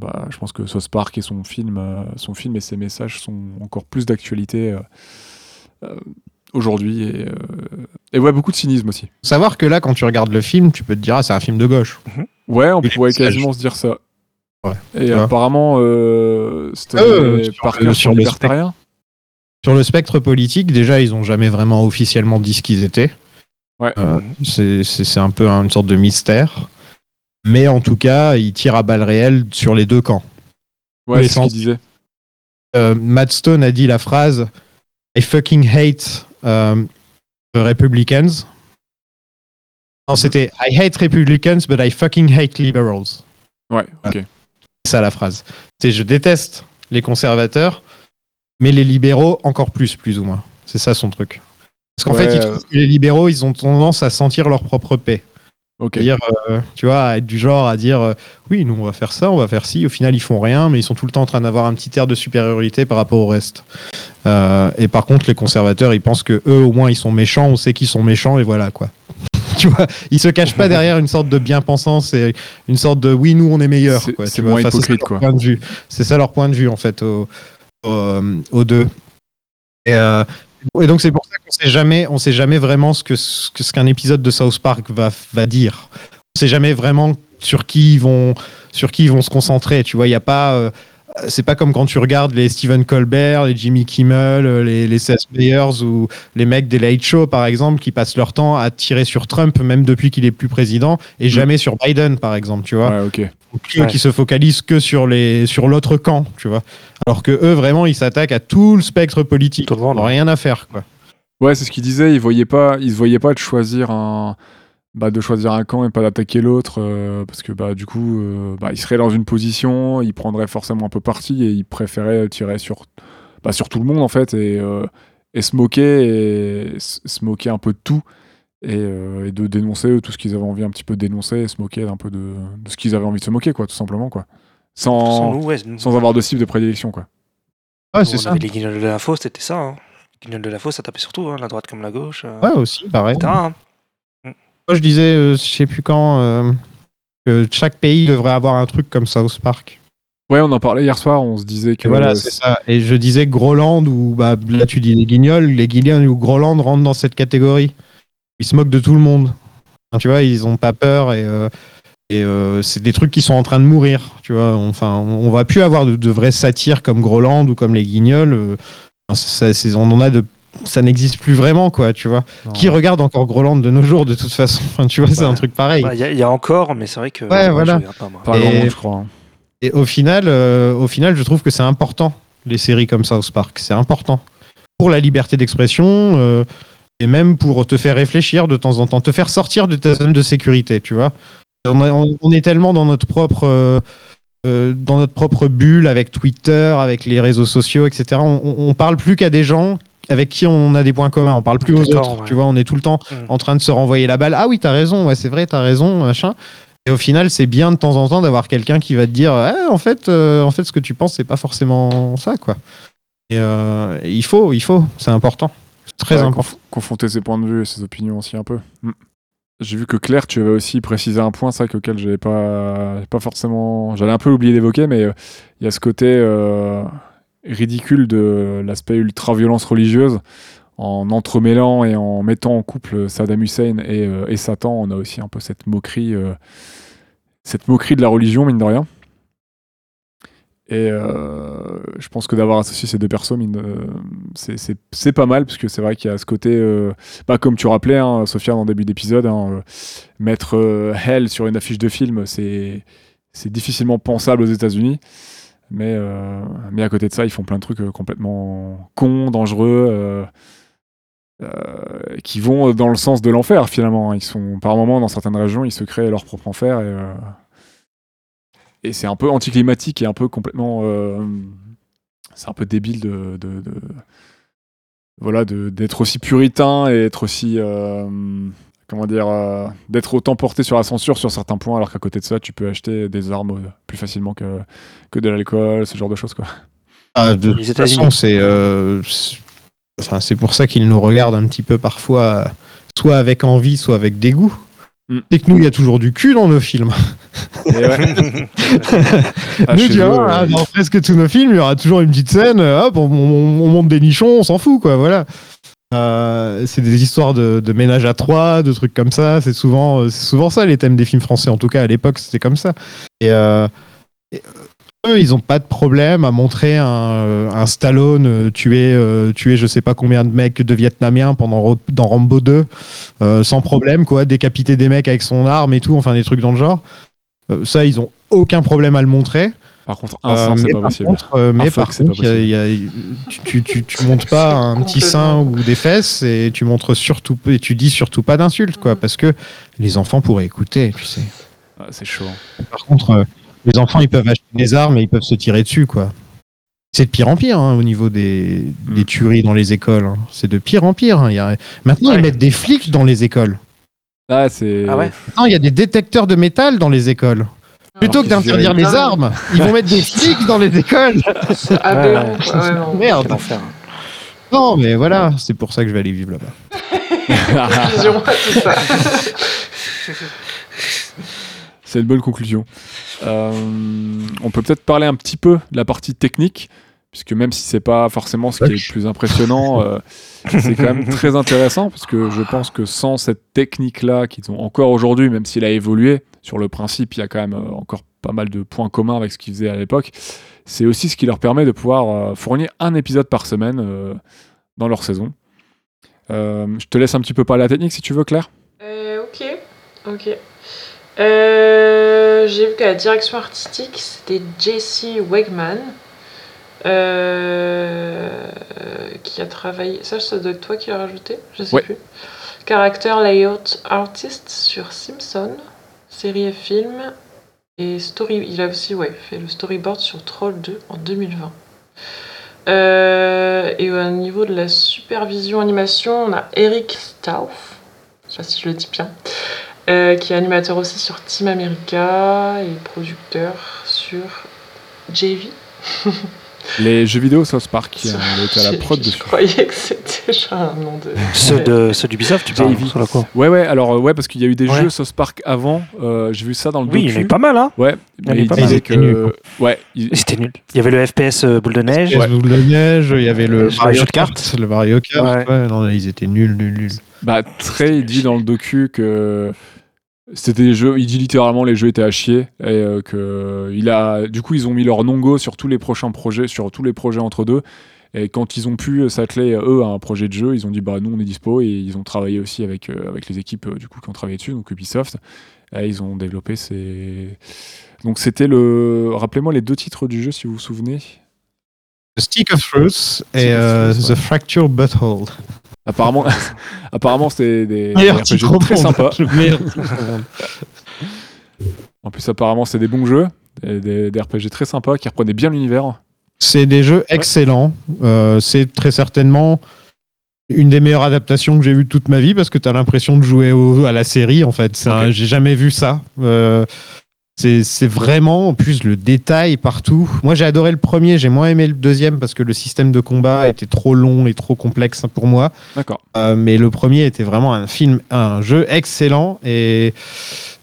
bah, je pense que South Park et son film, son film et ses messages sont encore plus d'actualité aujourd'hui. Et, euh, et ouais, beaucoup de cynisme aussi. Savoir que là, quand tu regardes le film, tu peux te dire, ah, c'est un film de gauche. Ouais, on pourrait quasiment se dire ça. Ouais. Et Ouais. apparemment, euh, c'était Euh, sur Parker le- sur sur le libertarien. Sur le spectre politique, déjà, ils ont jamais vraiment officiellement dit ce qu'ils étaient. Ouais. Euh, c'est- c'est c'est un peu une sorte de mystère. Mais en tout cas, ils tirent à balles réelles sur les deux camps. Ouais, c'est ce qu'il sens. disait. Euh, Matt Stone a dit la phrase I fucking hate um, the Republicans. Non, c'était I hate Republicans, but I fucking hate liberals. Ouais, ok. C'est ça la phrase. C'est je déteste les conservateurs, mais les libéraux encore plus, plus ou moins. C'est ça son truc. Parce qu'en Ouais, fait, il trouve que les libéraux, ils ont tendance à sentir leur propre paix. Ok. C'est-à-dire, euh, tu vois, être du genre à dire euh, oui, nous on va faire ça, on va faire ci. Au final, ils font rien, mais ils sont tout le temps en train d'avoir un petit air de supériorité par rapport au reste. Euh, et par contre, les conservateurs, ils pensent que eux, au moins, ils sont méchants. On sait qu'ils sont méchants et voilà quoi. tu vois, ils se cachent pas derrière une sorte de bien-pensance et une sorte de oui, nous on est meilleurs. C'est- ça, leur point de vue. C'est ça leur point de vue en fait au- au- euh, aux deux. Et, et donc c'est pour ça qu'on sait jamais, on sait jamais vraiment ce que ce qu'un épisode de South Park va va dire. On sait jamais vraiment sur qui ils vont sur qui ils vont se concentrer. Tu vois, il y a pas euh, c'est pas comme quand tu regardes les Stephen Colbert, les Jimmy Kimmel, euh, les, les Seth Meyers ou les mecs des Late Show, par exemple, qui passent leur temps à tirer sur Trump, même depuis qu'il est plus président, et jamais sur Biden, par exemple, tu vois. Ouais. Ouais. qui se focalisent que sur les sur l'autre camp, tu vois. Alors que eux, vraiment, ils s'attaquent à tout le spectre politique. Tout le monde, Ils ont ouais. rien à faire, quoi. Ouais, c'est ce qu'il disait. Il voyait pas, il se voyait pas de choisir un, bah, de choisir un camp et pas d'attaquer l'autre, euh, parce que bah du coup, euh, bah, il serait dans une position, il prendrait forcément un peu parti et il préférait tirer sur, bah, sur tout le monde en fait et, euh, et se moquer et se moquer un peu de tout et, euh, et de dénoncer eux, tout ce qu'ils avaient envie un petit peu de dénoncer et se moquer un peu de, de ce qu'ils avaient envie de se moquer quoi, tout simplement quoi, sans, Sans nous, ouais, nous, sans avoir de cible de prédilection quoi. Ouais, nous, c'est ça. les guignols de la fausse, c'était ça. Hein. Les guignols de la fausse, ça tapait surtout, hein, la droite comme la gauche. euh, Ouais, aussi, pareil. etc., hein. Moi, je disais, euh, je sais plus quand, euh, que chaque pays devrait avoir un truc comme South Park. Ouais, on en parlait hier soir, on se disait que Et voilà, c'est ça. Et je disais que Groland, ou bah, là tu dis les guignols, les guignols ou Groland rentrent dans cette catégorie. Ils se moquent de tout le monde. Enfin, tu vois, ils ont pas peur et, euh, et euh, c'est des trucs qui sont en train de mourir. Tu vois, enfin, on, va plus avoir de, de vraies satires comme Groland ou comme les guignols. euh, enfin, ça, c'est- on en a de ça n'existe plus vraiment quoi tu vois qui regarde encore Groland de nos jours de toute façon enfin tu vois c'est un truc pareil Bah, Il y, a- il y a encore, mais c'est vrai que. Ouais, moi, voilà. pas, moi. pas Et- grand monde, je crois. hein. Et au final, euh, au final, je trouve que c'est important les séries comme South Park. C'est important pour la liberté d'expression euh, et même pour te faire réfléchir de temps en temps, te faire sortir de ta zone de sécurité. Tu vois, on, a- on- on est tellement dans notre propre euh, euh, dans notre propre bulle avec Twitter, avec les réseaux sociaux, etc. On, on- parle plus qu'à des gens avec qui on a des points communs. On parle plus aux autres. ouais. Tu vois, on est tout le temps Mm. en train de se renvoyer la balle. Ah oui, t'as raison. Ouais, c'est vrai, t'as raison, machin. Et au final, c'est bien de temps en temps d'avoir quelqu'un qui va te dire, Ah, en fait, euh, en fait, ce que tu penses, c'est pas forcément ça, quoi. Et euh, il faut, il faut, c'est important, très Ouais, important. conf- confronter ses points de vue et ses opinions aussi un peu. Mm. J'ai vu que Claire, tu avais aussi précisé un point, ça, auquel j'avais pas, pas forcément. J'allais un peu oublié d'évoquer, mais euh, il y a ce côté euh, ridicule de l'aspect ultra-violence religieuse. En entremêlant et en mettant en couple Saddam Hussein et, euh, et Satan, on a aussi un peu cette moquerie, cette moquerie de la religion, mine de rien. Et euh, je pense que d'avoir associé ces deux persos, c'est- pas mal, parce que c'est vrai qu'il y a ce côté, euh, bah, comme tu rappelais, hein, Sophia, dans le début d'épisode, hein, euh, mettre euh, Hell sur une affiche de film, c'est difficilement pensable aux États-Unis. Mais, euh, à côté de ça, ils font plein de trucs euh, complètement cons, dangereux, euh, euh, qui vont dans le sens de l'enfer finalement. Ils sont par moments dans certaines régions, ils se créent leur propre enfer euh, et c'est un peu anticlimatique et un peu complètement, euh, c'est un peu débile de, de- de- voilà de- d'être aussi puritain et être aussi euh, comment dire euh, d'être autant porté sur la censure sur certains points alors qu'à côté de ça tu peux acheter des armes plus facilement que, que de l'alcool ce genre de choses quoi Ah, de Les toute façon, c'est, euh, c'est- enfin, c'est pour ça qu'ils nous regardent un petit peu parfois, soit avec envie, soit avec dégoût. Mm. C'est que nous, il y a toujours du cul dans nos films. Et ouais. Ah, nous, tu eux, vois, hein, dans presque tous nos films, il y aura toujours une petite scène. euh, Hop, on, on- on monte des nichons, on s'en fout, quoi. Voilà. Euh, c'est des histoires de, de ménage à trois, de trucs comme ça. C'est souvent, euh, c'est souvent ça les thèmes des films français. En tout cas, à l'époque, c'était comme ça. Et, euh, ils ont pas de problème à montrer un, euh, un Stallone euh, tuer, euh, tuer je sais pas combien de mecs de Vietnamiens pendant dans Rambo 2, euh, sans problème, quoi. Décapiter des mecs avec son arme et tout, enfin des trucs dans le genre. Euh, ça, ils ont aucun problème à le montrer. par contre un sein Euh, c'est mais pas par possible contre, euh, mais par contre, il y a- il y a- tu, tu, tu, tu montes pas un petit sein ou des fesses et tu montres surtout et tu dis surtout pas d'insultes quoi parce que les enfants pourraient écouter tu sais. Ah, c'est chaud Par contre, euh, les enfants ils peuvent acheter des armes et ils peuvent se tirer dessus quoi. C'est de pire en pire hein, au niveau des, des tueries dans les écoles. hein. C'est de pire en pire. hein. Il y a- Maintenant, Ouais. ils mettent des flics dans les écoles. ah c'est Ah ouais Maintenant, il y a des détecteurs de métal dans les écoles. Plutôt que d'interdire les armes, ils vont mettre des flics dans les écoles. Ouais, non. Merde. Non, mais voilà, c'est pour ça que je vais aller vivre là-bas. Vision, c'est ça. C'est une bonne conclusion. Euh, on peut peut-être parler un petit peu de la partie technique, puisque même si c'est pas forcément ce qui est le plus impressionnant, euh, c'est quand même très intéressant, parce que je pense que sans cette technique-là qu'ils ont encore aujourd'hui, même s'il a évolué, sur le principe, il y a quand même euh, encore pas mal de points communs avec ce qu'ils faisaient à l'époque. C'est aussi ce qui leur permet de pouvoir fournir un épisode par semaine dans leur saison. Je te laisse un petit peu parler la technique si tu veux, Claire. Ok, ok. Euh, J'ai vu que la direction artistique, c'était Jesse Wegman, euh, qui a travaillé... Ça, ça doit être toi qui l'as rajouté Je sais Ouais. plus. Character Layout Artist sur Simpson, série et film. Et story, il a aussi ouais, fait le storyboard sur Troll 2 en 2020. Euh, et au niveau de la supervision animation, on a Eric Stauff, je sais pas si je le dis bien, euh, qui est animateur aussi sur Team America et producteur sur JV. Les jeux vidéo South Park, il a été à la Je- prod je, dessus. croyais que c'était genre un nom de. Ceux de ceux d'Ubisoft, tu parles JV. sur la quoi Ouais, ouais, alors euh, ouais, parce qu'il y a eu des Ouais. jeux South Park avant. euh, J'ai vu ça dans le Oui, il y en a docu. eu pas mal, hein Ouais, Il y en a mais eu il pas mal. disait Ils étaient nuls, que. Ouais, il- C'était nul. Il y avait le FPS euh, boule de neige. Il y avait le neige, il y avait le Le Mario de Kart, cartes. le Mario Kart. Ouais. ouais, non, ils étaient nuls, nuls, nuls. Bah, Trey, il dit dans le docu que c'était des jeux, il dit littéralement les jeux étaient à chier et euh, que il a, du coup, ils ont mis leur non-go sur tous les prochains projets, sur tous les projets entre deux. Et quand ils ont pu s'atteler eux à un projet de jeu, ils ont dit bah nous on est dispo et ils ont travaillé aussi avec euh, avec les équipes euh, du coup qui ont travaillé dessus, donc Ubisoft. Et ils ont développé ces. Donc c'était le, rappelez-moi les deux titres du jeu si vous vous souvenez. The Stick of Truth et Stick of euh, Truth, The ouais. Fracture Butthole. Apparemment, apparemment c'était des, RPG très monde. sympas. En plus, apparemment, c'est des bons jeux, des, des- des RPG très sympas qui reprenaient bien l'univers. C'est des jeux excellents. Euh, c'est très certainement une des meilleures adaptations que j'ai vues de toute ma vie parce que tu as l'impression de jouer au- à la série en fait. J'ai jamais vu ça. Euh, c'est vraiment, en plus, le détail partout. Moi, j'ai adoré le premier, j'ai moins aimé le deuxième parce que le système de combat était trop long et trop complexe pour moi. D'accord. Euh, mais le premier était vraiment un film, un jeu excellent et,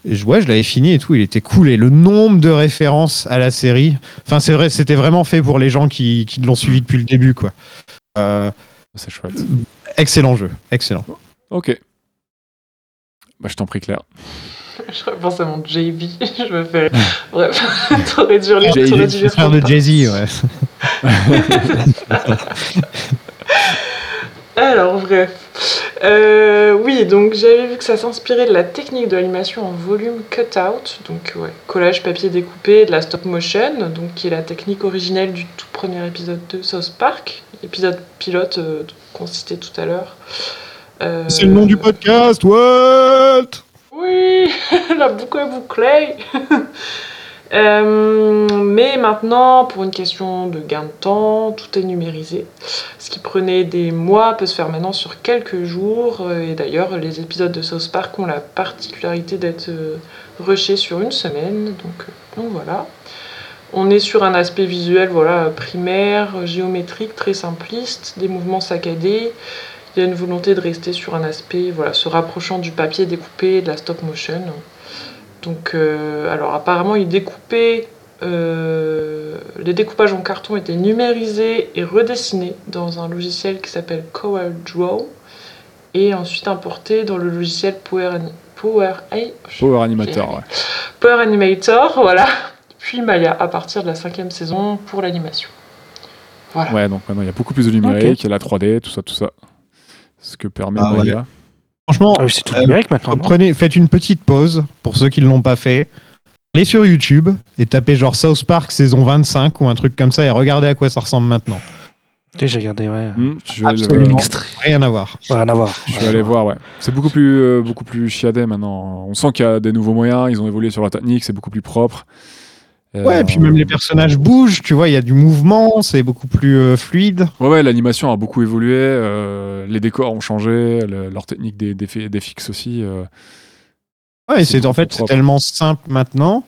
et je, ouais, je l'avais fini et tout. Il était cool et le nombre de références à la série. Enfin, c'est vrai, c'était vraiment fait pour les gens qui, qui l'ont suivi depuis le début, quoi. Euh, C'est chouette. excellent jeu, excellent. Ok. Bah, je t'en prie, Claire. Je repense à mon JV, je me fais. Bref, t'aurais dû lire t'aurais dû lire frère de Jay-Z, ouais. Alors, bref. Euh, oui, donc j'avais vu que ça s'inspirait de la technique de l'animation en volume cut-out, donc ouais, collage papier découpé, de la stop motion, donc qui est la technique originelle du tout premier épisode de South Park, épisode pilote euh, qu'on citait tout à l'heure. Euh, C'est le nom du podcast, what Oui, la boucle est bouclée. Euh, mais maintenant, pour une question de gain de temps, tout est numérisé. Ce qui prenait des mois peut se faire maintenant sur quelques jours. Et d'ailleurs, les épisodes de South Park ont la particularité d'être euh, rushés sur une semaine. Donc, euh, donc voilà. On est sur un aspect visuel voilà, primaire, géométrique, très simpliste, des mouvements saccadés. Il y a une volonté de rester sur un aspect voilà, se rapprochant du papier découpé, de la stop motion. Donc, euh, alors apparemment, ils découpaient, euh, les découpages en carton étaient numérisés et redessinés dans un logiciel qui s'appelle CorelDRAW et ensuite importés dans le logiciel Power, Power, Power Animator, ouais. Power Animator, voilà. Puis Maya à partir de la cinquième saison pour l'animation. Voilà. Ouais, donc maintenant il y a beaucoup plus de numérique, il y a la 3D, tout ça, tout ça. Ce que permet Ah, Maya. Franchement, Ah c'est tout Euh, numérique maintenant. non prenez, faites une petite pause pour ceux qui ne l'ont pas fait. Allez sur YouTube et tapez genre South Park saison 25 ou un truc comme ça et regardez à quoi ça ressemble maintenant. J'ai regardé, ouais. Hmm, je vais, Absolument. le-. Rien à voir. Rien à voir. je vais aller voir, ouais. C'est beaucoup plus, euh, beaucoup plus chiadé maintenant. On sent qu'il y a des nouveaux moyens, ils ont évolué sur la technique, c'est beaucoup plus propre. Euh, Ouais, et puis même les personnages bougent, tu vois, il y a du mouvement, c'est beaucoup plus euh, fluide. Ouais, ouais, l'animation a beaucoup évolué, euh, les décors ont changé, le- leur technique des, des, fi- des fixes aussi. euh, Ouais, et C'est en fait c'est tellement simple maintenant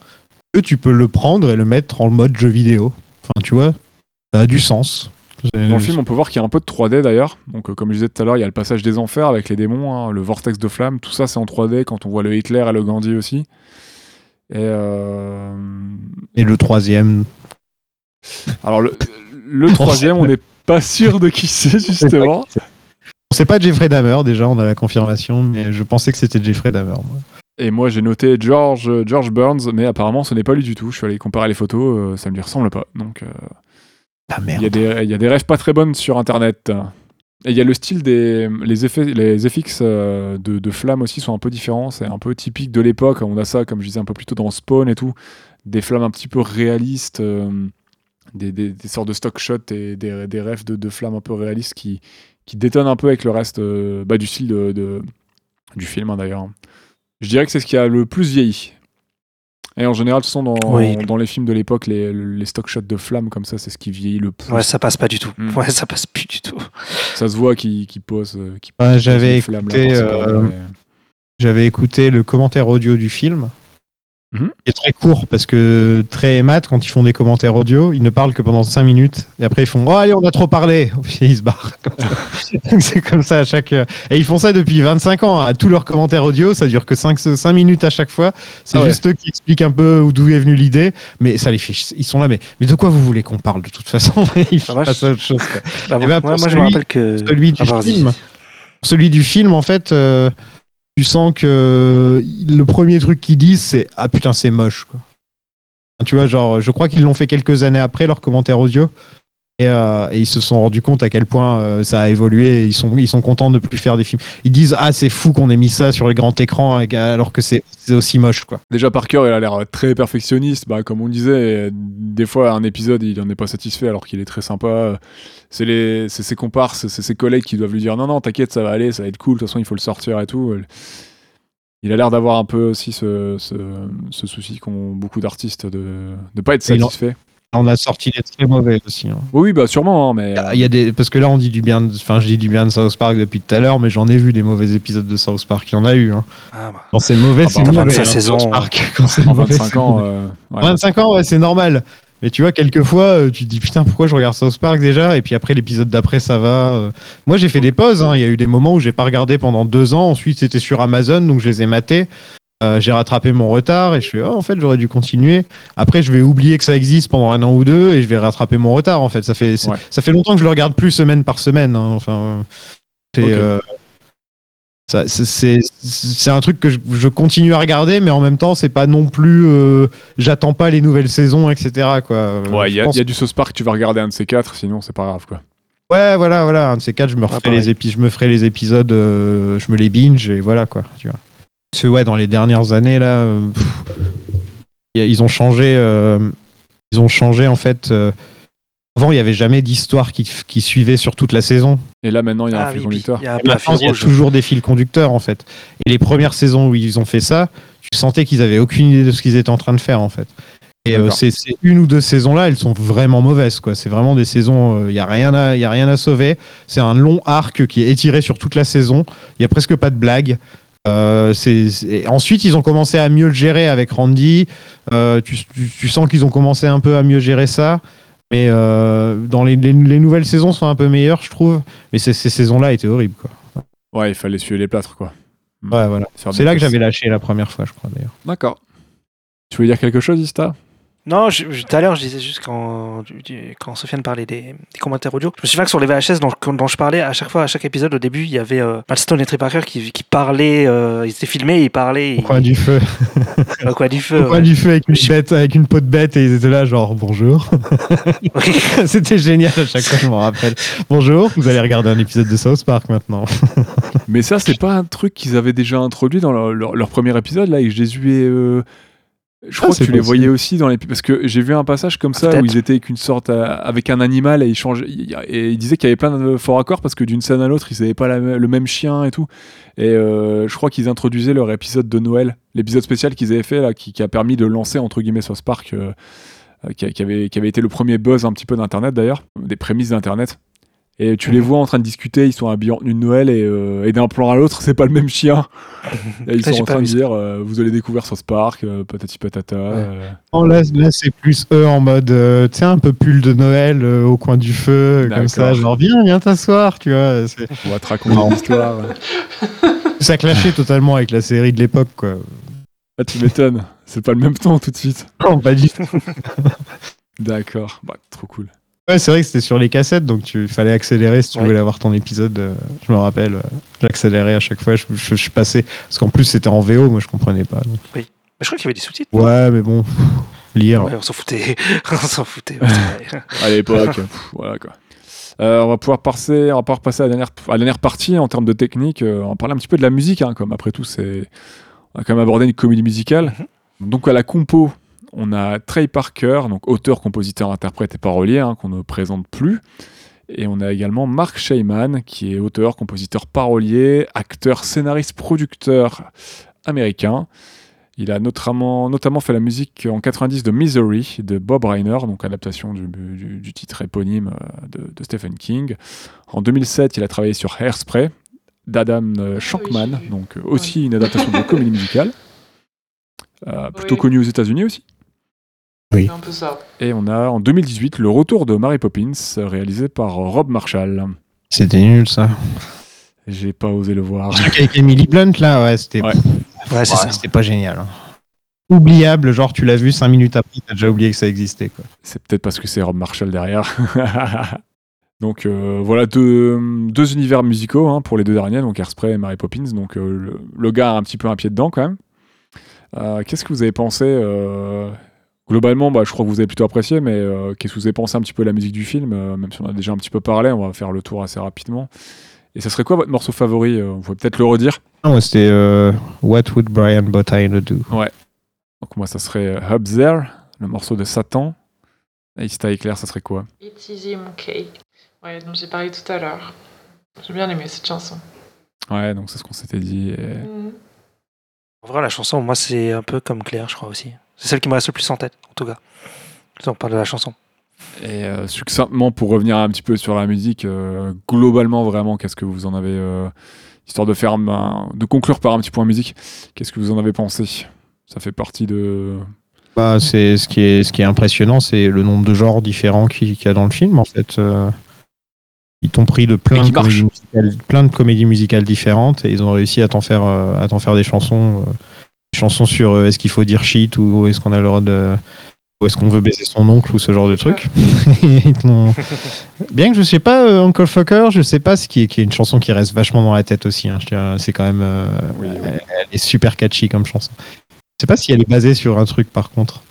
que tu peux le prendre et le mettre en mode jeu vidéo. Enfin, tu vois, ça a du sens. Dans le film, on peut voir qu'il y a un peu de 3D d'ailleurs. Donc, euh, comme je disais tout à l'heure, il y a le passage des enfers avec les démons, hein, le vortex de flamme, tout ça c'est en 3D quand on voit le Hitler et le Gandhi aussi. Et euh, Et le troisième. alors, le, le troisième, on n'est pas sûr de qui c'est justement. C'est pas Jeffrey Dahmer déjà, on a la confirmation, mais je pensais que c'était Jeffrey Dahmer. moi. Et moi, j'ai noté George, George Burns, mais apparemment, ce n'est pas lui du tout. Je suis allé comparer les photos, euh, ça ne lui ressemble pas. Donc, euh, Ah il y, y a des rêves pas très bonnes sur Internet. Et il y a le style des les effets, les FX euh, de, de flammes aussi sont un peu différents. C'est un peu typique de l'époque. On a ça, comme je disais un peu plus tôt dans Spawn et tout, des flammes un petit peu réalistes, euh, des, des- sortes de stock shots et des, des rêves de, de flammes un peu réalistes qui, qui détonnent un peu avec le reste euh, bah, du style de- du film hein, d'ailleurs. Je dirais que c'est ce qui a le plus vieilli. Et en général, de toute façon, dans, Oui. dans les films de l'époque, les, les stock shots de flammes comme ça, c'est ce qui vieillit le plus. Ouais, ça passe pas du tout. Mm. Ouais, ça passe plus du tout. Ça se voit qui, qui pose. euh, Ouais, pose j'avais écouté, par-ci, par-là, euh, mais- J'avais écouté le commentaire audio du film. Qui est très court parce que Trey et Matt, quand ils font des commentaires audio, ils ne parlent que pendant 5 minutes. Et après, ils font Oh, allez, on a trop parlé. Puis ils se barrent. comme ça. Donc, c'est comme ça à chaque. Et ils font ça depuis 25 ans. À tous leurs commentaires audio, ça dure que 5, 5 minutes à chaque fois. C'est Ah ouais. juste eux qui expliquent un peu d'où est venue l'idée. Mais ça les fait. Ils sont là, mais, mais de quoi vous voulez qu'on parle de toute façon? Ils passent à autre chose. quoi. Bah, Eh moi, ben, moi, je me celui- rappelle que. celui du Ah, film. Celui du film, en fait, euh, tu sens que le premier truc qu'ils disent, c'est Ah putain, c'est moche. Tu vois, genre, je crois qu'ils l'ont fait quelques années après, leur commentaire audio. Et, euh, et ils se sont rendus compte à quel point euh, ça a évolué. Ils sont, ils sont contents de ne plus faire des films. Ils disent Ah, c'est fou qu'on ait mis ça sur les grands écrans avec- alors que c'est aussi moche. quoi. Déjà, Parker, il a l'air très perfectionniste. Bah, comme on le disait, des fois, un épisode, il en est pas satisfait alors qu'il est très sympa. C'est les- c'est ses comparses, c'est ses collègues qui doivent lui dire non, non, t'inquiète, ça va aller, ça va être cool. De toute façon, il faut le sortir et tout. Il a l'air d'avoir un peu aussi ce, ce, ce souci qu'ont beaucoup d'artistes de ne pas être Et il en- satisfait. On a sorti des très mauvais aussi. hein. Oui, bah sûrement, hein, mais. Il y a- il y a des parce que là on dit du bien de- enfin je dis du bien de South Park depuis tout à l'heure mais j'en ai vu des mauvais épisodes de South Park il y en a eu hein. Ah, bah. quand c'est mauvais Ah c'est bah, mauvais 25 hein, South Park. quand c'est mauvais, 25 c'est ans. mauvais. euh, ouais. 25 ans ouais c'est normal mais tu vois quelquefois euh, tu te dis putain pourquoi je regarde South Park déjà? Et puis après l'épisode d'après ça va euh. moi j'ai fait des pauses hein. il y a eu des moments où j'ai pas regardé pendant deux ans ensuite c'était sur Amazon donc je les ai matés Euh, j'ai rattrapé mon retard et je fais oh, en fait j'aurais dû continuer après je vais oublier que ça existe pendant un an ou deux et je vais rattraper mon retard en fait ça fait Ouais. ça fait longtemps que je le regarde plus semaine par semaine hein. enfin c'est Ok. euh, c'est- un truc que je, je continue à regarder mais en même temps c'est pas non plus euh, j'attends pas les nouvelles saisons etc quoi Ouais, il y, je a- pense- il y a du Sauce Park, tu vas regarder un de ces quatre, sinon c'est pas grave quoi. ouais voilà voilà un de ces quatre je me pareil. les épis je me ferai les épisodes euh, je me les binge et voilà quoi tu vois parce que ouais dans les dernières années là euh, pff, ils ont changé euh, ils ont changé en fait euh, avant il y avait jamais d'histoire qui, qui suivait sur toute la saison Et là maintenant, il y a Ah un fil oui, conducteur. il y a maintenant, fil il y toujours des fils conducteurs en fait. Et les premières saisons où ils ont fait ça, tu sentais qu'ils avaient aucune idée de ce qu'ils étaient en train de faire en fait. Et euh, ces, ces une ou deux saisons là, elles sont vraiment mauvaises quoi. C'est vraiment des saisons, il y a rien à, y a rien à sauver. C'est un long arc qui est étiré sur toute la saison. Il y a presque pas de blagues. Euh, c'est- Ensuite, ils ont commencé à mieux le gérer avec Randy. Euh, tu, tu- tu sens qu'ils ont commencé un peu à mieux gérer ça. Mais euh, dans les, les- les nouvelles saisons sont un peu meilleures, je trouve. Mais ces, ces saisons-là étaient horribles. Quoi. Ouais, il fallait suivre les plâtres quoi. Ouais, voilà. Faire C'est là que j'avais lâché la première fois, je crois d'ailleurs. D'accord. Tu voulais dire quelque chose, Ista? Non, je- je- tout à l'heure, je disais juste quand, quand Sofiane parlait des, des commentaires audio. Je me souviens que sur les VHS dont, dont je parlais, à chaque fois, à chaque épisode, au début, il y avait euh, Malstone et Trey Parker qui, qui parlaient, euh, ils étaient filmés, ils parlaient. Au coin du feu. Au coin du feu. Au coin ouais. du feu avec une bête, avec une peau de bête et ils étaient là genre bonjour. C'était génial à chaque fois, je m'en rappelle. Bonjour, vous allez regarder un épisode de South Park maintenant. Mais ça, c'est pas un truc qu'ils avaient déjà introduit dans leur, leur- leur premier épisode là et je les ai. euh, Je crois que tu les voyais aussi dans les parce que j'ai vu un passage comme ça où ils étaient avec une sorte avec un animal et ils changeaient et ils disaient qu'il y avait plein de forts accords parce que d'une scène à l'autre ils n'avaient pas la- le même chien et tout. Et euh, je crois qu'ils introduisaient leur épisode de Noël l'épisode spécial qu'ils avaient fait là qui, qui a permis de lancer entre guillemets South Park euh, euh, qui avait, qui avait été le premier buzz un petit peu d'internet d'ailleurs des prémices d'internet et tu les vois en train de discuter, ils sont habillés en tenue de Noël et, euh, et d'un plan à l'autre, c'est pas le même chien. Et ils Ça, sont en train de dire euh, Vous allez découvrir South Park, euh, patati patata. euh. Là, là c'est plus eux en mode, euh, tu sais, un peu pull de Noël euh, au coin du feu, comme ça, genre viens, viens t'asseoir, tu vois. On va te raconter Non. une histoire. Ça clashait totalement avec la série de l'époque, quoi. Ah, tu m'étonnes, c'est pas le même temps tout de suite. Non, pas du tout. D'accord, bah, trop cool. Ouais, c'est vrai que c'était sur les cassettes, donc tu fallait accélérer si tu Ouais. voulais avoir ton épisode. euh, je me rappelle, euh, j'accélérais à chaque fois. Je, je, je passais parce qu'en plus c'était en VO, moi je comprenais pas. donc. Mais je crois qu'il y avait des sous-titres. Ouais, mais bon, lire. Ouais, on s'en foutait. on s'en foutait. à l'époque. voilà quoi. Euh, on va pouvoir passer, on va pouvoir passer à la dernière, à la dernière partie en termes de technique. euh, on va parler un petit peu de la musique, hein, comme après tout, c'est, on a quand même abordé une comédie musicale. Donc à la compo, on a Trey Parker, donc auteur, compositeur, interprète et parolier, hein, qu'on ne présente plus. Et on a également Mark Shaiman, qui est auteur, compositeur, parolier, acteur, scénariste, producteur américain. Il a notamment, notamment fait la musique en 90 de Misery de Bob Reiner, donc adaptation du, du- du titre éponyme euh, de, de Stephen King. En 2007, il a travaillé sur Hairspray d'Adam euh, Shankman, j'ai vu. donc aussi une adaptation de comédie musicale. Euh, plutôt connue aux États-Unis aussi. C'est un peu ça. Et on a en 2018 le retour de Mary Poppins, réalisé par Rob Marshall. C'était nul ça. J'ai pas osé le voir. Avec Emily Blunt là, ouais, c'était Ouais. Pas génial. hein. Oubliable, genre tu l'as vu 5 minutes après, t'as déjà oublié que ça existait. Quoi. C'est peut-être parce que c'est Rob Marshall derrière. donc euh, voilà deux, deux univers musicaux hein, pour les deux derniers, donc Hairspray et Mary Poppins. Donc euh, le, le gars a un petit peu un pied dedans quand même. Euh, qu'est-ce que vous avez pensé euh, Globalement, bah, je crois que vous avez plutôt apprécié, mais euh, qu'est-ce que vous avez pensé un petit peu de la musique du film euh, Même si on a déjà un petit peu parlé, on va faire le tour assez rapidement. Et ça serait quoi votre morceau favori euh, Vous pouvez peut-être le redire. Non, moi, c'était euh, What Would Brian Botine Do? Donc moi, ça serait euh, Up There, le morceau de Satan. Et si t'as éclair, ça serait quoi? It's easy, monkey. Ouais, dont j'ai parlé tout à l'heure. J'ai bien aimé cette chanson. Ouais, donc c'est ce qu'on s'était dit. et- Mhm. En vrai, la chanson, moi, c'est un peu comme Claire, je crois aussi. C'est celle qui me reste le plus en tête, en tout cas. On parle de la chanson. Et euh, succinctement, pour revenir un petit peu sur la musique, euh, globalement, vraiment, qu'est-ce que vous en avez, euh, histoire de faire, un- de conclure par un petit point musique, qu'est-ce que vous en avez pensé? Ça fait partie de. Bah, c'est ce qui est ce qui est impressionnant, c'est le nombre de genres différents qu'il qu'il y a dans le film. En fait, euh, ils t'ont pris de plein de, comédies musicales, plein de comédies musicales différentes et ils ont réussi à t'en faire euh, à t'en faire des chansons, euh, des chansons sur euh, est-ce qu'il faut dire shit ou est-ce qu'on a le droit de ou est-ce qu'on veut baiser son oncle ou ce genre de truc. Bien que je sais pas, euh, Uncle Fucker, je sais pas ce qui est, qui est une chanson qui reste vachement dans la tête aussi. hein. C'est quand même, euh, Oui, oui. elle, elle est super catchy comme chanson. Je sais pas si elle est basée sur un truc par contre.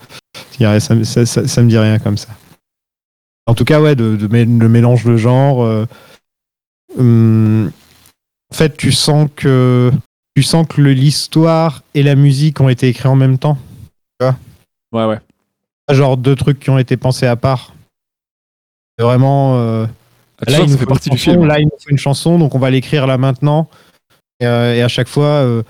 Ça, ça, ça- ça me dit rien comme ça. En tout cas, ouais, de, de le mélange de genres. euh, hum, en fait, tu sens que tu sens que le- l'histoire et la musique ont été écrits en même temps. Ouais, ouais. Genre deux trucs qui ont été pensés à part. C'est vraiment. euh, Ah, là, il nous fait faut une partie du chanson, film. Là, il nous faut une chanson, donc on va l'écrire là maintenant. Et, euh, et à chaque fois, euh,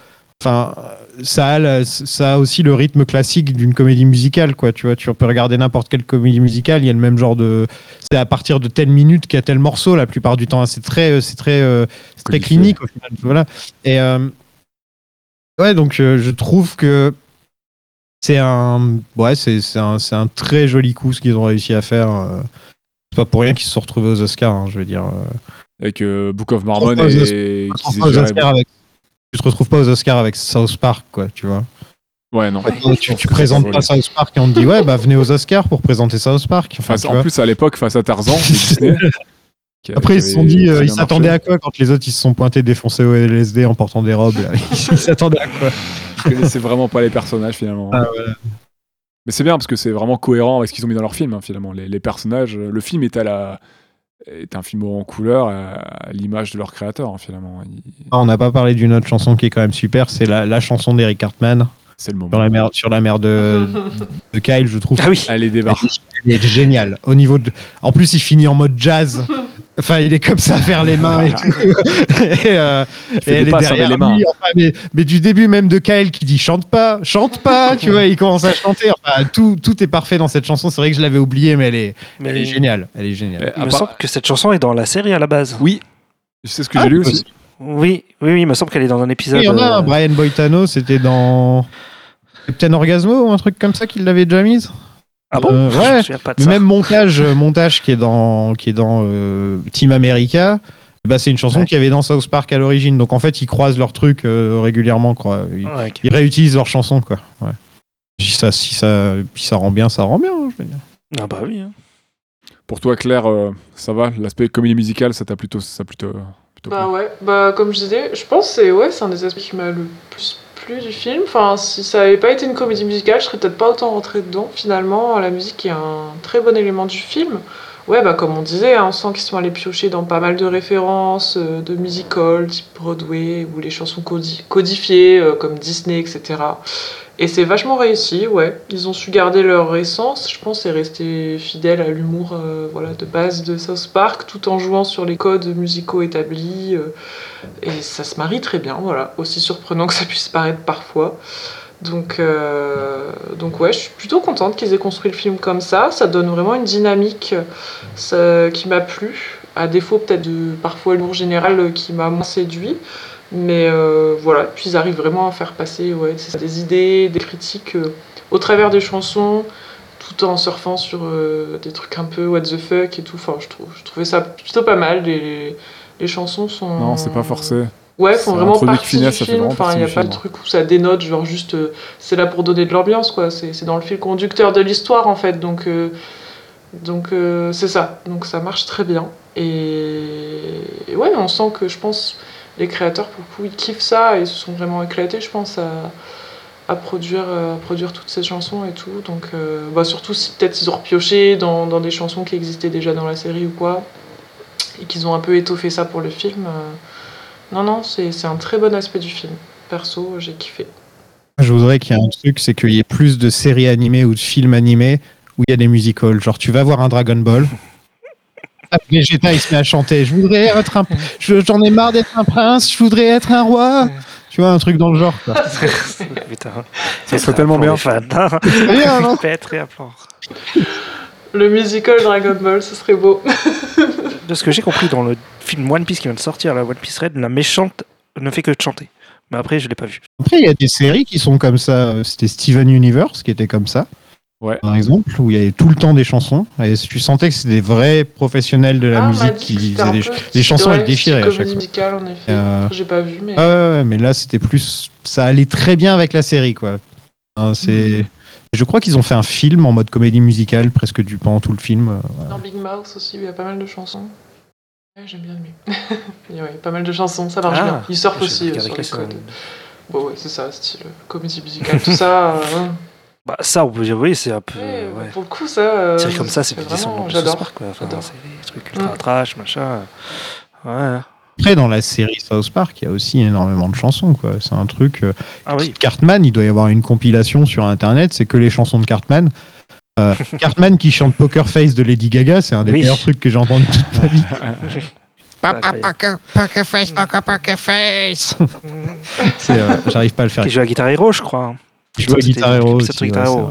enfin, ça a la- ça a aussi le rythme classique d'une comédie musicale, quoi. Tu vois, tu peux regarder n'importe quelle comédie musicale, il y a le même genre de. C'est à partir de telle minute qu'il y a tel morceau la plupart du temps. C'est très, euh, c'est très, euh, c'est très clinique au final. Voilà. Et euh, ouais, donc je trouve que c'est un, ouais, c'est c'est un, c'est un très joli coup ce qu'ils ont réussi à faire. C'est pas pour rien qu'ils se sont retrouvés aux Oscars, hein, je veux dire. Avec euh, Book of Mormon et. Oscars avec- tu te retrouves pas aux Oscars avec South Park, quoi, tu vois. Ouais, non. tu, tu présentes pas South Park et on te dit, ouais, bah venez aux Oscars pour présenter South Park. Enfin, Face- tu en vois. plus, à l'époque, face à Tarzan, qui- Après, qui ils se sont dit, euh, ils s'attendaient à quoi quand les autres ils se sont pointés défoncés au LSD en portant des robes là Ils s'attendaient à quoi? Je connaissais vraiment pas les personnages finalement. Ah, voilà. Mais c'est bien parce que c'est vraiment cohérent avec ce qu'ils ont mis dans leur film, hein, finalement. Les, les personnages, le film est à la est un film en couleur à, l'image de leur créateur, hein, finalement. Il- Ah, On n'a pas parlé d'une autre chanson qui est quand même super, c'est la, la chanson d'Eric Cartman C'est le moment. sur la mer, sur la mer de, de Kyle, je trouve. Ah oui. Allez, débarque. Il est génial. Au niveau de... En plus, il finit en mode jazz. Enfin, il est comme ça à faire les mains et tout. et, euh, et elle est derrière les mains. lui. Enfin, mais, mais du début même de Kyle qui dit chante pas, chante pas, tu vois, il commence à chanter. Enfin, tout, tout est parfait dans cette chanson. C'est vrai que je l'avais oublié, mais elle est, Mais elle est géniale. Elle est géniale. Mais Il me part- semble que cette chanson est dans la série à la base. Oui, sais ce que Ah, j'ai lu aussi? Oui, oui, oui, il me semble qu'elle est dans un épisode. Il y en a un, euh, Brian Boitano, c'était dans Captain Orgasmo ou un truc comme ça qu'il l'avait déjà mise? Ah bon? Euh, Je ouais. me souviens pas de Mais ça. même montage, euh, montage qui est dans, qui est dans euh, Team America, bah, c'est une chanson Ouais. qu'il y avait dans South Park à l'origine. Donc en fait, ils croisent leurs trucs euh, régulièrement. Quoi. Ils, Ouais, ok. ils réutilisent leurs chansons. Quoi. Ouais. Si, ça, si, ça, si ça rend bien, ça rend bien. hein, je veux dire. Ah bah oui. hein. Pour toi, Claire, euh, ça va? L'aspect comédie musicale, ça t'a plutôt, ça plutôt, plutôt Bah ouais, bah comme je disais, je pense que c'est ouais, c'est un des aspects qui m'a le plus du film. Enfin, si ça avait pas été une comédie musicale, je serais peut-être pas autant rentrée dedans. Finalement, la musique est un très bon élément du film. Ouais, bah comme on disait, hein, on sent qu'ils sont allés piocher dans pas mal de références, euh, de musical, type Broadway, ou les chansons codi- codifiées, euh, comme Disney, etc. Et c'est vachement réussi, ouais. Ils ont su garder leur essence, je pense, et rester fidèles à l'humour euh, voilà, de base de South Park, tout en jouant sur les codes musicaux établis. euh, et ça se marie très bien, voilà. Aussi surprenant que ça puisse paraître parfois. Donc, euh, donc ouais, je suis plutôt contente qu'ils aient construit le film comme ça. Ça donne vraiment une dynamique qui m'a plu, à défaut peut-être de parfois l'humour général qui m'a moins séduit. Mais euh, voilà, puis ils arrivent vraiment à faire passer ouais, des idées, des critiques euh, au travers des chansons, tout en surfant sur euh, des trucs un peu what the fuck et tout. Enfin, je, trouve, je trouvais ça plutôt pas mal. Les, les chansons sont. Non, c'est pas forcé. Ouais, font vraiment partie Finesse, du film. Enfin, il n'y a pas film, de truc où ça dénote, genre juste c'est là pour donner de l'ambiance, quoi. C'est dans le fil conducteur de l'histoire, en fait. Donc, donc euh, c'est ça. Donc ça marche très bien. Et, et ouais, on sent que je pense les créateurs, pour coup, ils kiffent ça et ils se sont vraiment éclatés, je pense, à, à produire, euh, produire toutes ces chansons et tout. Donc, euh, bah, surtout si peut-être ils ont repioché dans, dans des chansons qui existaient déjà dans la série ou quoi, et qu'ils ont un peu étoffé ça pour le film. euh, non, non, c'est un très bon aspect du film. Perso, j'ai kiffé. Je voudrais qu'il y ait un truc, c'est qu'il y ait plus de séries animées ou de films animés où il y a des musicals. Genre, tu vas voir un Dragon Ball. Ah, Vegeta, il se met à chanter. Je voudrais être un. je- J'en ai marre d'être un prince, je voudrais être un roi. Tu vois, un truc dans le genre. Quoi. Putain. Ça serait tellement bien. Non Répète, réapplore. Le musical Dragon Ball, ce serait beau. De ce que j'ai compris dans le film One Piece qui vient de sortir, la One Piece Red, la méchante ne fait que chanter. Mais après, je l'ai pas vu. Après, il y a des séries qui sont comme ça. C'était Steven Universe qui était comme ça. Ouais. Par exemple, où il y avait tout le temps des chansons. Et tu sentais que c'était des vrais professionnels de la Ah, musique qui faisaient des, les chansons, elles déchiraient à chaque fois. musicale, en effet. Euh, J'ai pas vu, mais. Ouais, ouais, mais là, c'était plus. Ça allait très bien avec la série, quoi. Hein, c'est. Je crois qu'ils ont fait un film en mode comédie musicale, presque du pendant tout le film. euh, voilà. Dans Big Mouth aussi, où il y a pas mal de chansons. Ouais, j'aime bien lui. il y a pas mal de chansons, ça marche Ah, bien. Il surfe j'ai aussi euh, sur les codes. Bon, ouais, c'est ça, style euh, comédie musicale, tout ça. euh, Bah, ça, on peut dire, oui, c'est un peu. ouais, ouais. Pour le coup, ça. euh, C'est comme ça, c'est de South J'adore. Park, quoi. Enfin, c'est des trucs ultra Mm. trash, machin. Ouais. Après, dans la série South Park, il y a aussi énormément de chansons, quoi. C'est un truc. euh, Ah oui. Cartman, il doit y avoir une compilation sur Internet, c'est que les chansons de Cartman. Euh, Cartman qui chante Poker Face de Lady Gaga, c'est un des Oui. meilleurs trucs que j'ai entendu toute ma vie. Papa, poker, poker face, poker, poker face. Euh, J'arrive pas à le faire. Qui joue à Guitar Hero, je crois. Je C'était Guitar Hero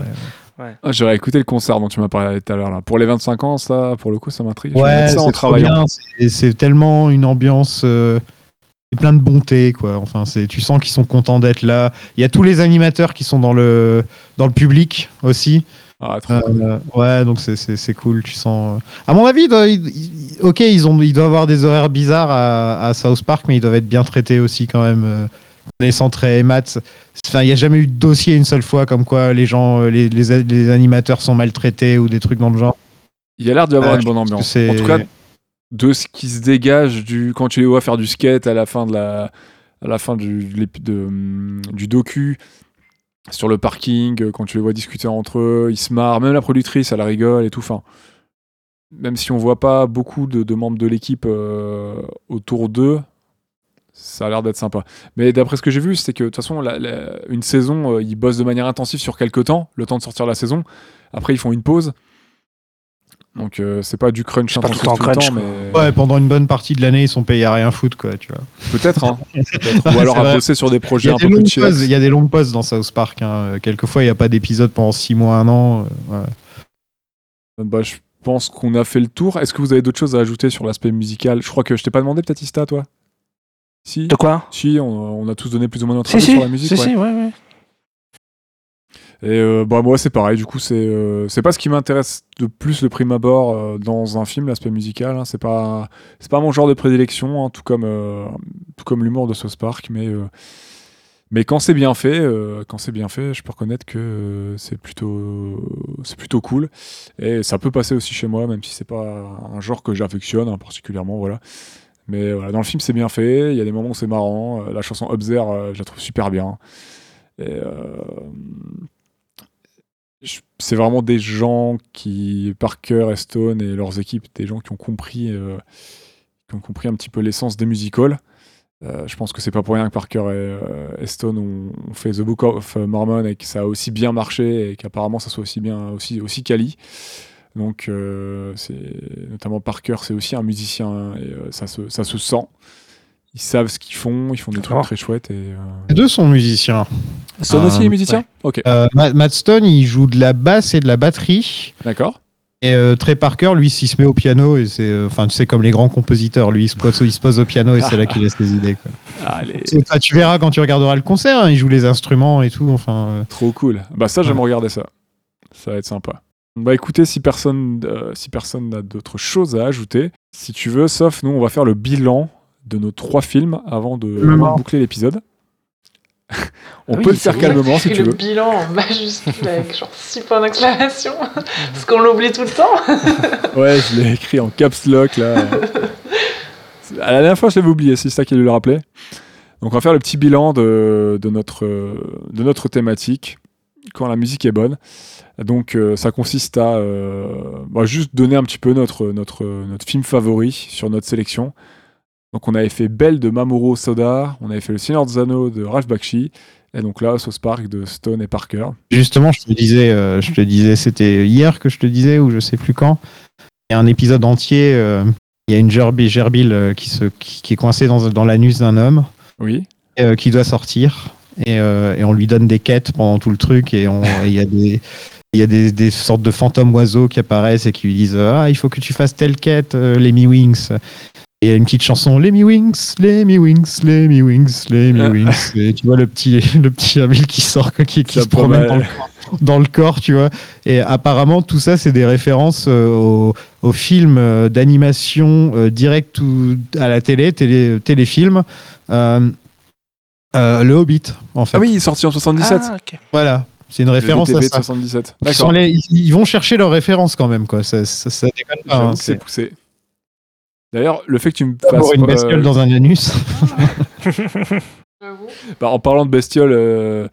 ouais. Ah, J'aurais écouté le concert dont tu m'as parlé tout à l'heure. là. Pour les 25 ans, ça, pour le coup, ça m'intrigue. Ouais, c'est trop travaillant. bien. C'est- tellement une ambiance. euh, plein de bonté, quoi. Enfin, c'est, tu sens qu'ils sont contents d'être là. Il y a tous les animateurs qui sont dans le, dans le public aussi. Ah, trop Euh, cool. ouais, donc c'est, cool. Tu sens. euh. À mon avis, ils doivent- ils- ils- ok, ils ont, ils doivent avoir des horaires bizarres à, à South Park, mais ils doivent être bien traités aussi quand même. Euh, connaissant Trey et Matt. Enfin, il n'y a jamais eu de dossier une seule fois comme quoi les gens, euh, les, les, les animateurs sont maltraités ou des trucs dans le genre. Il y a l'air d'y avoir Ouais, une bonne ambiance. En tout cas, de ce qui se dégage du quand tu les vois faire du skate à la fin de la à la fin du de l'épi- de, hum, du docu sur le parking euh, quand tu les vois discuter entre eux ils se marrent même la productrice elle rigole et tout enfin même si on voit pas beaucoup de, de membres de l'équipe euh, autour d'eux ça a l'air d'être sympa mais d'après ce que j'ai vu c'est que de toute façon la- la- une saison euh, ils bossent de manière intensive sur quelques temps le temps de sortir la saison après ils font une pause donc euh, c'est pas du crunch pas tout le intensif temps crunch, mais Ouais, pendant une bonne partie de l'année, ils sont payés à rien foutre, quoi, tu vois. peut-être hein. Ouais, ou alors à bosser sur des projets un peu plus pauses, il y a des longues pauses dans South Park. hein. Quelquefois, il n'y a pas d'épisode pendant 6 mois, un an. euh, ouais. Bah, je pense qu'on a fait le tour. Est-ce que vous avez d'autres choses à ajouter sur l'aspect musical? Je crois que je t'ai pas demandé, peut-être Ista, toi? Si De quoi Si, on, on a tous donné plus ou moins notre avis si, sur la musique. si, ouais. si, ouais, ouais. Et euh, bah, moi, c'est pareil. Du coup, c'est euh, c'est pas ce qui m'intéresse de plus le prime abord euh, dans un film, l'aspect musical. hein. C'est pas pas mon genre de prédilection, hein, tout comme euh, tout comme l'humour de South Park. Mais euh, Mais quand c'est bien fait, quand c'est bien fait, je peux reconnaître que c'est plutôt, c'est plutôt cool. Et ça peut passer aussi chez moi, même si c'est pas un genre que j'affectionne hein, particulièrement, voilà. Mais voilà, dans le film, c'est bien fait. Il y a des moments où c'est marrant. Euh, La chanson Observe, euh, je la trouve super bien. Euh, c'est vraiment des gens qui, Parker Stone et leurs équipes, des gens qui ont compris, qui ont compris un petit peu l'essence des musicals. Je pense que c'est pas pour rien que Parker et, euh, Stone ont, ont fait The Book of Mormon et que ça a aussi bien marché et qu'apparemment ça soit aussi bien, aussi, aussi quali. Donc, euh, c'est notamment Parker, c'est aussi un musicien et euh, ça, se, ça se sent. Ils savent ce qu'ils font, ils font des trucs très chouettes. Et, euh... Les deux sont musiciens. Stone Euh, aussi est musicien Ok, Euh, Matt Matt Stone, il joue de la basse et de la batterie. d'accord. Et euh, Trey Parker, lui, s'il se met au piano, et c'est, euh, enfin, tu sais, comme les grands compositeurs, lui, il se pose, il se pose au piano et c'est là qu'il laisse les idées. Quoi. Allez, tu verras quand tu regarderas le concert, hein, il joue les instruments et tout. Enfin, euh, trop cool. Bah ça, j'aime Ouais. regarder ça. Ça va être sympa. Bah écoutez, si personne euh, si personne n'a d'autres choses à ajouter, si tu veux, sauf nous, on va faire le bilan de nos trois films avant de, boucler l'épisode. on Ah oui, peut le faire calmement si tu le veux. bilan en majuscule avec genre 6 points d'exclamation. Parce qu'on l'oublie tout le temps. Ouais, je l'ai écrit en caps lock là. À la dernière fois, je l'avais oublié, c'est ça qui le rappelait. Donc, on va faire le petit bilan de, de notre, euh, de notre thématique quand la musique est bonne. Donc, euh, ça consiste à euh, bah, juste donner un petit peu notre, notre, notre film favori sur notre sélection. Donc, on avait fait Belle de Mamoru Soda, on avait fait Le Seigneur des Anneaux de Ralph Bakshi, et donc là, South Park de Stone et Parker. justement, je te disais, euh, je te disais, c'était hier que je te disais, ou je sais plus quand. Il y a un épisode entier. il y a une gerbi- gerbille qui, se, qui, qui est coincée dans, dans l'anus d'un homme. Oui. qui doit sortir et, euh, et on lui donne des quêtes pendant tout le truc et il y a des il y a des, des sortes de fantômes oiseaux qui apparaissent et qui lui disent ah il faut que tu fasses telle quête euh, Lemmy Wings et il y a une petite chanson Lemmy Wings Lemmy Wings Lemmy Wings Lemmy Ah. Wings et tu vois le petit le petit qui sort qui, qui se promène mal. dans le, corps, dans le corps tu vois et apparemment tout ça c'est des références euh, au, au film euh, d'animation euh, direct ou à la télé télé téléfilm euh, le Hobbit, en fait. Ah oui, il est sorti en 77. Ah, ok. Voilà, c'est une référence à ça. 77. Ils, sont ils- ils vont chercher leurs références quand même, quoi. Ça, ça, ça déconne pas. Hein, c'est poussé. D'ailleurs, le fait que tu me pour fasses. une euh, bestiole dans un anus. Bah, en parlant de bestioles, euh,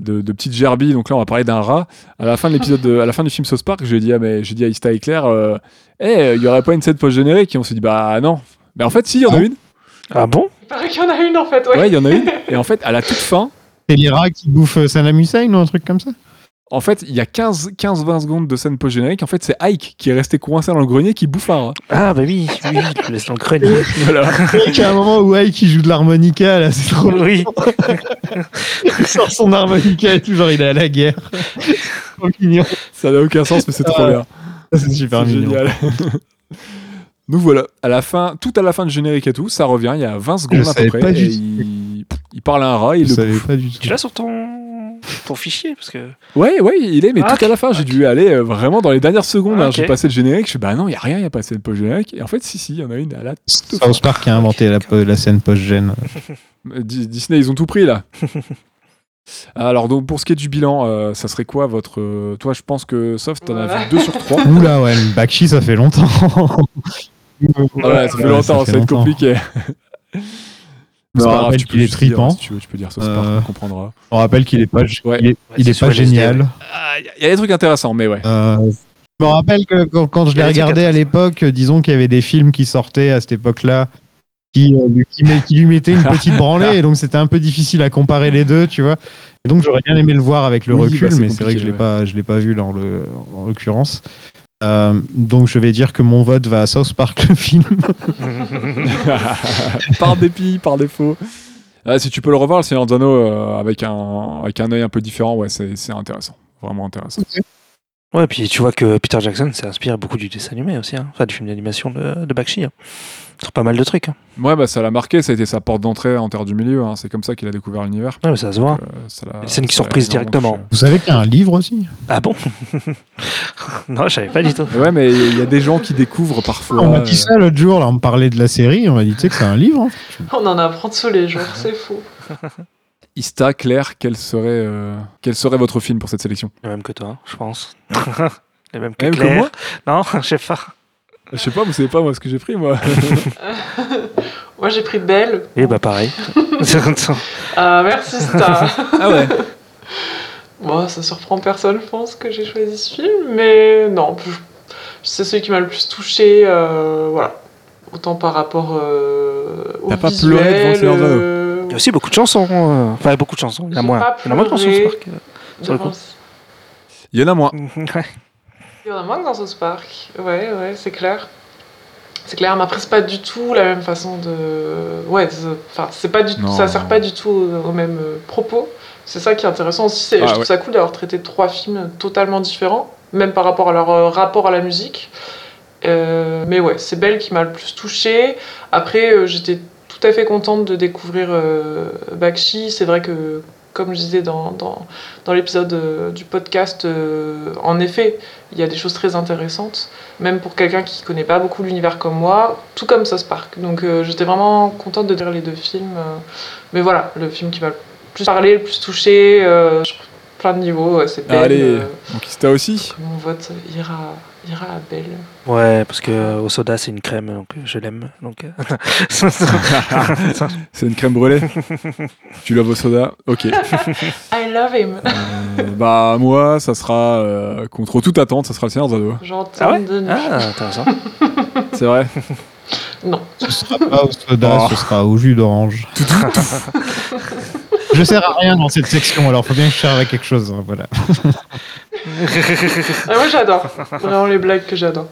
de, de petites gerbilles, donc là on va parler d'un rat. À la fin de l'épisode, de- à la fin du film South Park, j'ai dit, j'ai dit à Ista et Claire, euh, Eh, il y aurait pas une scène post-générique? Et on s'est dit, bah non. Mais en fait, si, il y en a Ah. une. Ah bon? Il paraît qu'il y en a une en fait, ouais. Ouais, il y en a une. Et en fait, à la toute fin, C'est les rats qui bouffent Saddam Hussein ou un truc comme ça? en fait, il y a 15-20 secondes de scène post-générique. En fait, c'est Ike qui est resté coincé dans le grenier qui bouffe un rat. Ah bah oui, oui, oui, tu le laisses dans le grenier. Voilà. Il y a un moment où Ike qui joue de l'harmonica, là, c'est trop oui. Il sort son harmonica et tout, genre il est à la guerre. trop mignon. Ça n'a aucun sens, mais c'est trop Ouais. bien. C'est super mignon. génial. Nous voilà, à la fin, tout à la fin du générique et tout, ça revient, il y a 20 secondes Je à peu près, pas et du tout. il... il parle à un rat, il Je le savais bouffe. pas du tout. Tu l'as sur ton, ton fichier parce que. Ouais, ouais, il est, mais Ah, tout à la fin, j'ai dû aller euh, vraiment dans les dernières secondes, Ah, hein, j'ai passé le générique, je fais bah non, il y a rien, il y a pas de post-générique, et en fait, si, si, il y en a une à la... South Park qui a inventé la, la scène post-gène. Euh, Di- Disney, ils ont tout pris là. Alors donc pour ce qui est du bilan, euh, ça serait quoi votre... euh, toi je pense que Soft, t'en as vu 2 sur 3. Oula, ouais, le Bakshi, ça fait longtemps. Ouais, ça fait longtemps, ça va être compliqué. Grave, rappelle qu'il est tripant. Si tu veux, tu peux dire Park, Euh, on comprendra. On rappelle qu'il est pas, Ouais. il est, il pas génial. ouais. Ah, Il y a des trucs intéressants, mais ouais. Euh, je me rappelle que quand, quand je Il l'ai regardé à l'époque, euh, disons qu'il y avait des films qui sortaient à cette époque-là qui, euh, lui- qui, met- qui lui mettaient une petite branlée, et donc c'était un peu difficile à comparer les deux, tu vois. Et donc j'aurais bien aimé le voir avec le Oui, recul, bah, mais c'est vrai que je l'ai pas, je l'ai pas vu dans le, en l'occurrence. Euh, donc je vais dire que mon vote va à South Park le film. par dépit, par défaut. Ah, si tu peux le revoir, le Seigneur Anneaux, euh, avec un avec un œil un peu différent, ouais, c'est c'est intéressant, vraiment intéressant. Ouais, puis tu vois que Peter Jackson s'est inspiré beaucoup du dessin animé aussi, hein. enfin du film d'animation de, de Bakshi. hein. Sur pas mal de trucs. hein. Ouais, bah ça l'a marqué, ça a été sa porte d'entrée en Terre du Milieu. hein, C'est comme ça qu'il a découvert l'univers. Ouais, mais ça se voit. Euh, ça l'a- Les scènes qui ça sont l'a prises énormément directement. touché. Vous savez qu'il y a un livre aussi? Ah bon? Non, je savais pas du tout. Ouais, mais il y a des gens qui découvrent parfois. On m'a dit euh, ça l'autre jour, là, on me parlait de la série, on m'a dit tu sais que c'est un livre. hein. On en apprend tous les jours, c'est fou. Ista, Claire, quel serait, euh, quel serait votre film pour cette sélection? Le même que toi, je pense. Le même que Même que moi? Non, je sais pas. Je sais pas, vous savez pas moi ce que j'ai pris moi. Moi, j'ai pris Belle. Et bah pareil. Ah, merci, Star. ah ouais Bon, ça surprend personne, je pense, que j'ai choisi ce film, mais non, c'est celui qui m'a le plus touché, euh, voilà. Autant par rapport euh, au T'as pas pleuré devant euh, Il y a aussi beaucoup de chansons. euh, Enfin, beaucoup de chansons. Il y en a moins. Il y en a moins de chansons sur le coup. Il y en a moins. Il y en a moins que dans South Park. Ouais, ouais, c'est clair. C'est clair, mais après, c'est pas du tout la même façon de. Ouais, enfin, c'est pas du tout. Non. Ça sert pas du tout au, au même euh, propos. C'est ça qui est intéressant aussi. Ah, je trouve ça cool d'avoir traité trois films totalement différents, même par rapport à leur euh, rapport à la musique. Euh, mais ouais, c'est Belle qui m'a le plus touchée. Après, euh, j'étais tout à fait contente de découvrir euh, Bakshi. C'est vrai que, comme je disais dans, dans, dans l'épisode euh, du podcast, euh, en effet, il y a des choses très intéressantes, même pour quelqu'un qui connaît pas beaucoup l'univers comme moi, tout comme South Park. Donc euh, j'étais vraiment contente de dire les deux films. mais voilà, le film qui m'a le plus parlé, le plus touché, sur plein de niveaux, c'est. Allez, donc aussi. mon vote ira, ira à Belle. Ouais, parce que euh, au soda, c'est une crème, donc euh, je l'aime. Donc, euh, C'est une crème brûlée? tu l'as au soda? Ok. I love him. Euh, bah moi, ça sera euh, contre toute attente, ça sera le Seigneur des Anneaux. J'entends Ah ouais? De ah, intéressant. C'est vrai? Non. Ce sera pas au soda, Oh. ce sera au jus d'orange. Je sers à rien dans cette section, alors faut bien que je serve à quelque chose. hein, voilà. Ah, moi j'adore. Vraiment les blagues que j'adore.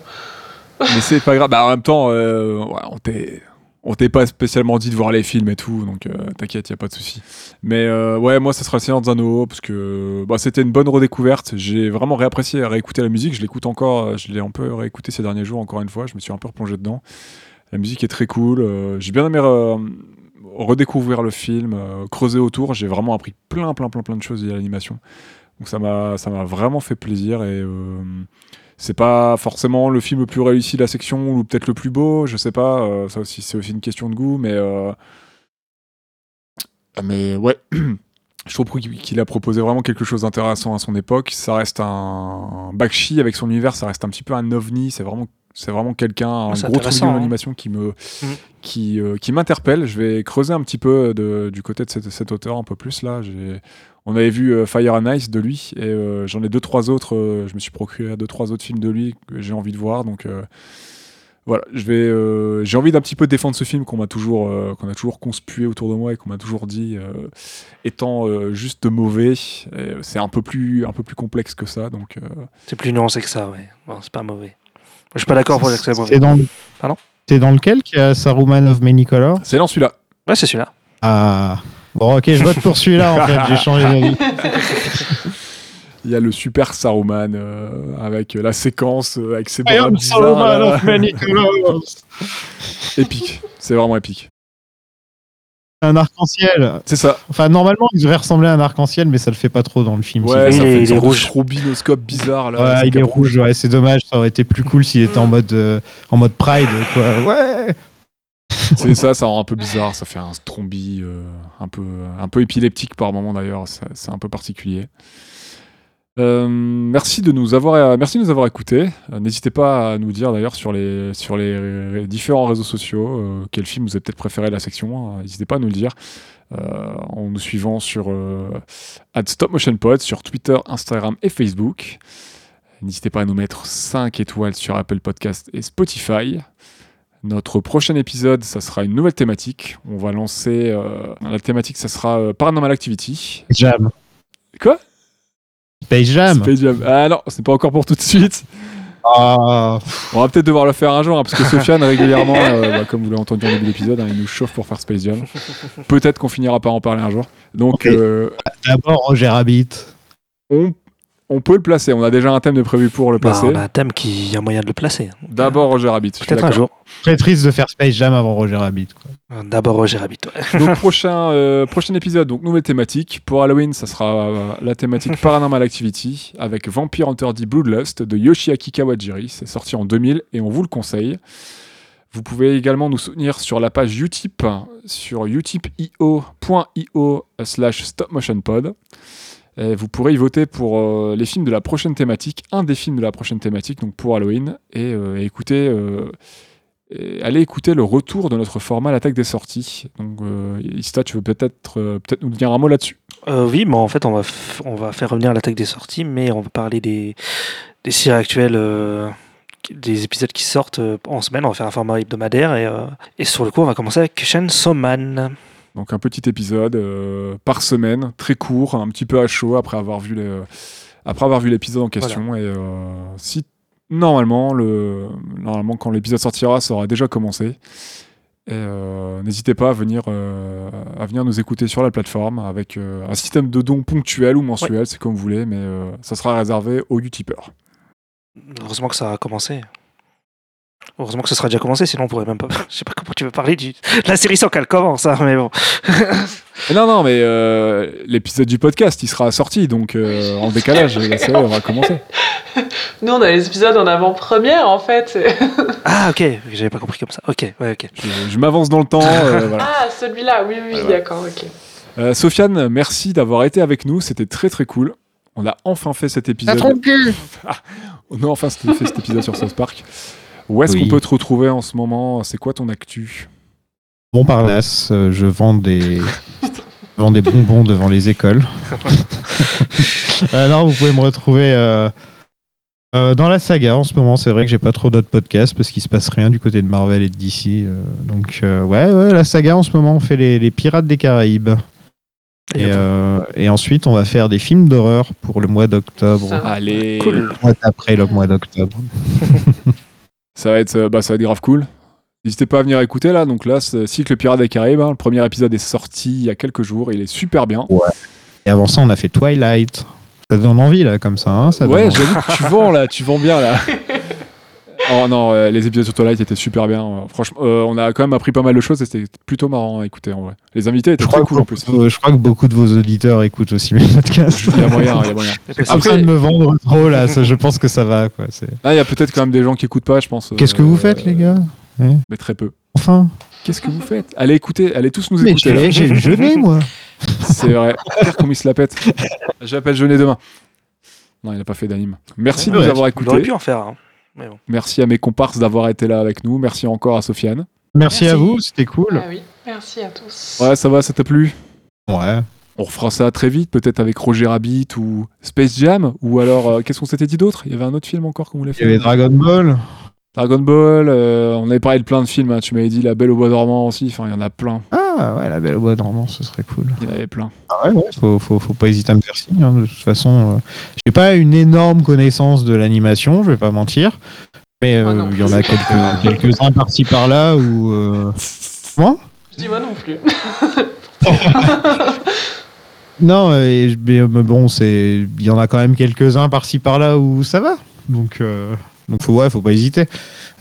Mais c'est pas grave. Bah, en même temps, euh, ouais, on t'est. On t'est pas spécialement dit de voir les films et tout, donc euh, t'inquiète, y a pas de souci. Mais euh, ouais, moi, ça sera le Seigneur des Anneaux, parce que bah, c'était une bonne redécouverte. J'ai vraiment réapprécié réécouter la musique. Je l'écoute encore, euh, je l'ai un peu réécouté ces derniers jours, encore une fois. Je me suis un peu replongé dedans. La musique est très cool. euh, J'ai bien aimé euh, redécouvrir le film, euh, creuser autour. J'ai vraiment appris plein, plein, plein, plein de choses liées à l'animation. Donc ça m'a, ça m'a vraiment fait plaisir et euh, c'est pas forcément le film le plus réussi de la section ou peut-être le plus beau, je sais pas. euh, ça aussi, c'est aussi une question de goût, mais mais ouais. Je trouve qu'il a proposé vraiment quelque chose d'intéressant à son époque. Ça reste un Bakshi avec son univers, ça reste un petit peu un ovni. C'est vraiment, c'est vraiment quelqu'un, un gros truc hein. d'animation qui me, Mhm. qui, euh, qui m'interpelle. Je vais creuser un petit peu de- du côté de cet, cet auteur un peu plus là. J'ai- On avait vu euh, Fire and Ice de lui et euh, j'en ai deux trois autres. euh, je me suis procuré deux trois autres films de lui que j'ai envie de voir. Donc euh, voilà, je vais, euh, j'ai envie d'un petit peu défendre ce film qu'on m'a toujours, euh, qu'on a toujours conspué autour de moi et qu'on m'a toujours dit euh, étant euh, juste mauvais. C'est un peu plus, un peu plus complexe que ça. Donc euh, C'est plus nuancé que ça, ouais. Bon, c'est pas mauvais. Je suis pas d'accord pour dire que c'est mauvais. C'est dans, Pardon c'est dans lequel qu'il y a Saruman of Many Colors c'est dans celui-là. Ouais, c'est celui-là. Ah. Bon, ok, je vote pour celui-là en fait, j'ai changé d'avis. Il y a le super Saruman euh, avec la séquence euh, avec ses I bras am bizarres, Saruman of Many Colors. épique. C'est vraiment épique. Un arc-en-ciel. C'est ça. Enfin, normalement, il devrait ressembler à un arc-en-ciel, mais ça le fait pas trop dans le film. Ouais, ça fait il est rouge. bizarre là. Ouais, C'est il est rouge, ouais, c'est dommage, ça aurait été plus cool s'il était en mode, euh, en mode Pride, quoi. Ouais! C'est ça, ça rend un peu bizarre. Ça fait un strombi euh, un peu, un peu épileptique par moment d'ailleurs. C'est un peu particulier. Euh, merci de nous avoir, merci de nous avoir écoutés. Euh, N'hésitez pas à nous dire d'ailleurs sur les, sur les ré- différents réseaux sociaux euh, quel film vous avez peut-être préféré de la section. hein. N'hésitez pas à nous le dire euh, en nous suivant sur euh, @stopmotionpod sur Twitter, Instagram et Facebook. N'hésitez pas à nous mettre 5 étoiles sur Apple Podcast et Spotify. Notre prochain épisode, ça sera une nouvelle thématique. On va lancer euh, la thématique, ça sera euh, Paranormal Activity. Jam. Quoi? Space Jam. Space Jam. Ah non, c'est pas encore pour tout de suite. Ah, On va peut-être devoir le faire un jour, hein, parce que Sofiane, régulièrement, euh, bah, comme vous l'avez entendu en début d'épisode, hein, il nous chauffe pour faire Space Jam. Peut-être qu'on finira par en parler un jour. Donc, euh, D'abord Roger Rabbit. on, on peut le placer. On a déjà un thème de prévu pour le Bah, placer. on a un thème qui y a moyen de le placer. D'abord Roger Rabbit. Peut-être un jour. Très triste de faire Space Jam avant Roger Rabbit. Quoi. D'abord Roger Rabbit. ouais. Donc prochain, euh, prochain épisode, donc nouvelle thématique. Pour Halloween, ça sera euh, la thématique Paranormal Activity avec Vampire Hunter D Bloodlust de Yoshiaki Kawajiri. C'est sorti en 2000 et on vous le conseille. Vous pouvez également nous soutenir sur la page Utip sur utip.io slash stopmotionpod. Et vous pourrez y voter pour euh, les films de la prochaine thématique, un des films de la prochaine thématique, donc pour Halloween, et, euh, écouter, euh, allez écouter le retour de notre format l'attaque des sorties. Donc, euh, Ista, tu veux peut-être euh, peut-être nous dire un mot là-dessus? Euh, oui, mais en fait, on va, on va faire revenir l'attaque des sorties, mais on va parler des, des séries actuelles, euh, des épisodes qui sortent euh, en semaine. On va faire un format hebdomadaire et, euh, et sur le coup, on va commencer avec Chainsaw Man. Donc un petit épisode euh, par semaine, très court, un petit peu à chaud après avoir vu les, après avoir vu l'épisode en question. Et euh, si normalement le normalement quand l'épisode sortira, ça aura déjà commencé. Et euh, n'hésitez pas à venir euh, à venir nous écouter sur la plateforme avec euh, un système de dons ponctuel ou mensuel, c'est comme vous voulez, mais ça sera réservé aux utipeurs. Heureusement que ça a commencé. Heureusement que ce sera déjà commencé, sinon on pourrait même pas. Je sais pas comment tu veux parler du... de la série sans qu'elle commence, hein, mais bon. Non non mais euh, l'épisode du podcast il sera sorti donc euh, en décalage la série aura commencé. Nous, on a les épisodes en avant-première, en fait. Ah, ok, j'avais pas compris comme ça. Ok, ouais, ok. Je, je m'avance dans le temps. euh, voilà. Ah, celui-là, oui, oui, d'accord, ok. Euh, Sofiane, merci d'avoir été avec nous. C'était très très cool. On a enfin fait cet épisode. cul On a enfin fait cet épisode sur South Park. Où est-ce Oui. qu'on peut te retrouver en ce moment? C'est quoi ton actu? Montparnasse, euh, je vends des, je vends des bonbons devant les écoles. Alors, vous pouvez me retrouver euh, euh, dans la saga en ce moment. C'est vrai que j'ai pas trop d'autres podcasts parce qu'il se passe rien du côté de Marvel et de DC. euh, donc, euh, ouais, ouais, la saga en ce moment, on fait les, les Pirates des Caraïbes. Et, euh, et ensuite, on va faire des films d'horreur pour le mois d'octobre. Ça. Allez, Cool. Le mois après le mois d'octobre. ça va être, euh, bah, ça va être grave cool. N'hésitez pas à venir écouter là. Donc là, c'est Cycle Pirates des Caraïbes. hein. Le premier épisode est sorti il y a quelques jours. Il est super bien. Et avant ça, on a fait Twilight. Ça donne envie, là, comme ça. hein, ça Ouais, j'avoue que tu vends là, tu vends bien là. Oh non, euh, les épisodes sur Twilight étaient super bien. euh, Franchement, euh, on a quand même appris pas mal de choses et c'était plutôt marrant à écouter en vrai. Les invités étaient Je très cool en que plus. beaucoup- je crois que beaucoup de vos auditeurs écoutent aussi mes podcasts. Il y a moyen, il y a moyen. Après, Après- de me vendre trop là, ça, je pense que ça va. Quoi. c'est- Là, il y a peut-être quand même des gens qui écoutent pas, je pense. Qu'est-ce que euh, vous faites, les gars Mais très peu. Enfin, Qu'est-ce que vous faites? Allez écouter, allez tous nous mais écouter. j'ai j'ai le jeûné, moi. C'est vrai. Pire comme il se la pète. J'appelle Jeunet demain. Non, il n'a pas fait d'anime. Merci de nous Ouais, avoir On aurait écoutés. pu en faire. hein. Mais bon. Merci à mes comparses d'avoir été là avec nous. Merci encore à Sofiane. Merci, Merci. à vous, c'était cool. Ah oui, merci à tous. Ouais, ça va, ça t'a plu? Ouais. On refera ça très vite, peut-être avec Roger Rabbit ou Space Jam. Ou alors, euh, qu'est-ce qu'on s'était dit d'autre? Il y avait un autre film encore qu'on voulait Il y avait faire. Dragon Ball. Dragon Ball. euh, on avait parlé de plein de films. hein. Tu m'avais dit La Belle au Bois dormant aussi. Enfin, il y en a plein. Ah ouais, la belle au bois dormant, ce serait cool. Il y en avait plein. Ah ouais, ouais, faut, faut, faut pas hésiter à me faire signe. hein. De toute façon, euh, j'ai pas une énorme connaissance de l'animation, je vais pas mentir. Mais Moi euh, il y en a quelques, quelques-uns par-ci par-là où. euh, Comment Je dis moi non plus. Non, mais, mais bon, c'est il y en a quand même quelques-uns par-ci par-là où ça va. Donc, euh, donc faut, ouais, faut pas hésiter.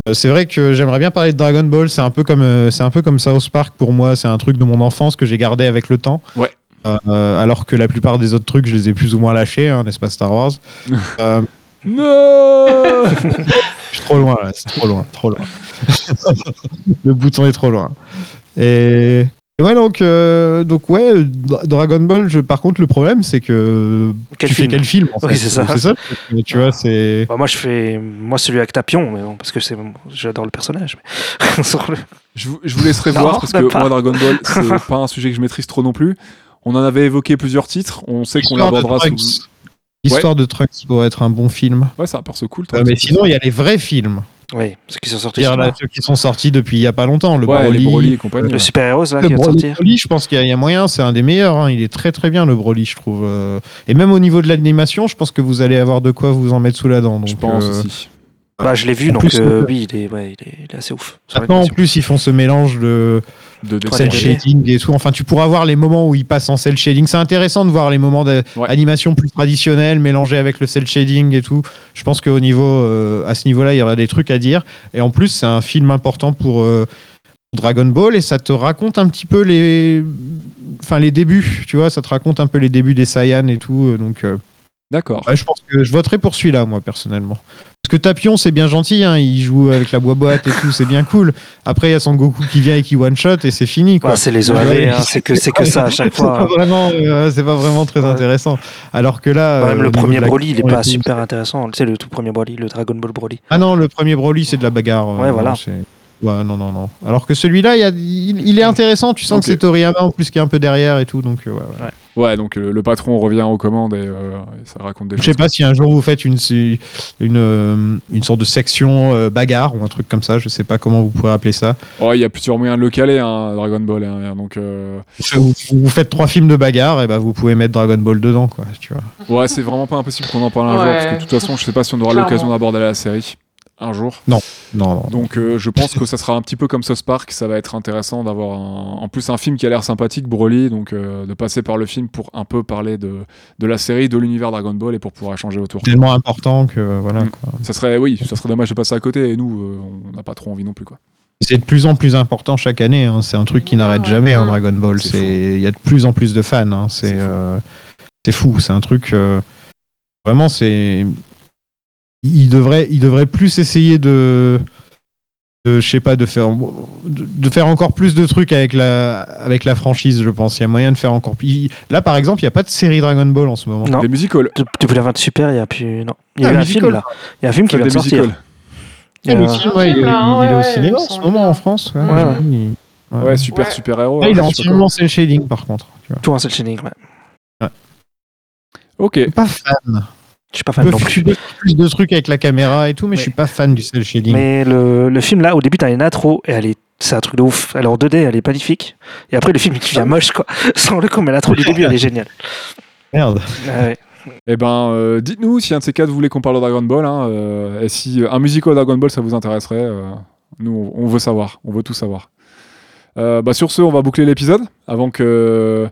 Euh, c'est vrai que j'aimerais bien parler de Dragon Ball. C'est un peu comme euh, c'est un peu comme South Park pour moi. C'est un truc de mon enfance que j'ai gardé avec le temps. Ouais. Euh, alors que la plupart des autres trucs, je les ai plus ou moins lâchés, hein, n'est-ce pas Star Wars? Non Je suis trop loin là, c'est trop loin, trop loin. le bouton est trop loin. Et, et ouais, donc, euh, donc ouais, Dra- Dragon Ball, je, par contre, le problème, c'est que Quel tu film fais quel film en Oui, c'est ça. C'est ça. le truc. Mais Tu vois, c'est. Bah, moi, je fais moi celui avec Tapion, mais bon, parce que c'est j'adore le personnage. mais- Sur le- Je vous, je vous laisserai Non, voir parce que pas. moi Dragon Ball c'est pas un sujet que je maîtrise trop non plus. On en avait évoqué plusieurs titres. On sait qu'on L'histoire de l'abordera Trunks. sous. L'histoire de Trunks pourrait être un bon film. Ouais, c'est un perso cool. Euh, mais sinon, il y a les vrais films. Oui, ceux qui sont sortis. Là, ceux qui sont sortis depuis il y a pas longtemps. Le ouais, Broly. et compagnie. Le ouais. super-héros là Le qui va Broly, sortir. Broly, je pense qu'il y, a- il y a moyen, c'est un des meilleurs. hein. Il est très très bien le Broly, je trouve. Euh, Et même au niveau de l'animation, je pense que vous allez avoir de quoi vous en mettre sous la dent. Donc, Je pense euh, aussi. Bah, je l'ai vu, En donc plus, euh, oui, il est, ouais, il, est, il est assez ouf. Maintenant, en plus, ils font ce mélange de De Ouais, cel shading et tout. Enfin, tu pourras voir les moments où ils passent en cel shading. C'est intéressant de voir les moments d'animation plus traditionnels mélangés avec le cel shading et tout. Je pense qu'au niveau, euh, à ce niveau-là, il y aura des trucs à dire. Et en plus, c'est un film important pour euh, Dragon Ball et ça te raconte un petit peu les, enfin les débuts. Tu vois, ça te raconte un peu les débuts des Saiyans et tout. euh, Donc, euh, D'accord. Je pense que je voterai pour celui-là, moi, personnellement. Parce que Tapion, c'est bien gentil, hein, il joue avec la boîte et tout, c'est bien cool. Après, il y a son Goku qui vient et qui one-shot et c'est fini, quoi. Ouais, c'est les OAV, Ouais, hein, c'est que, c'est que ça à chaque C'est pas fois. vraiment, euh, c'est pas vraiment très intéressant. Alors que là, Même euh, le niveau premier Broly, il est pas super intéressant. Tu sais, le tout premier Broly, le Dragon Ball Broly. Ah non, le premier Broly, c'est de la bagarre. euh, Ouais, voilà. Ouais, non, non, non. Alors que celui-là, il, y a- il, il est intéressant. Tu sens que c'est Toriyama en plus qui est un peu derrière et tout. Donc, euh, ouais, ouais. Ouais, donc euh, le patron revient aux commandes et, euh, et ça raconte des Je choses. sais pas si un jour vous faites une, une, euh, une sorte de section euh, bagarre ou un truc comme ça. Je sais pas comment vous pourrez appeler ça. Oh, il y a plusieurs moyens de le caler, hein, Dragon Ball. hein, donc, euh, Vous, vous faites trois films de bagarre, et ben vous pouvez mettre Dragon Ball dedans, quoi. Tu vois. ouais, c'est vraiment pas impossible qu'on en parle un jour, parce que de toute façon, je sais pas si on aura l'occasion d'aborder la série un jour. Non, non. Donc, euh, je pense que ça sera un petit peu comme South Park. Ça va être intéressant d'avoir un- en plus un film qui a l'air sympathique, Broly, donc euh, de passer par le film pour un peu parler de, de la série, de l'univers Dragon Ball et pour pouvoir échanger autour. Tellement important que voilà. Mm. quoi. Ça serait, oui, ça serait dommage de passer à côté et nous, euh, on n'a pas trop envie non plus, quoi. C'est de plus en plus important chaque année. hein. C'est un truc qui n'arrête jamais, hein, Dragon Ball. C'est il y a de plus en plus de fans. hein. C'est C'est fou. c'est un truc vraiment. C'est il devrait il devrait plus essayer de de, je sais pas de faire de, de faire encore plus de trucs avec la avec la franchise. Je pense. Il y a moyen de faire encore plus. Là, par exemple, il y a pas de série Dragon Ball en ce moment. Non. Des musicals. De- Depuis la 20 Super, il y a plus. Non. Il y a Ah, un musical. film là. Il y a un film qui vient de sortir. musicals. Il y a Ah, le un- film, ouais, il, est- Ah, il est au cinéma en ce moment en France. ouais. Ouais, super, Ouais. super héros. Là, il est en entièrement cel shading par contre. tu vois. Tout un seul shading, ouais. Ok. Pas fan. Je suis pas fan peux non faire plus. plus de trucs avec la caméra et tout, mais je suis pas fan du cel shading. Mais le, le film là, au début, t'as une intro et elle est. C'est un truc de ouf. Elle est en 2D, elle est magnifique. Et après, le film, il devient moche, quoi. Sans le coup, mais l'intro du début, elle est géniale. Merde. Ah ouais. Eh ben, euh, dites-nous si un de ces quatre voulait qu'on parle de Dragon Ball, hein, euh, et si euh, un musical Dragon Ball ça vous intéresserait. euh, nous, on veut savoir, on veut tout savoir. Euh, bah, sur ce, on va boucler l'épisode avant que,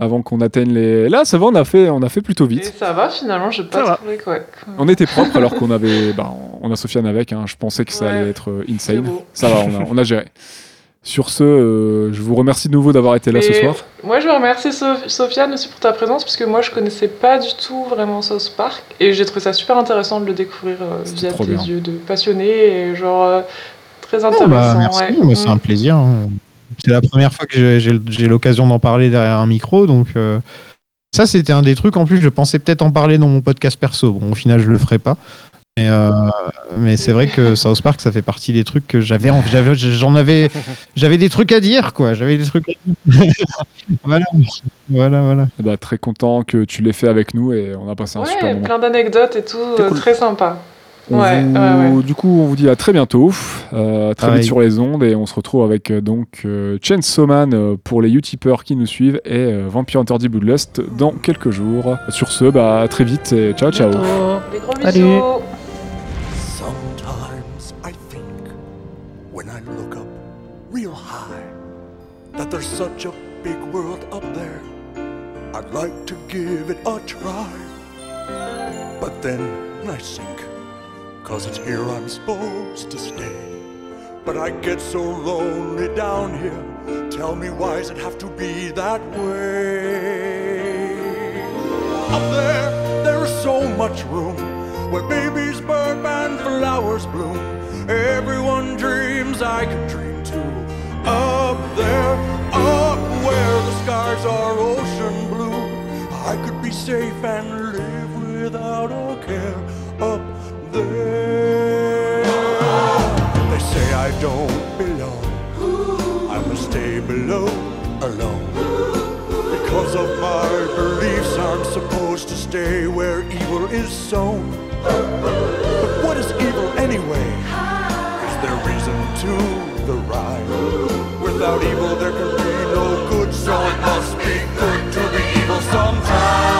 avant qu'on atteigne les. Là, ça va, on a fait, on a fait plutôt Et vite. ça va finalement, j'ai Ça pas va. trouvé quoi. On était propre alors qu'on avait, bah, on a Sofiane avec. hein, je pensais que ça Ouais. allait être euh, insane. Ça va, on a, on a géré. Sur ce, euh, je vous remercie de nouveau d'avoir été là ce soir. Moi, je veux remercier Sof- Sofiane aussi pour ta présence, parce que moi, je connaissais pas du tout vraiment South Park, et j'ai trouvé ça super intéressant de le découvrir euh, via tes bien. yeux de passionné, et genre euh, très Oh, intéressant. bah, merci, ouais. moi, c'est Mm. un plaisir. hein. C'est la première fois que j'ai- l'occasion d'en parler derrière un micro, donc euh, ça c'était un des trucs. En plus, je pensais peut-être en parler dans mon podcast perso. Bon, au final, je le ferai pas. Mais, euh, mais c'est vrai que South Park, ça fait partie des trucs que j'avais, en- j'avais, j'en avais, j'avais des trucs à dire, quoi. J'avais des trucs. À dire. voilà, voilà, voilà. Eh bah, très content que tu l'aies fait avec nous et on a passé un super Ouais, moment. plein d'anecdotes et tout, euh, cool. très sympa. Ouais, vous- ouais, ouais. Du coup, on vous dit à très bientôt, euh, très Pareil. vite sur les ondes, et on se retrouve avec euh, donc euh, Chainsaw Man euh, pour les Utipeurs qui nous suivent et euh, Vampire Hunter D Bloodlust dans quelques jours. Sur ce, bah à très vite et ciao ciao. Des gros Salut. bisous. Sometimes I think, when I look up real high, that there's such a big world up there. I'd like to give it a try. But then I sink, cause it's here I'm supposed to stay. But I get so lonely down here. Tell me, why does it have to be that way? Up there, there is so much room where babies burn and flowers bloom. Everyone dreams I could dream too. Up there, up where the skies are ocean blue, I could be safe and live without a care. Up there, they say I don't belong. I must stay below alone. Because of my beliefs, I'm supposed to stay where evil is sown. But what is evil anyway? Is there reason to the rhyme? Without evil, there can be no good, so it must be good to be evil sometime.